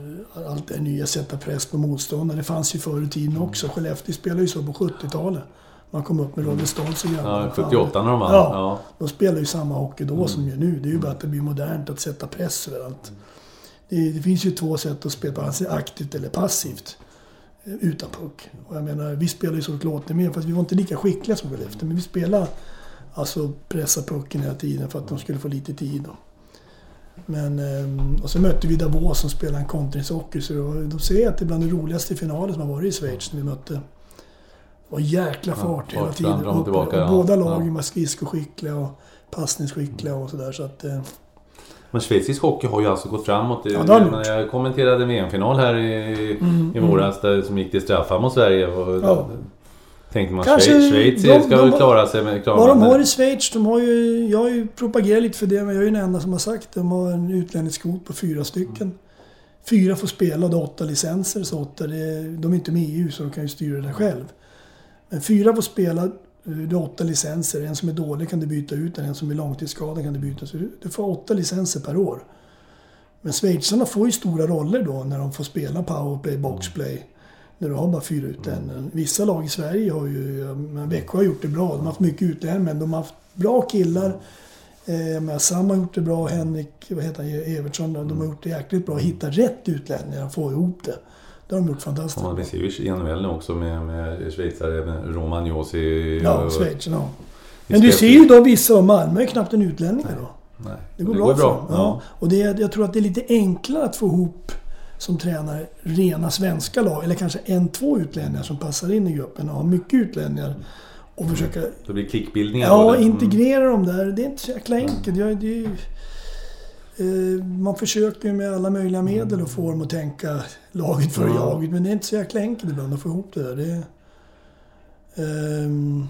allt det nya, sätta press på motståndare. Det fanns ju förr i tiden också. Skellefteå spelade ju så på 70-talet. Man kom upp med Roger Stoltz och
grabbarna. Ja, 78 när de vann.
Ja, ja. De spelar ju samma hockey då mm. som ju nu. Det är ju bara att det blir modernt att sätta press överallt. Det, det finns ju två sätt att spela, alltså aktivt eller passivt. Eh, utan puck. Och jag menar, vi spelade ju så låter mer, fast vi var inte lika skickliga som Skellefteå. Men vi spelade alltså pressa pucken hela tiden för att de skulle få lite tid. Men, ehm, och så mötte vi Davos som spelade en kontringshockey. Så de säger att det är bland de roligaste finaler som har varit i Schweiz när vi mötte var jäkla fart ja, hela tiden. Och, tillbaka, och båda lagen ja. var skridskoskickliga och passningsskickliga och sådär. Så att, eh.
men schweizisk hockey har ju alltså gått framåt. Ja, jag, jag kommenterade VM-final här i, mm, i våras där, som gick till straffar mot Sverige. Och, ja. Tänkte man Kanske Schweiz, Schweiz ska väl klara sig med...
Klara vad de har i Schweiz, de har ju... Jag har ju propagerat lite för det, men jag är ju den enda som har sagt det. De har en utlänningskvot på fyra stycken. Fyra får spela och det är åtta licenser, så åtta, det, de är inte med i EU så de kan ju styra det själv. Men fyra får spela, du har åtta licenser. En som är dålig kan du byta ut en som är långtidsskadad kan du byta. Så du får åtta licenser per år. Men schweizarna får ju stora roller då när de får spela powerplay, boxplay. När du har bara fyra utlänningar. Vissa lag i Sverige har ju... Växjö har gjort det bra. De har haft mycket utlänningar men de har haft bra killar. Eh, Sam har gjort det bra. Henrik vad heter han, Evertsson. De har gjort det jäkligt bra. Hitta rätt utlänningar och få ihop det. Det har de gjort fantastiskt
ja, Vi ser ju i NHL nu också med, med schweizare, med Roman Josi.
Ja, Schweiz, ja. Men du ser ju då vissa av Malmö är knappt en utlänning då.
Nej.
Det går det bra, går bra. Ja. Och det, jag tror att det är lite enklare att få ihop som tränare rena svenska lag. Eller kanske en, två utlänningar som passar in i gruppen och har mycket utlänningar. Och försöka...
Det blir klickbildningar
Ja, integrera mm. dem där. Det är inte så jäkla enkelt. Jag, det, Eh, man försöker med alla möjliga medel att få dem att tänka laget för ja. jaget. Men det är inte så jäkla enkelt ibland att få ihop det där. Det, um,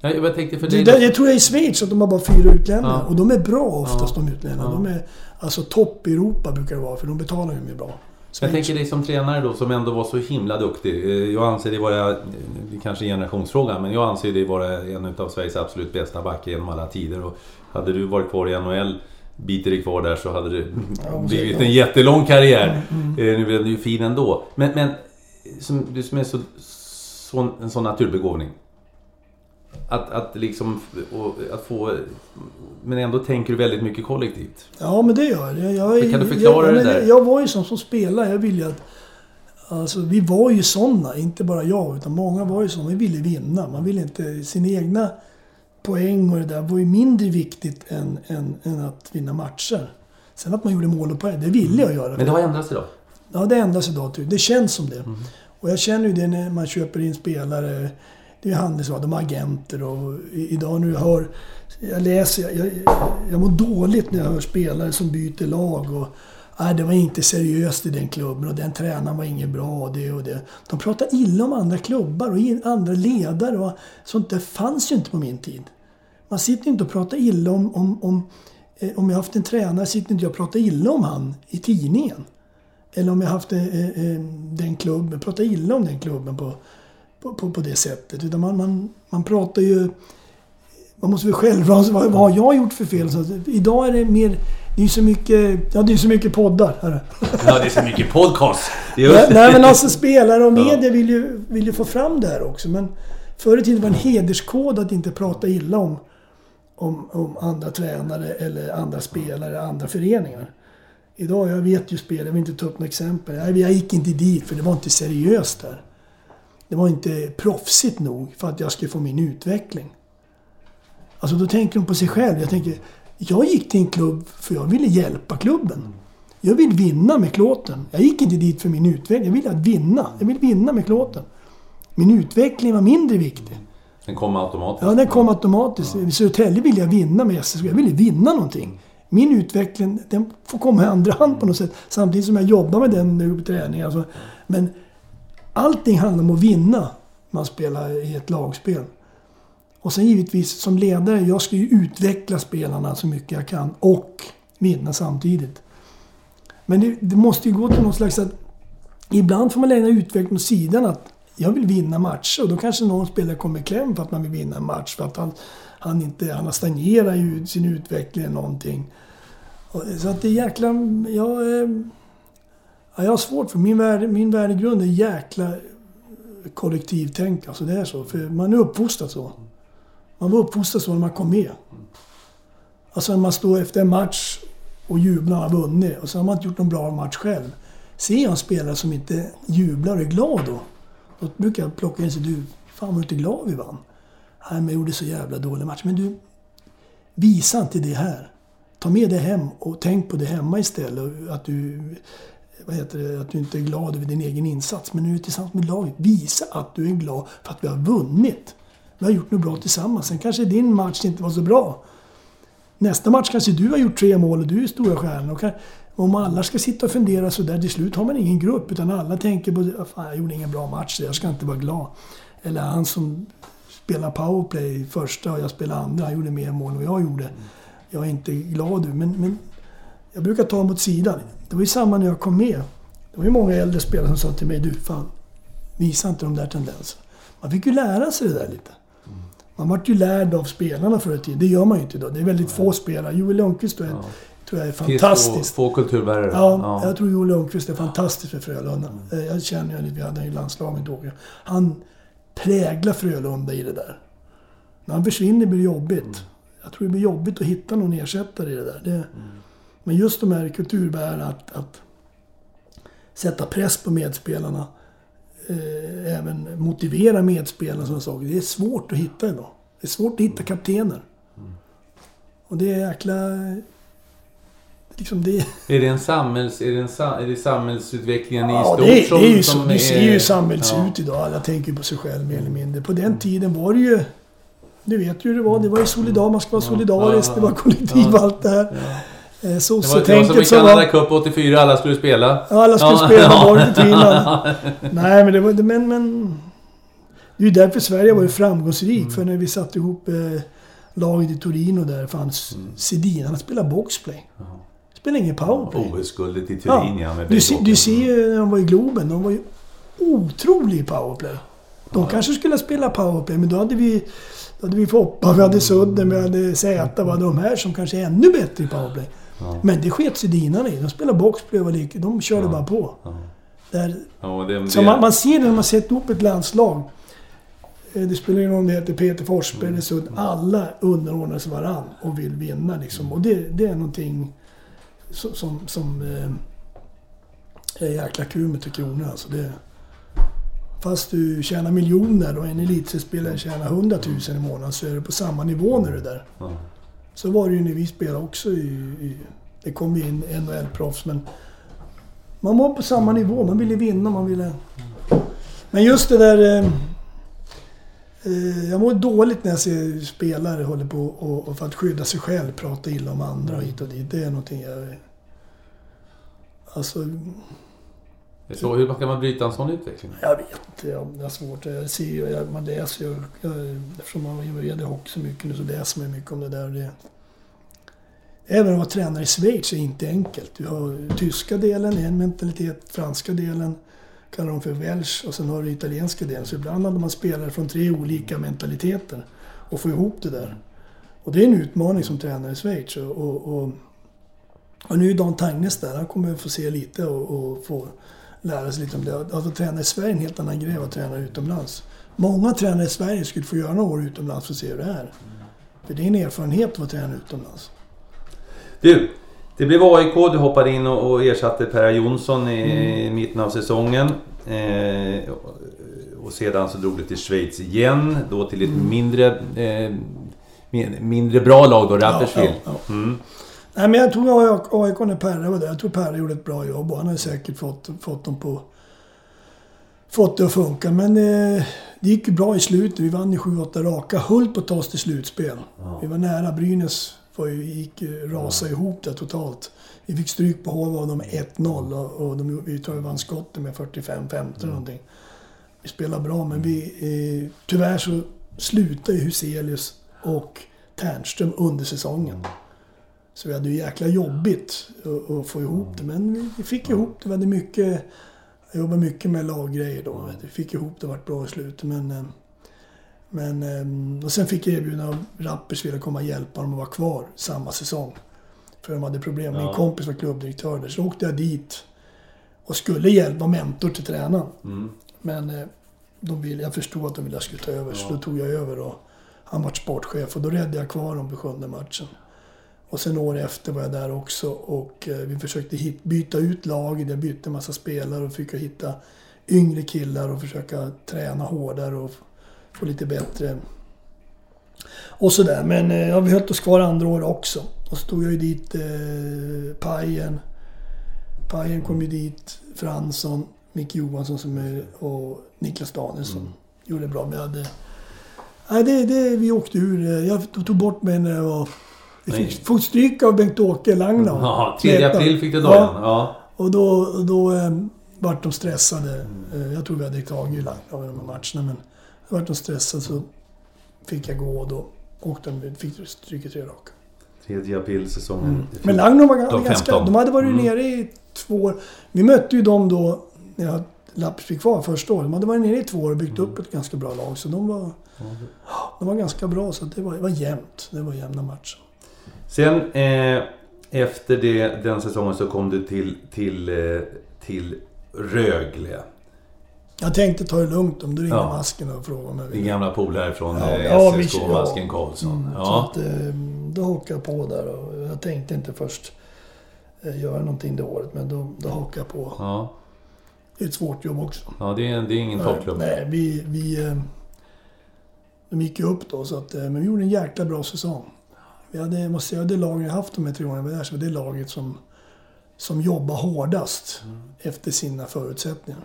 ja, jag tänkte för
det, det, jag tror jag är i Schweiz att de har bara fyra utlänningar. Ja. Och de är bra oftast ja. de utlänningarna. De är alltså topp i Europa brukar det vara för de betalar ju mer bra.
Jag tänker dig som tränare då som ändå var så himla duktig. Eh, jag anser dig vara, det kanske är generationsfråga, men jag anser dig vara en av Sveriges absolut bästa backar genom alla tider. Och hade du varit kvar i NHL biter dig kvar där så hade det [LAUGHS] blivit en jättelång karriär. Mm, mm. Eh, nu blev du ju fin ändå. Men, men som, du som är så, så, en sån naturbegåvning. Att, att liksom att få... Men ändå tänker du väldigt mycket kollektivt.
Ja, men det gör jag. jag
kan du förklara
jag,
det där?
Jag var ju sån som spelare. Jag ville att... Alltså, vi var ju såna, inte bara jag, utan många var ju såna. Vi ville vinna. Man ville inte sin egna poäng och det där var ju mindre viktigt än, än, än att vinna matcher. Sen att man gjorde mål och poäng, det ville jag göra.
Men det har ändrats idag?
Ja, det ändras idag. Det känns som det. Mm. Och jag känner ju det när man köper in spelare. Det är handelsvaror, de har agenter och idag när jag hör... Jag läser, jag, jag, jag mår dåligt när jag hör spelare som byter lag och... Nej, det var inte seriöst i den klubben och den tränaren var inget bra och det och det. De pratar illa om andra klubbar och andra ledare och sånt där fanns ju inte på min tid. Man sitter inte och pratar illa om... Om, om, eh, om jag haft en tränare sitter inte jag och pratar illa om han i tidningen. Eller om jag haft eh, eh, eh, den klubben, pratar illa om den klubben på, på, på, på det sättet. Utan man, man, man pratar ju... Man måste väl själv... Vad, vad har jag gjort för fel? Så idag är det mer... Det är så mycket... Ja, det är så mycket poddar. Här.
Ja, det är så mycket podcast.
Nej, nej, men alltså spelare och media vill ju, vill ju få fram det här också. Men förr i tiden var det en hederskod att inte prata illa om om, om andra tränare eller andra spelare, andra föreningar. Idag, jag vet ju spel, jag vill inte ta upp några exempel. Jag, jag gick inte dit för det var inte seriöst där. Det var inte proffsigt nog för att jag skulle få min utveckling. Alltså då tänker de på sig själv. Jag tänker, jag gick till en klubb för jag ville hjälpa klubben. Jag vill vinna med klåten. Jag gick inte dit för min utveckling. Jag ville vinna. Jag vill vinna med klåten. Min utveckling var mindre viktig.
Den kom automatiskt?
Ja, den kom automatiskt. I Södertälje ville jag vinna med SSK. Jag ville vinna någonting. min utveckling den får komma i andra hand på något sätt. Samtidigt som jag jobbar med den nu på träning. Alltså. Men allting handlar om att vinna. Man spelar i ett lagspel. Och sen givetvis som ledare, jag ska ju utveckla spelarna så mycket jag kan. Och vinna samtidigt. Men det, det måste ju gå till någon slags att... Ibland får man lägga utvecklingen åt sidan. att jag vill vinna matcher och då kanske någon spelare kommer i kläm för att man vill vinna en match. För att han, han, inte, han har stagnerat i sin utveckling eller någonting. Så att det är jäkla... Jag, eh, ja, jag har svårt för min, värde, min värdegrund är jäkla kollektivtänk. Alltså det är så. För man är uppfostrad så. Man var uppfostrad så när man kom med. Alltså när man står efter en match och jublar och har vunnit och så har man inte gjort någon bra match själv. Ser jag en spelare som inte jublar och är glad då, då brukar jag plocka in sig. Du, fan var du inte glad vi vann? Nej, men jag gjorde så jävla dålig match. Men du, visa inte det här. Ta med det hem och tänk på det hemma istället. Att du, vad heter det, att du inte är glad över din egen insats. Men nu är du tillsammans med laget. Visa att du är glad för att vi har vunnit. Vi har gjort något bra tillsammans. Sen kanske din match inte var så bra. Nästa match kanske du har gjort tre mål och du är stora stjärnan. Och om alla ska sitta och fundera så där till slut har man ingen grupp. Utan alla tänker på ah, att jag gjorde ingen bra match så jag ska inte vara glad. Eller han som spelar powerplay första och jag spelar andra. Han gjorde mer mål än vad jag gjorde. Jag är inte glad nu. Men, men jag brukar ta honom åt sidan. Det var ju samma när jag kom med. Det var ju många äldre spelare som sa till mig, du fan, visa inte de där tendenserna. Man fick ju lära sig det där lite. Man vart ju lärd av spelarna förr i tiden. Det gör man ju inte idag. Det är väldigt få spelare. Joel Lundqvist är, ja. tror jag är fantastisk.
Få, få kulturbärare.
Ja, ja, jag tror Joel Lundqvist är fantastisk för Frölunda. Mm. Jag känner ju lite, vi hade i landslaget då. Han präglar Frölunda i det där. När han försvinner blir det jobbigt. Mm. Jag tror det blir jobbigt att hitta någon ersättare i det där. Det, mm. Men just de här kulturbärarna, att, att sätta press på medspelarna eh, även motivera medspelarna som saker. Det är svårt att hitta idag. Det är svårt att hitta kaptener. Och det är jäkla... Liksom det...
Är det en samhälls... Är det, en, är det samhällsutvecklingen
ja,
i stort
det,
som...
det är ju
som
Du
är,
ser ju samhället ja. ut idag. Alla tänker på sig själv mer eller mindre. På den tiden var det ju... Du vet ju hur det var. Det var ju solidar, man ska vara solidarisk. Det var kollektiv allt det här.
Eh, Sossetänket som i Canada Cup 84, alla skulle spela.
Ja, alla skulle ja. spela. Var det inte? [LAUGHS] Nej, men det var... Men, men... Det är ju därför Sverige var ju framgångsrikt. Mm. För när vi satte ihop eh, laget i Torino där fanns mm. Sedin. Han spelade boxplay. Mm. Spelade ingen powerplay.
OS-guldet i Turin ja.
du, se, du ser ju när de var i Globen. De var ju otrolig powerplay. De ja. kanske skulle spela powerplay, men då hade vi... Då hade vi Foppa, vi hade Sudden, vi hade Zäta. Vi hade de här som kanske är ännu bättre i powerplay. Men det sket sedinarna i. De spelade boxplay och lik. De körde ja. bara på. Ja. Där, ja, det, så Man, man, ser det när man sätter ihop ett landslag. Eh, det spelar ingen roll om det heter Peter Forsberg eller mm. Sudd. Alla underordnar sig varann och vill vinna liksom. Och det, det är någonting som, som, som eh, är jäkla kul med Tre Kronor alltså. Det, fast du tjänar miljoner och en elitspelare tjänar hundratusen i månaden så är du på samma nivå när du är där. Så var det ju när vi spelade också. I, i, det kom ju in NHL-proffs men man var på samma nivå. Man ville vinna, man ville... Men just det där... Eh, eh, jag mår dåligt när jag ser spelare håller på och, och för att skydda sig själv prata illa om andra och hit och dit. Det är någonting jag... Alltså...
Så hur kan man bryta en sån utveckling?
Jag vet inte. Det är svårt. Jag ser ju, man läser ju. Eftersom man var i hockey så mycket nu så läser man mycket om det där. Det, även att vara tränare i Schweiz är inte enkelt. Du har tyska delen, en mentalitet. Franska delen kallar de för Welsh och sen har du italienska delen. Så ibland hade man spelare från tre olika mentaliteter och få ihop det där. Och det är en utmaning som tränare i Schweiz. Och, och, och, och nu är Dan Tangnes där. Han kommer få se lite och, och få lära sig lite om det. Alltså träna i Sverige är en helt annan grej än att träna utomlands. Många tränare i Sverige skulle få göra några år utomlands för att se hur det är. För det är en erfarenhet att vara tränare utomlands.
Du, det blev AIK. Du hoppade in och, ersatte Per Jonsson i mm. mitten av säsongen. Eh, och sedan så drog du till Schweiz igen. Då till ett mm. mindre, eh, mindre bra lag då, Rapperswil. Ja, ja, ja. mm.
Nej, men jag tror AIK när Perre var där. Jag tror Perre gjorde ett bra jobb och han har säkert fått, fått dem på... Fått det att funka. Men eh, det gick ju bra i slutet. Vi vann ju 7-8 raka. Höll på att ta oss till slutspel. Ja. Vi var nära. Brynäs var ju, gick, ju- rasade ihop där totalt. Vi fick stryk på HV av dem med 1-0 och, och de, vi tror vi vann skotten med 45-50 eller någonting. Vi spelade bra men vi... Eh, tyvärr så slutade ju Huselius och Ternström under säsongen. Så vi hade ju jäkla jobbigt att, att få ihop det. Men vi, fick ihop det. Vi hade mycket... Jag jobbade mycket med laggrejer då. Vi fick ihop det och vart bra i slutet. Men, eh, men, eh, och sen fick jag erbjudande av Rappers ville komma och hjälpa dem att vara kvar samma säsong. För de hade problem. Min
Ja.
kompis var klubbdirektör där. Så åkte jag dit och skulle hjälpa mentor till tränaren.
Mm.
Men eh, de ville, jag förstod att de ville att jag skulle ta över, så då tog jag över och han var sportchef och då räddade jag kvar dem vid sjunde matchen. Och sen år efter var jag där också och eh, vi försökte hit, byta ut laget. Jag bytte massa spelare och fick hitta yngre killar och försöka träna hårdare och få lite bättre och sådär. Men eh, ja, vi höll oss kvar andra år också. Och så tog jag ju dit eh, Pajen. Pajen kom ju dit. Fransson, Micke Johansson som är, och Niklas Danielsson. Gjorde det bra. Jag hade... Nej, det, det, vi åkte ur. Jag tog bort mig när jag var... Vi fick, fick stryk av Bengt-Åke Langdal.
Ja, 3
Knäppte.
april fick du
Ja,
dagen. Ja.
och då, då eh, vart de stressade. Eh, jag tror vi hade tagit Langdal i de här matcherna men vart de stressade så fick jag gå och då åkte de, fick stryk i tre raka.
3 april säsongen.
Men Langdal var
De
ganska...
15.
De hade varit
Mm.
nere i två år. Vi mötte ju dem då när jag Lappers fick kvar första året. De hade varit nere i två år och byggt
Mm.
upp ett ganska bra lag. Så de var, de var ganska bra. Så det var, det var jämnt. Det var jämna matcher.
Sen eh, efter det, den säsongen så kom du till, till, eh, till Rögle.
Jag tänkte ta det lugnt om du ringde
Ja.
masken och frågade jag
Din gamla polare från
Ja,
eh, SSK,
ja.
Masken Karlsson.
Mm, Så
Ja.
att, eh, då hakade jag på där och jag tänkte inte först göra någonting det året men då, då hakade jag på.
Ja.
Det är ett svårt jobb också.
ja, det är, det är ingen toppklubb.
Nej, vi... vi de gick ju upp då så att... Men vi gjorde en jäkla bra säsong. Vi hade, måste säga, det laget jag haft de här tre åren jag var där, så var det laget som, som jobbar hårdast efter sina förutsättningar.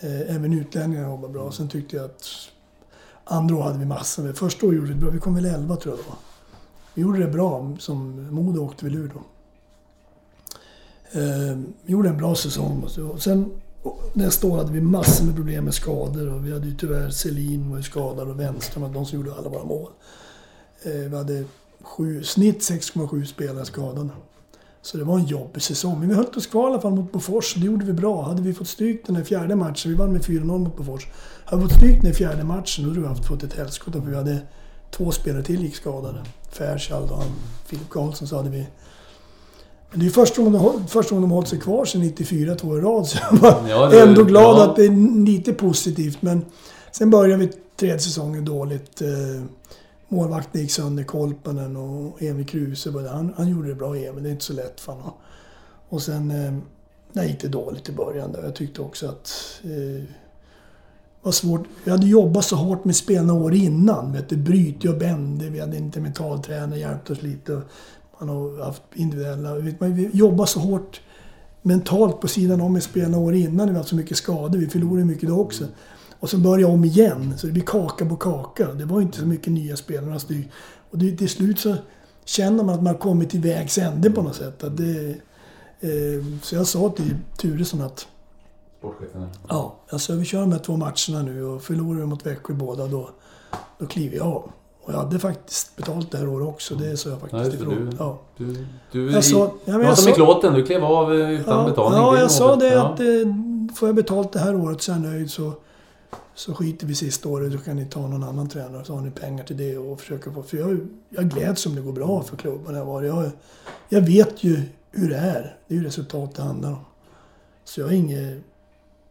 Eh, även utlänningarna jobbar bra. Sen tyckte jag att andra år hade vi massor med. Första året gjorde vi det bra. Vi kom väl 11 tror jag var. Vi gjorde det bra. Som Modo åkte väl ur då. Eh, vi gjorde en bra säsong. jag- Och sen och nästa år hade vi massor med problem med skador. Och vi hade ju tyvärr Selin var skadad och Wenström de som gjorde alla våra mål. Eh, vi hade sju, snitt 6,7 spelare skadade. Så det var en jobbig säsong. Men vi höll oss kvar i alla fall mot Bofors och det gjorde vi bra. Hade vi fått stryk den här fjärde matchen, vi vann med 4-0 mot Bofors. Hade vi fått stryk den här fjärde matchen, då hade vi haft fått ett helskotta för vi hade två spelare till gick skadade. Färschald och han, Filip Karlsson så hade vi... Men det är första gången, de, första gången de hållit sig kvar sedan 94, två i rad. Så jag var
Ja, det-
ändå glad
ja.
att det är lite positivt. Men sen började vi tredje säsongen dåligt. Målvakten gick sönder, Kolpanen och Emil Kruse. Han, han gjorde det bra, Emil. Det är inte så lätt för honom. Och sen eh, det gick det dåligt i början. Där. Jag tyckte också att eh, var svårt. Jag hade jobbat så hårt med spelarna år innan. Vet du, bryt och bände, Vi hade inte mentaltränare, hjälpt oss lite. Man har haft individuella... Vet man, vi jobbade så hårt mentalt på sidan om med spelarna år innan. Vi Vi hade så mycket skador. Vi förlorade mycket då också. Och så började jag om igen. Så det blir kaka på kaka. Det var inte så mycket nya spelare. som styrde. Och det, till slut så känner man att man har kommit till vägs ände på något sätt. Att det, eh, så jag sa till Turesson att
Sportchefen.
Ja, alltså vi kör de här två matcherna nu och förlorar vi mot Växjö båda då, då kliver jag av. Och jag hade faktiskt betalt det här året också, det sa jag
Ja,
faktiskt ifrån.
Du,
Ja.
du, du,
Jag sa- ja, men
var
jag
som i
sa-
klåten, du klev av eh, utan
Ja,
betalning.
ja jag sa det
Ja.
att eh, får jag betalt det här året så är jag nöjd så, så skiter vi sista året. Då kan ni ta någon annan tränare så har ni pengar till det och försöka få... För jag, jag gläds om det går bra för klubben. Jag, var. Jag, jag vet ju hur det är. Det är ju resultat det handlar om. Så jag har inget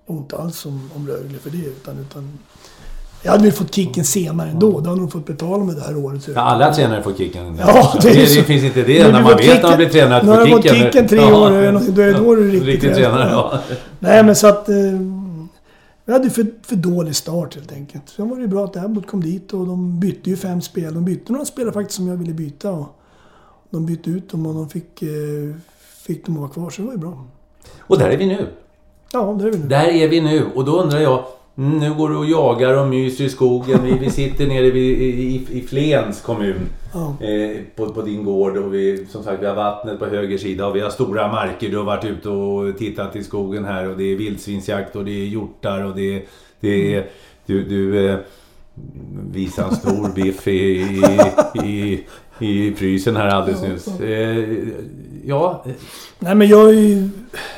ont alls om, om Rögle för det. Utan, utan, jag hade väl fått kicken senare ändå. Då hade de fått betala mig det här året.
Ja, alla tränare får kicken.
Ja,
det,
det
det, finns inte det när
du
man vet när man
kicken-
blir tränare att
när
få
du har
kicken.
fått kicken tre år någonting, då är- då är du riktig tränare.
Ja.
Nej, men så att... Vi hade för, för dålig start helt enkelt. Sen var det ju bra att Abbott kom dit och de bytte ju fem spel. De bytte några spelare faktiskt som jag ville byta. Och de bytte ut dem och de fick, eh, fick dem att vara kvar, så det var ju bra.
Och där är vi nu.
Ja, det är vi nu.
Där är vi nu. Och då undrar jag, Mm, nu går du och jagar och myser i skogen. Vi, vi sitter nere vid, i, i Flens kommun.
Ja.
Eh, på, på din gård och vi, som sagt, vi har vattnet på höger sida och vi har stora marker. Du har varit ute och tittat i skogen här och det är vildsvinsjakt och det är hjortar och det, det är... Du, du eh, visade en stor biff i, i, i, i frysen här alldeles nyss. Eh, ja,
Nej men jag ju,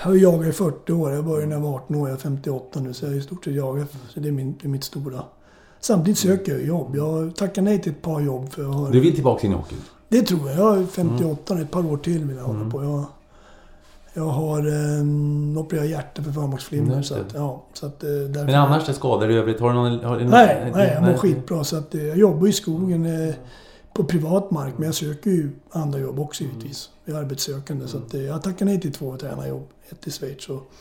har ju jagat i 40 år. Jag började när jag var 18 år. Jag är 58 nu så jag har i stort sett jagat. Så det är, min, det är mitt stora. Samtidigt söker jag jobb. Jag tackar nej till ett par jobb för jag har...
du vill tillbaka in i hockeyn?
Det tror jag. Jag är 58 nu. Ett par år till vill jag hålla på. Jag, jag har eh, opererat hjärta för förmaksflimmer. Så att, ja, så att, eh.
Men annars är skador i övrigt? Har du någon... Har du någon
Nej, nej, jag mår skitbra. Så att, eh, jag jobbar i skogen eh, på privat mark, men jag söker ju andra jobb också givetvis. Jag är arbetssökande. Så att, eh, jag tackar nej till två tränarjobb. Ett i Schweiz och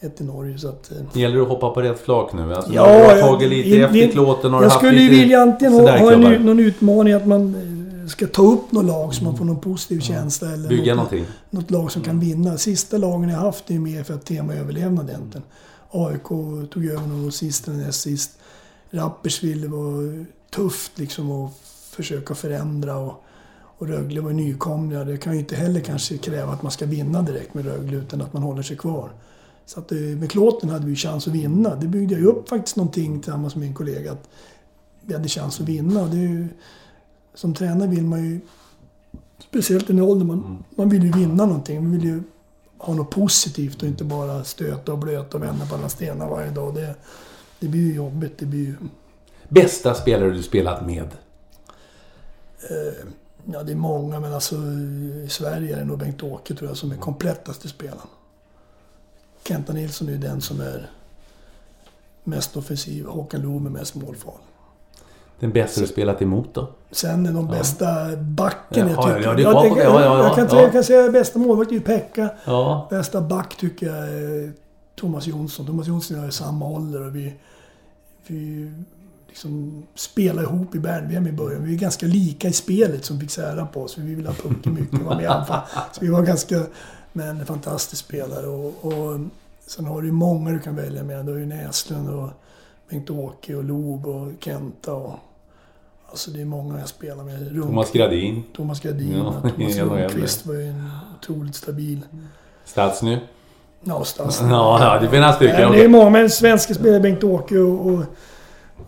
ett i Norge. Så att, eh,
Det gäller att hoppa på rätt flak nu. Alltså,
Ja,
du har tagit lite
det-
efter
det-
klåten och
Jag
haft
skulle ju vilja antingen ha, ha en, någon utmaning att man eh, ska ta upp något lag så man får någon positiv känsla. Eller
Bygga
något,
någonting.
något lag som kan vinna. Sista lagen jag haft är mer för att tema överlevnad egentligen. AIK tog över gång sist eller näst sist. Rapperswil var tufft liksom att försöka förändra. Och, och Rögle var nykomlingar. Det kan ju inte heller kanske kräva att man ska vinna direkt med Rögle utan att man håller sig kvar. Så att eh, med Klåten hade vi chans att vinna. Det byggde jag ju upp faktiskt någonting tillsammans med min kollega. Att vi hade chans att vinna. Det är ju, som tränare vill man ju, speciellt i den åldern, man, man vill ju vinna någonting. Man vill ju ha något positivt och inte bara stöta och blöta och vända på alla stenar varje dag. Det, det blir ju jobbigt. Det blir ju...
Bästa spelare du spelat med?
Eh, ja, det är många, men alltså i Sverige är det nog Bengt-Åke tror jag som är komplettaste spelaren. Kenta Nilsson är ju den som är mest offensiv. Håkan Loob är mest målfarlig.
Den bästa du spelat emot då?
Sen är de bästa backen jag tycker.
ja, det
jag,
var-
tänker-
ja, ja, ja,
jag, kan,
ja.
jag kan säga bästa målvakt är ju Pekka.
Ja.
Bästa back tycker jag är Thomas Jonsson. Thomas Jonsson och jag är i samma ålder och vi, vi liksom spelar ihop i Bern-VM i början. Vi är ganska lika i spelet som fick sära på oss. för Vi ville ha pucken mycket och vara med i anfall. Så vi var ganska... Men en fantastisk spelare. Och, och sen har du ju många du kan välja med. Du har ju Näslund och Bengt-Åke och Loob och Kenta och... Alltså det är många jag spelar med. Rund-
Thomas Gradin?
Thomas Gradin
Ja, [LAUGHS]
Thomas. Lundqvist var ju en otroligt stabil...
Stadsny?
Ja, Stas.
Ja, det finns några stycken.
Det är många, men svenska spelare, Bengt-Åke och, och...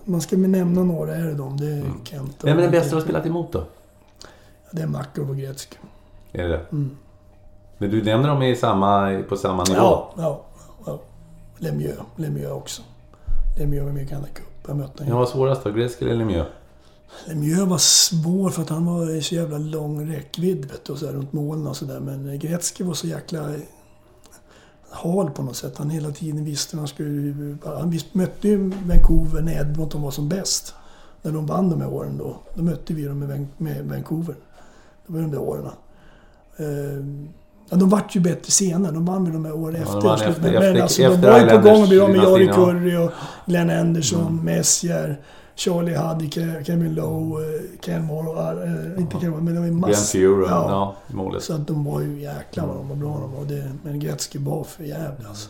Man ska nämna några, är det de? Det är Kent och...
Vem är den bästa du har spelat emot då?
Det är Makarov och Gretzky.
Är det?
Mm.
Men du nämner dem i samma, på samma nivå?
Ja, ja, ja. Lemieux. Lemieux också. Lemieux var med i Canada Cup. Jag mötte
Vem
honom.
var svårast då? Gretzky eller Lemieux?
Lemieux var svår för att han var i så jävla lång räckvidd vet du, och så runt målen och sådär. Men Gretzky var så jäkla hal på något sätt. Han hela tiden visste han skulle... Han visst, mötte ju Vancouver när Edmonton var som bäst. När de vann de här åren då. Då mötte vi dem med, Van- med Vancouver. Det var de där åren. Eh, Ja, de vart ju bättre senare. De vann väl de här åren
de
efter. slut.
efter-
men
efter-
alltså,
efter
de var ju på gång. Med Jari Curry och Glenn Anderson, Messier, Charlie Huddy, Ke- Kevin Lowe, eh, Ken Moore eh, Inte Ken Moore, men det var ju
Glenn
massor.
Furo, ja, i målet.
Så att de var ju jäklar vad de var bra de var. Det, men Gretzky var för jävlig alltså.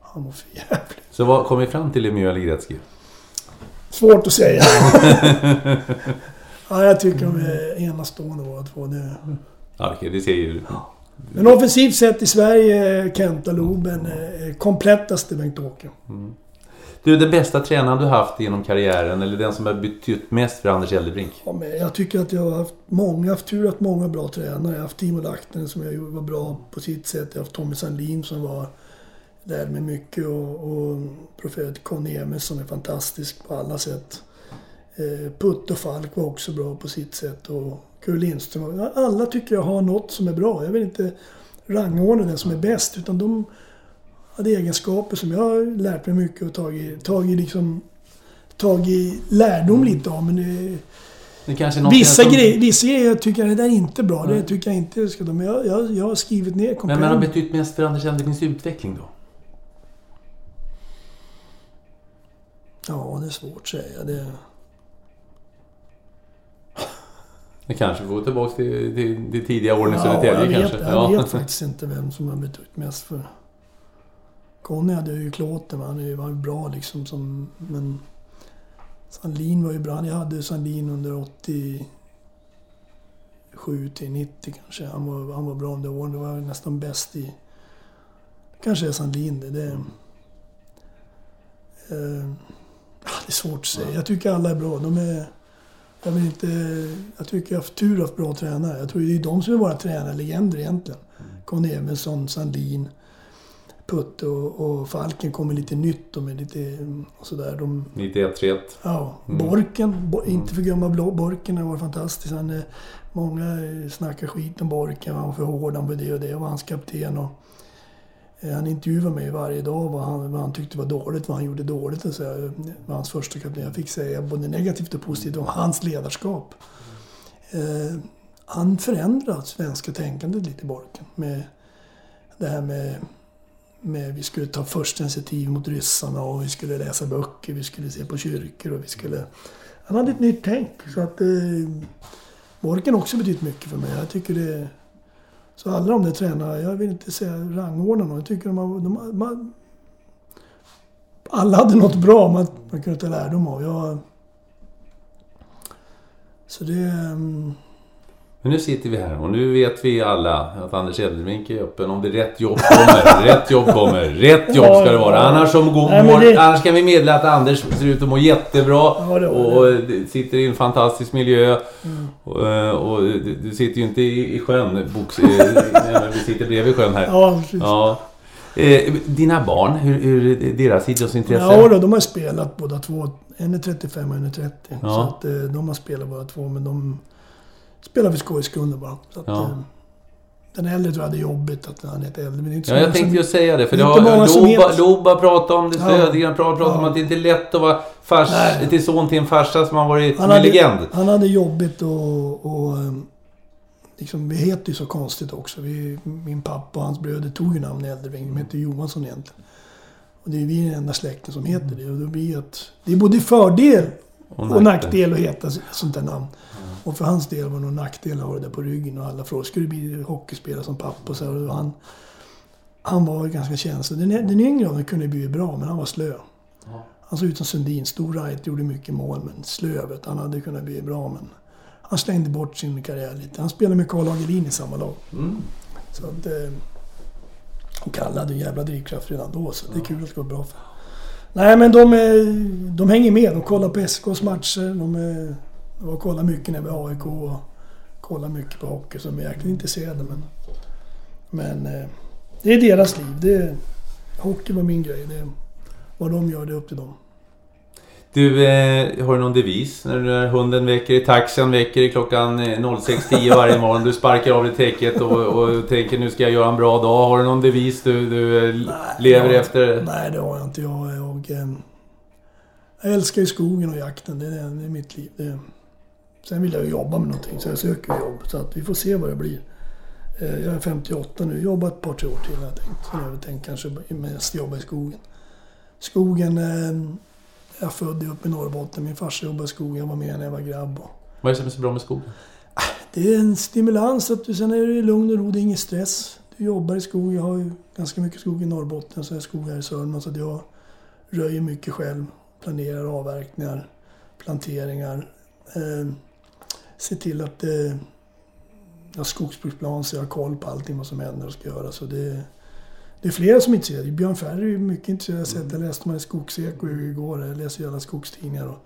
Han var för jävlig.
Så vad kom vi fram till Lemieux eller Gretzky?
Svårt att säga. [LAUGHS] ja, jag tycker de är enastående båda två. Det...
Ja, det ser ju...
Men offensivt sett i Sverige Kenta Loben komplettaste Bengt-Åke.
Du, den bästa tränaren du haft genom karriären, eller den som har betytt mest för Anders Eldebrink?
Ja, men jag tycker att jag har haft många, haft tur att många bra tränare. Jag har haft Timo Lahtinen som jag var bra på sitt sätt. Jag har haft Tommy Sandlin som var där med mycket och, och profet Conny som är fantastisk på alla sätt. Eh, Putte och Falk var också bra på sitt sätt och Kurt Lindström. Alla tycker jag har något som är bra. Jag vill inte rangordna den som är bäst utan de hade egenskaper som jag har lärt mig mycket och tagit, tagit liksom tagit lärdom lite av. Men det,
Det kanske är
Vissa
som...
grejer, vissa grejer tycker jag det där är inte bra. Det tycker jag inte ska Men jag, jag, jag har skrivit ner
Vem har
kompendium.
betytt mest för Anders Eldebrings utveckling då?
Ja, det är svårt att säga. Det,
Det kanske får gå tillbaka till, till, till tidiga åren i
ja,
Södertälje
jag vet,
kanske?
jag
ja.
vet faktiskt inte vem som har betytt mest för... Conny hade ju klåten, han var ju bra liksom som... Men Sandlin var ju bra. Jag hade Sandlin under 87 till 90 kanske. Han var, han var bra under åren. Det var nästan bäst i... Kanske är Sandlin det. det eh, [LAUGHS] det är svårt att säga. Jag tycker alla är bra. De är... Jag vill inte... Jag tycker jag har haft tur att haft bra tränare. Jag tror det är de som är våra tränarlegender egentligen. Conny Evensson, Sandlin. Putte och, och Falken kommer lite nytt. De är lite och sådär. De,
91-31.
Ja, Borken. Bo, inte förglömma blå, Borken, var fantastiskt. Han, många snackar skit om Borken. Han var för hård, han var det och det. Och var hans kapten. Och, eh, han intervjuade mig varje dag vad han, vad han tyckte var dåligt, vad han gjorde dåligt. Och så, var hans första kapten. Jag fick säga både negativt och positivt om hans ledarskap. Eh, han förändrade svenska tänkandet lite, Borken. Med det här med med, vi skulle ta första initiativ mot ryssarna och vi skulle läsa böcker, vi skulle se på kyrkor och vi skulle... Han hade ett nytt tänk. Så att eh, Borken också betytt mycket för mig. Jag tycker det... Så alla de där tränarna, jag vill inte säga rangordna någon. Jag tycker de, har, de, man, Alla hade något bra man, man kunde ta lärdom av. Jag, så det... Mm.
Men nu sitter vi här och nu vet vi alla att Anders Edelbrink är öppen om det rätt jobb kommer. rätt jobb kommer. Rätt jobb ska det vara. Annars, som går, Nej, det... annars kan vi meddela att Anders ser ut att må jättebra ja, det och det. sitter i en fantastisk miljö. Mm. Och, eh, och, du sitter ju inte i, i sjön, box, [LAUGHS] vi sitter bredvid sjön här.
Ja, precis. Ja.
Eh, dina barn, hur, hur deras idrottsintresse?
Ja, då, de har spelat båda två. En är 35 och en är 30. Ja. Så att, eh, de har spelat båda två, men de spelar för skojs skull bara. Så att, ja. eh, den äldre tror jag hade jobbigt att han är äldre. Men det är inte
så ja, jag tänkte ju säga det. För det har Loba, pratat om det, Södergren pratat ja. om att det inte är lätt att vara fars, till son till en farsa som har varit han hade, legend.
Han hade jobbigt och, och ehm, liksom, vi heter ju så konstigt också. Vi, min pappa och hans bröder tog ju namn i Äldreving. De heter Johansson egentligen. Och det är vi den enda släkten som heter det. Och då blir att, det är både fördel och, och nackdel att heta sånt där namn. Och för hans del var det någon nackdel att ha det där på ryggen och alla frågade skulle du bli hockeyspelare som pappa och så. Och han, han var ganska känslig. Den, den yngre av kunde bli bra, men han var slö. Ja. Han såg ut som Sundin. Stor right, gjorde mycket mål, men slö. Vet, han hade kunnat bli bra, men han slängde bort sin karriär lite. Han spelade med Karl Hagelin i samma lag. Mm. Så att, eh, och Kalle hade en jävla drivkraft redan då, så det är kul att det går bra för Nej, men de, är, de hänger med. De kollar på SKs matcher. De är, jag var och kollade mycket när vi var AIK och kollade mycket på hockey så de är jäkligt intresserade. Men, men eh, det är deras liv. Det, hockey var min grej. Det, vad de gör, det är upp till dem.
Du, eh, har du någon devis när, när hunden väcker i taxen, väcker i klockan 06.10 eh, varje morgon. Du sparkar av dig täcket och, och tänker nu ska jag göra en bra dag. Har du någon devis du, du nej, lever
jag,
efter?
Nej, det har jag inte. Jag, jag, jag älskar ju skogen och jakten. Det är, det är mitt liv. Det, Sen vill jag jobba med någonting så jag söker jobb. Så att vi får se vad det blir. Eh, jag är 58 nu, jobbar ett par tre år till har jag tänkt. Sen har jag tänkt kanske mest jobba i skogen. Skogen, eh, jag är född uppe i Norrbotten. Min farsa jobbade i skogen, jag var med när jag var grabb.
Vad är det som är så bra med skogen?
Det är en stimulans. Att du, sen är det lugn och ro, det är ingen stress. Du jobbar i skog. Jag har ju ganska mycket skog i Norrbotten, så jag skog här i Sörmland. Så jag röjer mycket själv. Planerar avverkningar, planteringar. Se till att eh, jag har skogsbruksplan så jag har koll på allting vad som händer och ska göra. Så det, det är flera som är intresserade. Björn Ferry är mycket intresserad. Jag, sett, jag läste man i Skogseko igår. Jag läser ju alla skogstidningar. Och,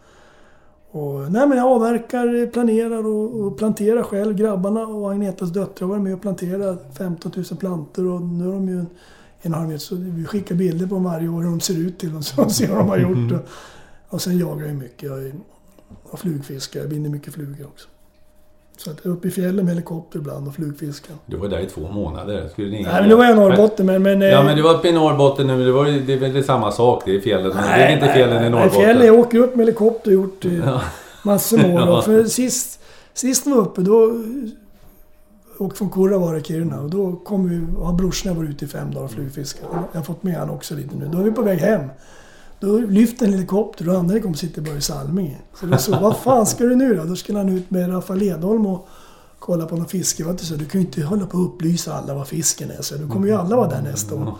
och, nej, men jag avverkar, planerar och, och planterar själv. Grabbarna och Agnetas döttrar var med och planterade 15 000 plantor och nu är de ju en halv meter. Så vi skickar bilder på dem varje år hur de ser ut till dem så [LAUGHS] ser vad de har gjort. Och, och sen jagar jag mycket. Jag, jag flugfiskar. Jag binder mycket flugor också. Så att uppe i fjällen med helikopter ibland och flugfiska.
Du var där i två månader. Skulle
Nej, men nu var jag i Norrbotten. Men, men,
ja, men du var uppe i Norrbotten nu. Det, var, det är väl samma sak. Det är fjällen. Nej, det är inte fjällen i Norrbotten.
Nej, fjällen. Jag åker upp med helikopter och gjort eh, ja. massor mål. [LAUGHS] ja. För sist, sist var uppe då... Åkte från Kurravare, Kiruna. Och då kom vi... Har brorsorna varit ute i fem dagar och flugfiskat. Jag har fått med han också lite nu. Då är vi på väg hem. Då lyfter en helikopter och andra helikoptern sitter bara i Salminge. Så då så, vad fan ska du nu då? Då skulle han ut med Rafael Edholm och kolla på någon fiske. Jag så, du kan ju inte hålla på och upplysa alla vad fisken är. Så du kommer ju alla vara där nästa år.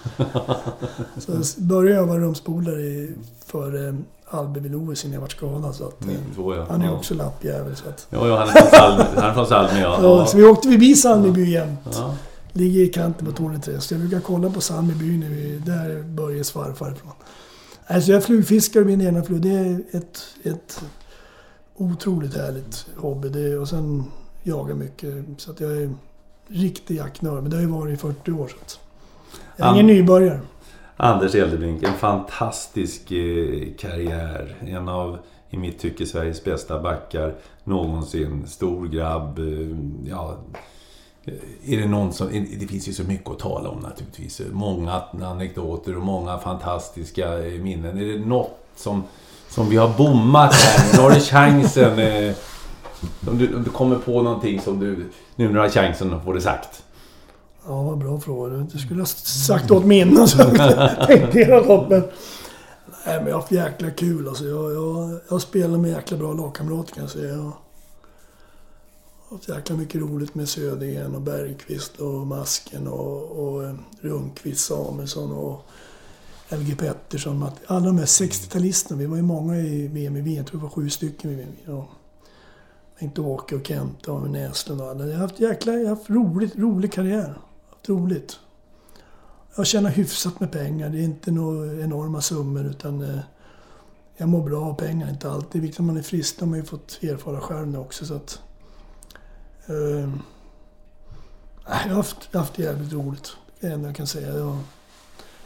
[LAUGHS] Så började jag vara rumspolare för eh, Albin Vilovis innan jag vart skadad. Så att, eh,
Så, ja.
han är också lappjävel. Så, att,
Ja, ja, han är från Salmi, han är från Salmi ja. [LAUGHS]
ja. så vi åkte förbi Sandbyby jämt.
Ja.
Ligger i kanten på Torneträsk. Så jag brukar kolla på Sandbyby när vi... Där börjar farfar ifrån. Alltså jag flugfiskar min ena flug. Det är ett, ett otroligt härligt hobby. Det, och sen jagar mycket. Så att jag är riktig jaktnörd. Men det har ju varit i 40 år. Så att jag är ingen
An-
nybörjare.
Anders Eldebrink, en fantastisk eh, karriär. En av, i mitt tycke, Sveriges bästa backar någonsin. Stor grabb. eh, Ja, är det någon som... Det finns ju så mycket att tala om naturligtvis. Många anekdoter och många fantastiska eh, minnen. Är det något som, som vi har bommat här? Nu har du chansen. eh, Om du, om du kommer på någonting som du... Nu när du har chansen att få det sagt.
Ja, vad bra fråga. Du skulle ha sagt åt mig innan så tänkte jag något. Men... Nej, men jag har haft jäkla kul alltså. Jag, jag, jag spelar med jäkla bra lagkamrater kan jag säga. Jag har haft jäkla mycket roligt med Södergren och Bergqvist och Masken och, och Rundqvist, Samuelsson och LG Pettersson. Alla de här 60-talisterna. Vi var ju många i VM i Wien. Jag tror det var sju stycken i VM. Ja. Bengt-Åke och Kent och Näslund och alla. Jag har haft jäkla, jag har haft roligt, rolig karriär. Haft roligt. Jag tjänar hyfsat med pengar. Det är inte några enorma summor utan jag mår bra av pengar. Inte alltid. Det är viktigt att man är frisk. Det har man ju fått erfara själv nu också. Så att, Uh, jag, har haft, jag har haft jävligt roligt. Det är det enda jag kan säga. Jag,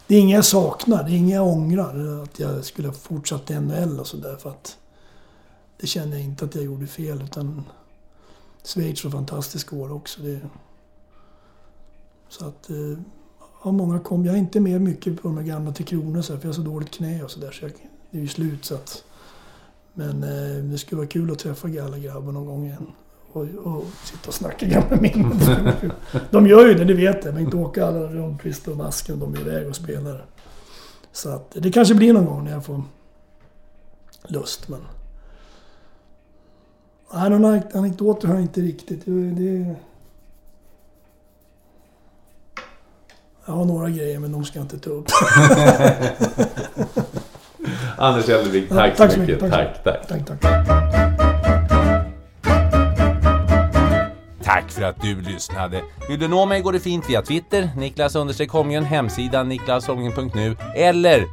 det är inget jag saknar. Det är inget jag ångrar. Att jag skulle ha fortsatt i NHL och sådär. För att det känner jag inte att jag gjorde fel. Utan Schweiz var fantastiska år också. Det, så att... Uh, ja, många kom. Jag är inte med mycket på de här gamla Tre Kronor så här, för jag har så dåligt knä och sådär. Så jag, det är ju slut så att... Men eh, det skulle vara kul att träffa alla grabbar någon gång igen. Och, och sitta och snacka gamla minnen. De gör ju det, det vet jag. Bengt-Åke, alla Rundqvist och Masken, de är iväg och spelar. Så att det kanske blir någon gång när jag får lust. Men... Nej, någon anek- anekdoter har jag inte riktigt. Det. Jag har några grejer men de ska jag inte ta upp. [LAUGHS]
Anders
Ja,
tack,
tack
så
så
mycket.
mycket.
Tack, tack.
tack, tack.
Tack för att du lyssnade. Vill du nå mig går det fint via Twitter, Niklas understreck Holmgren, hemsidan niklasholmgren.nu eller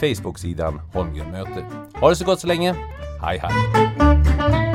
Facebook-sidan Holmgren möter. Ha det så gott så länge. Hej hej!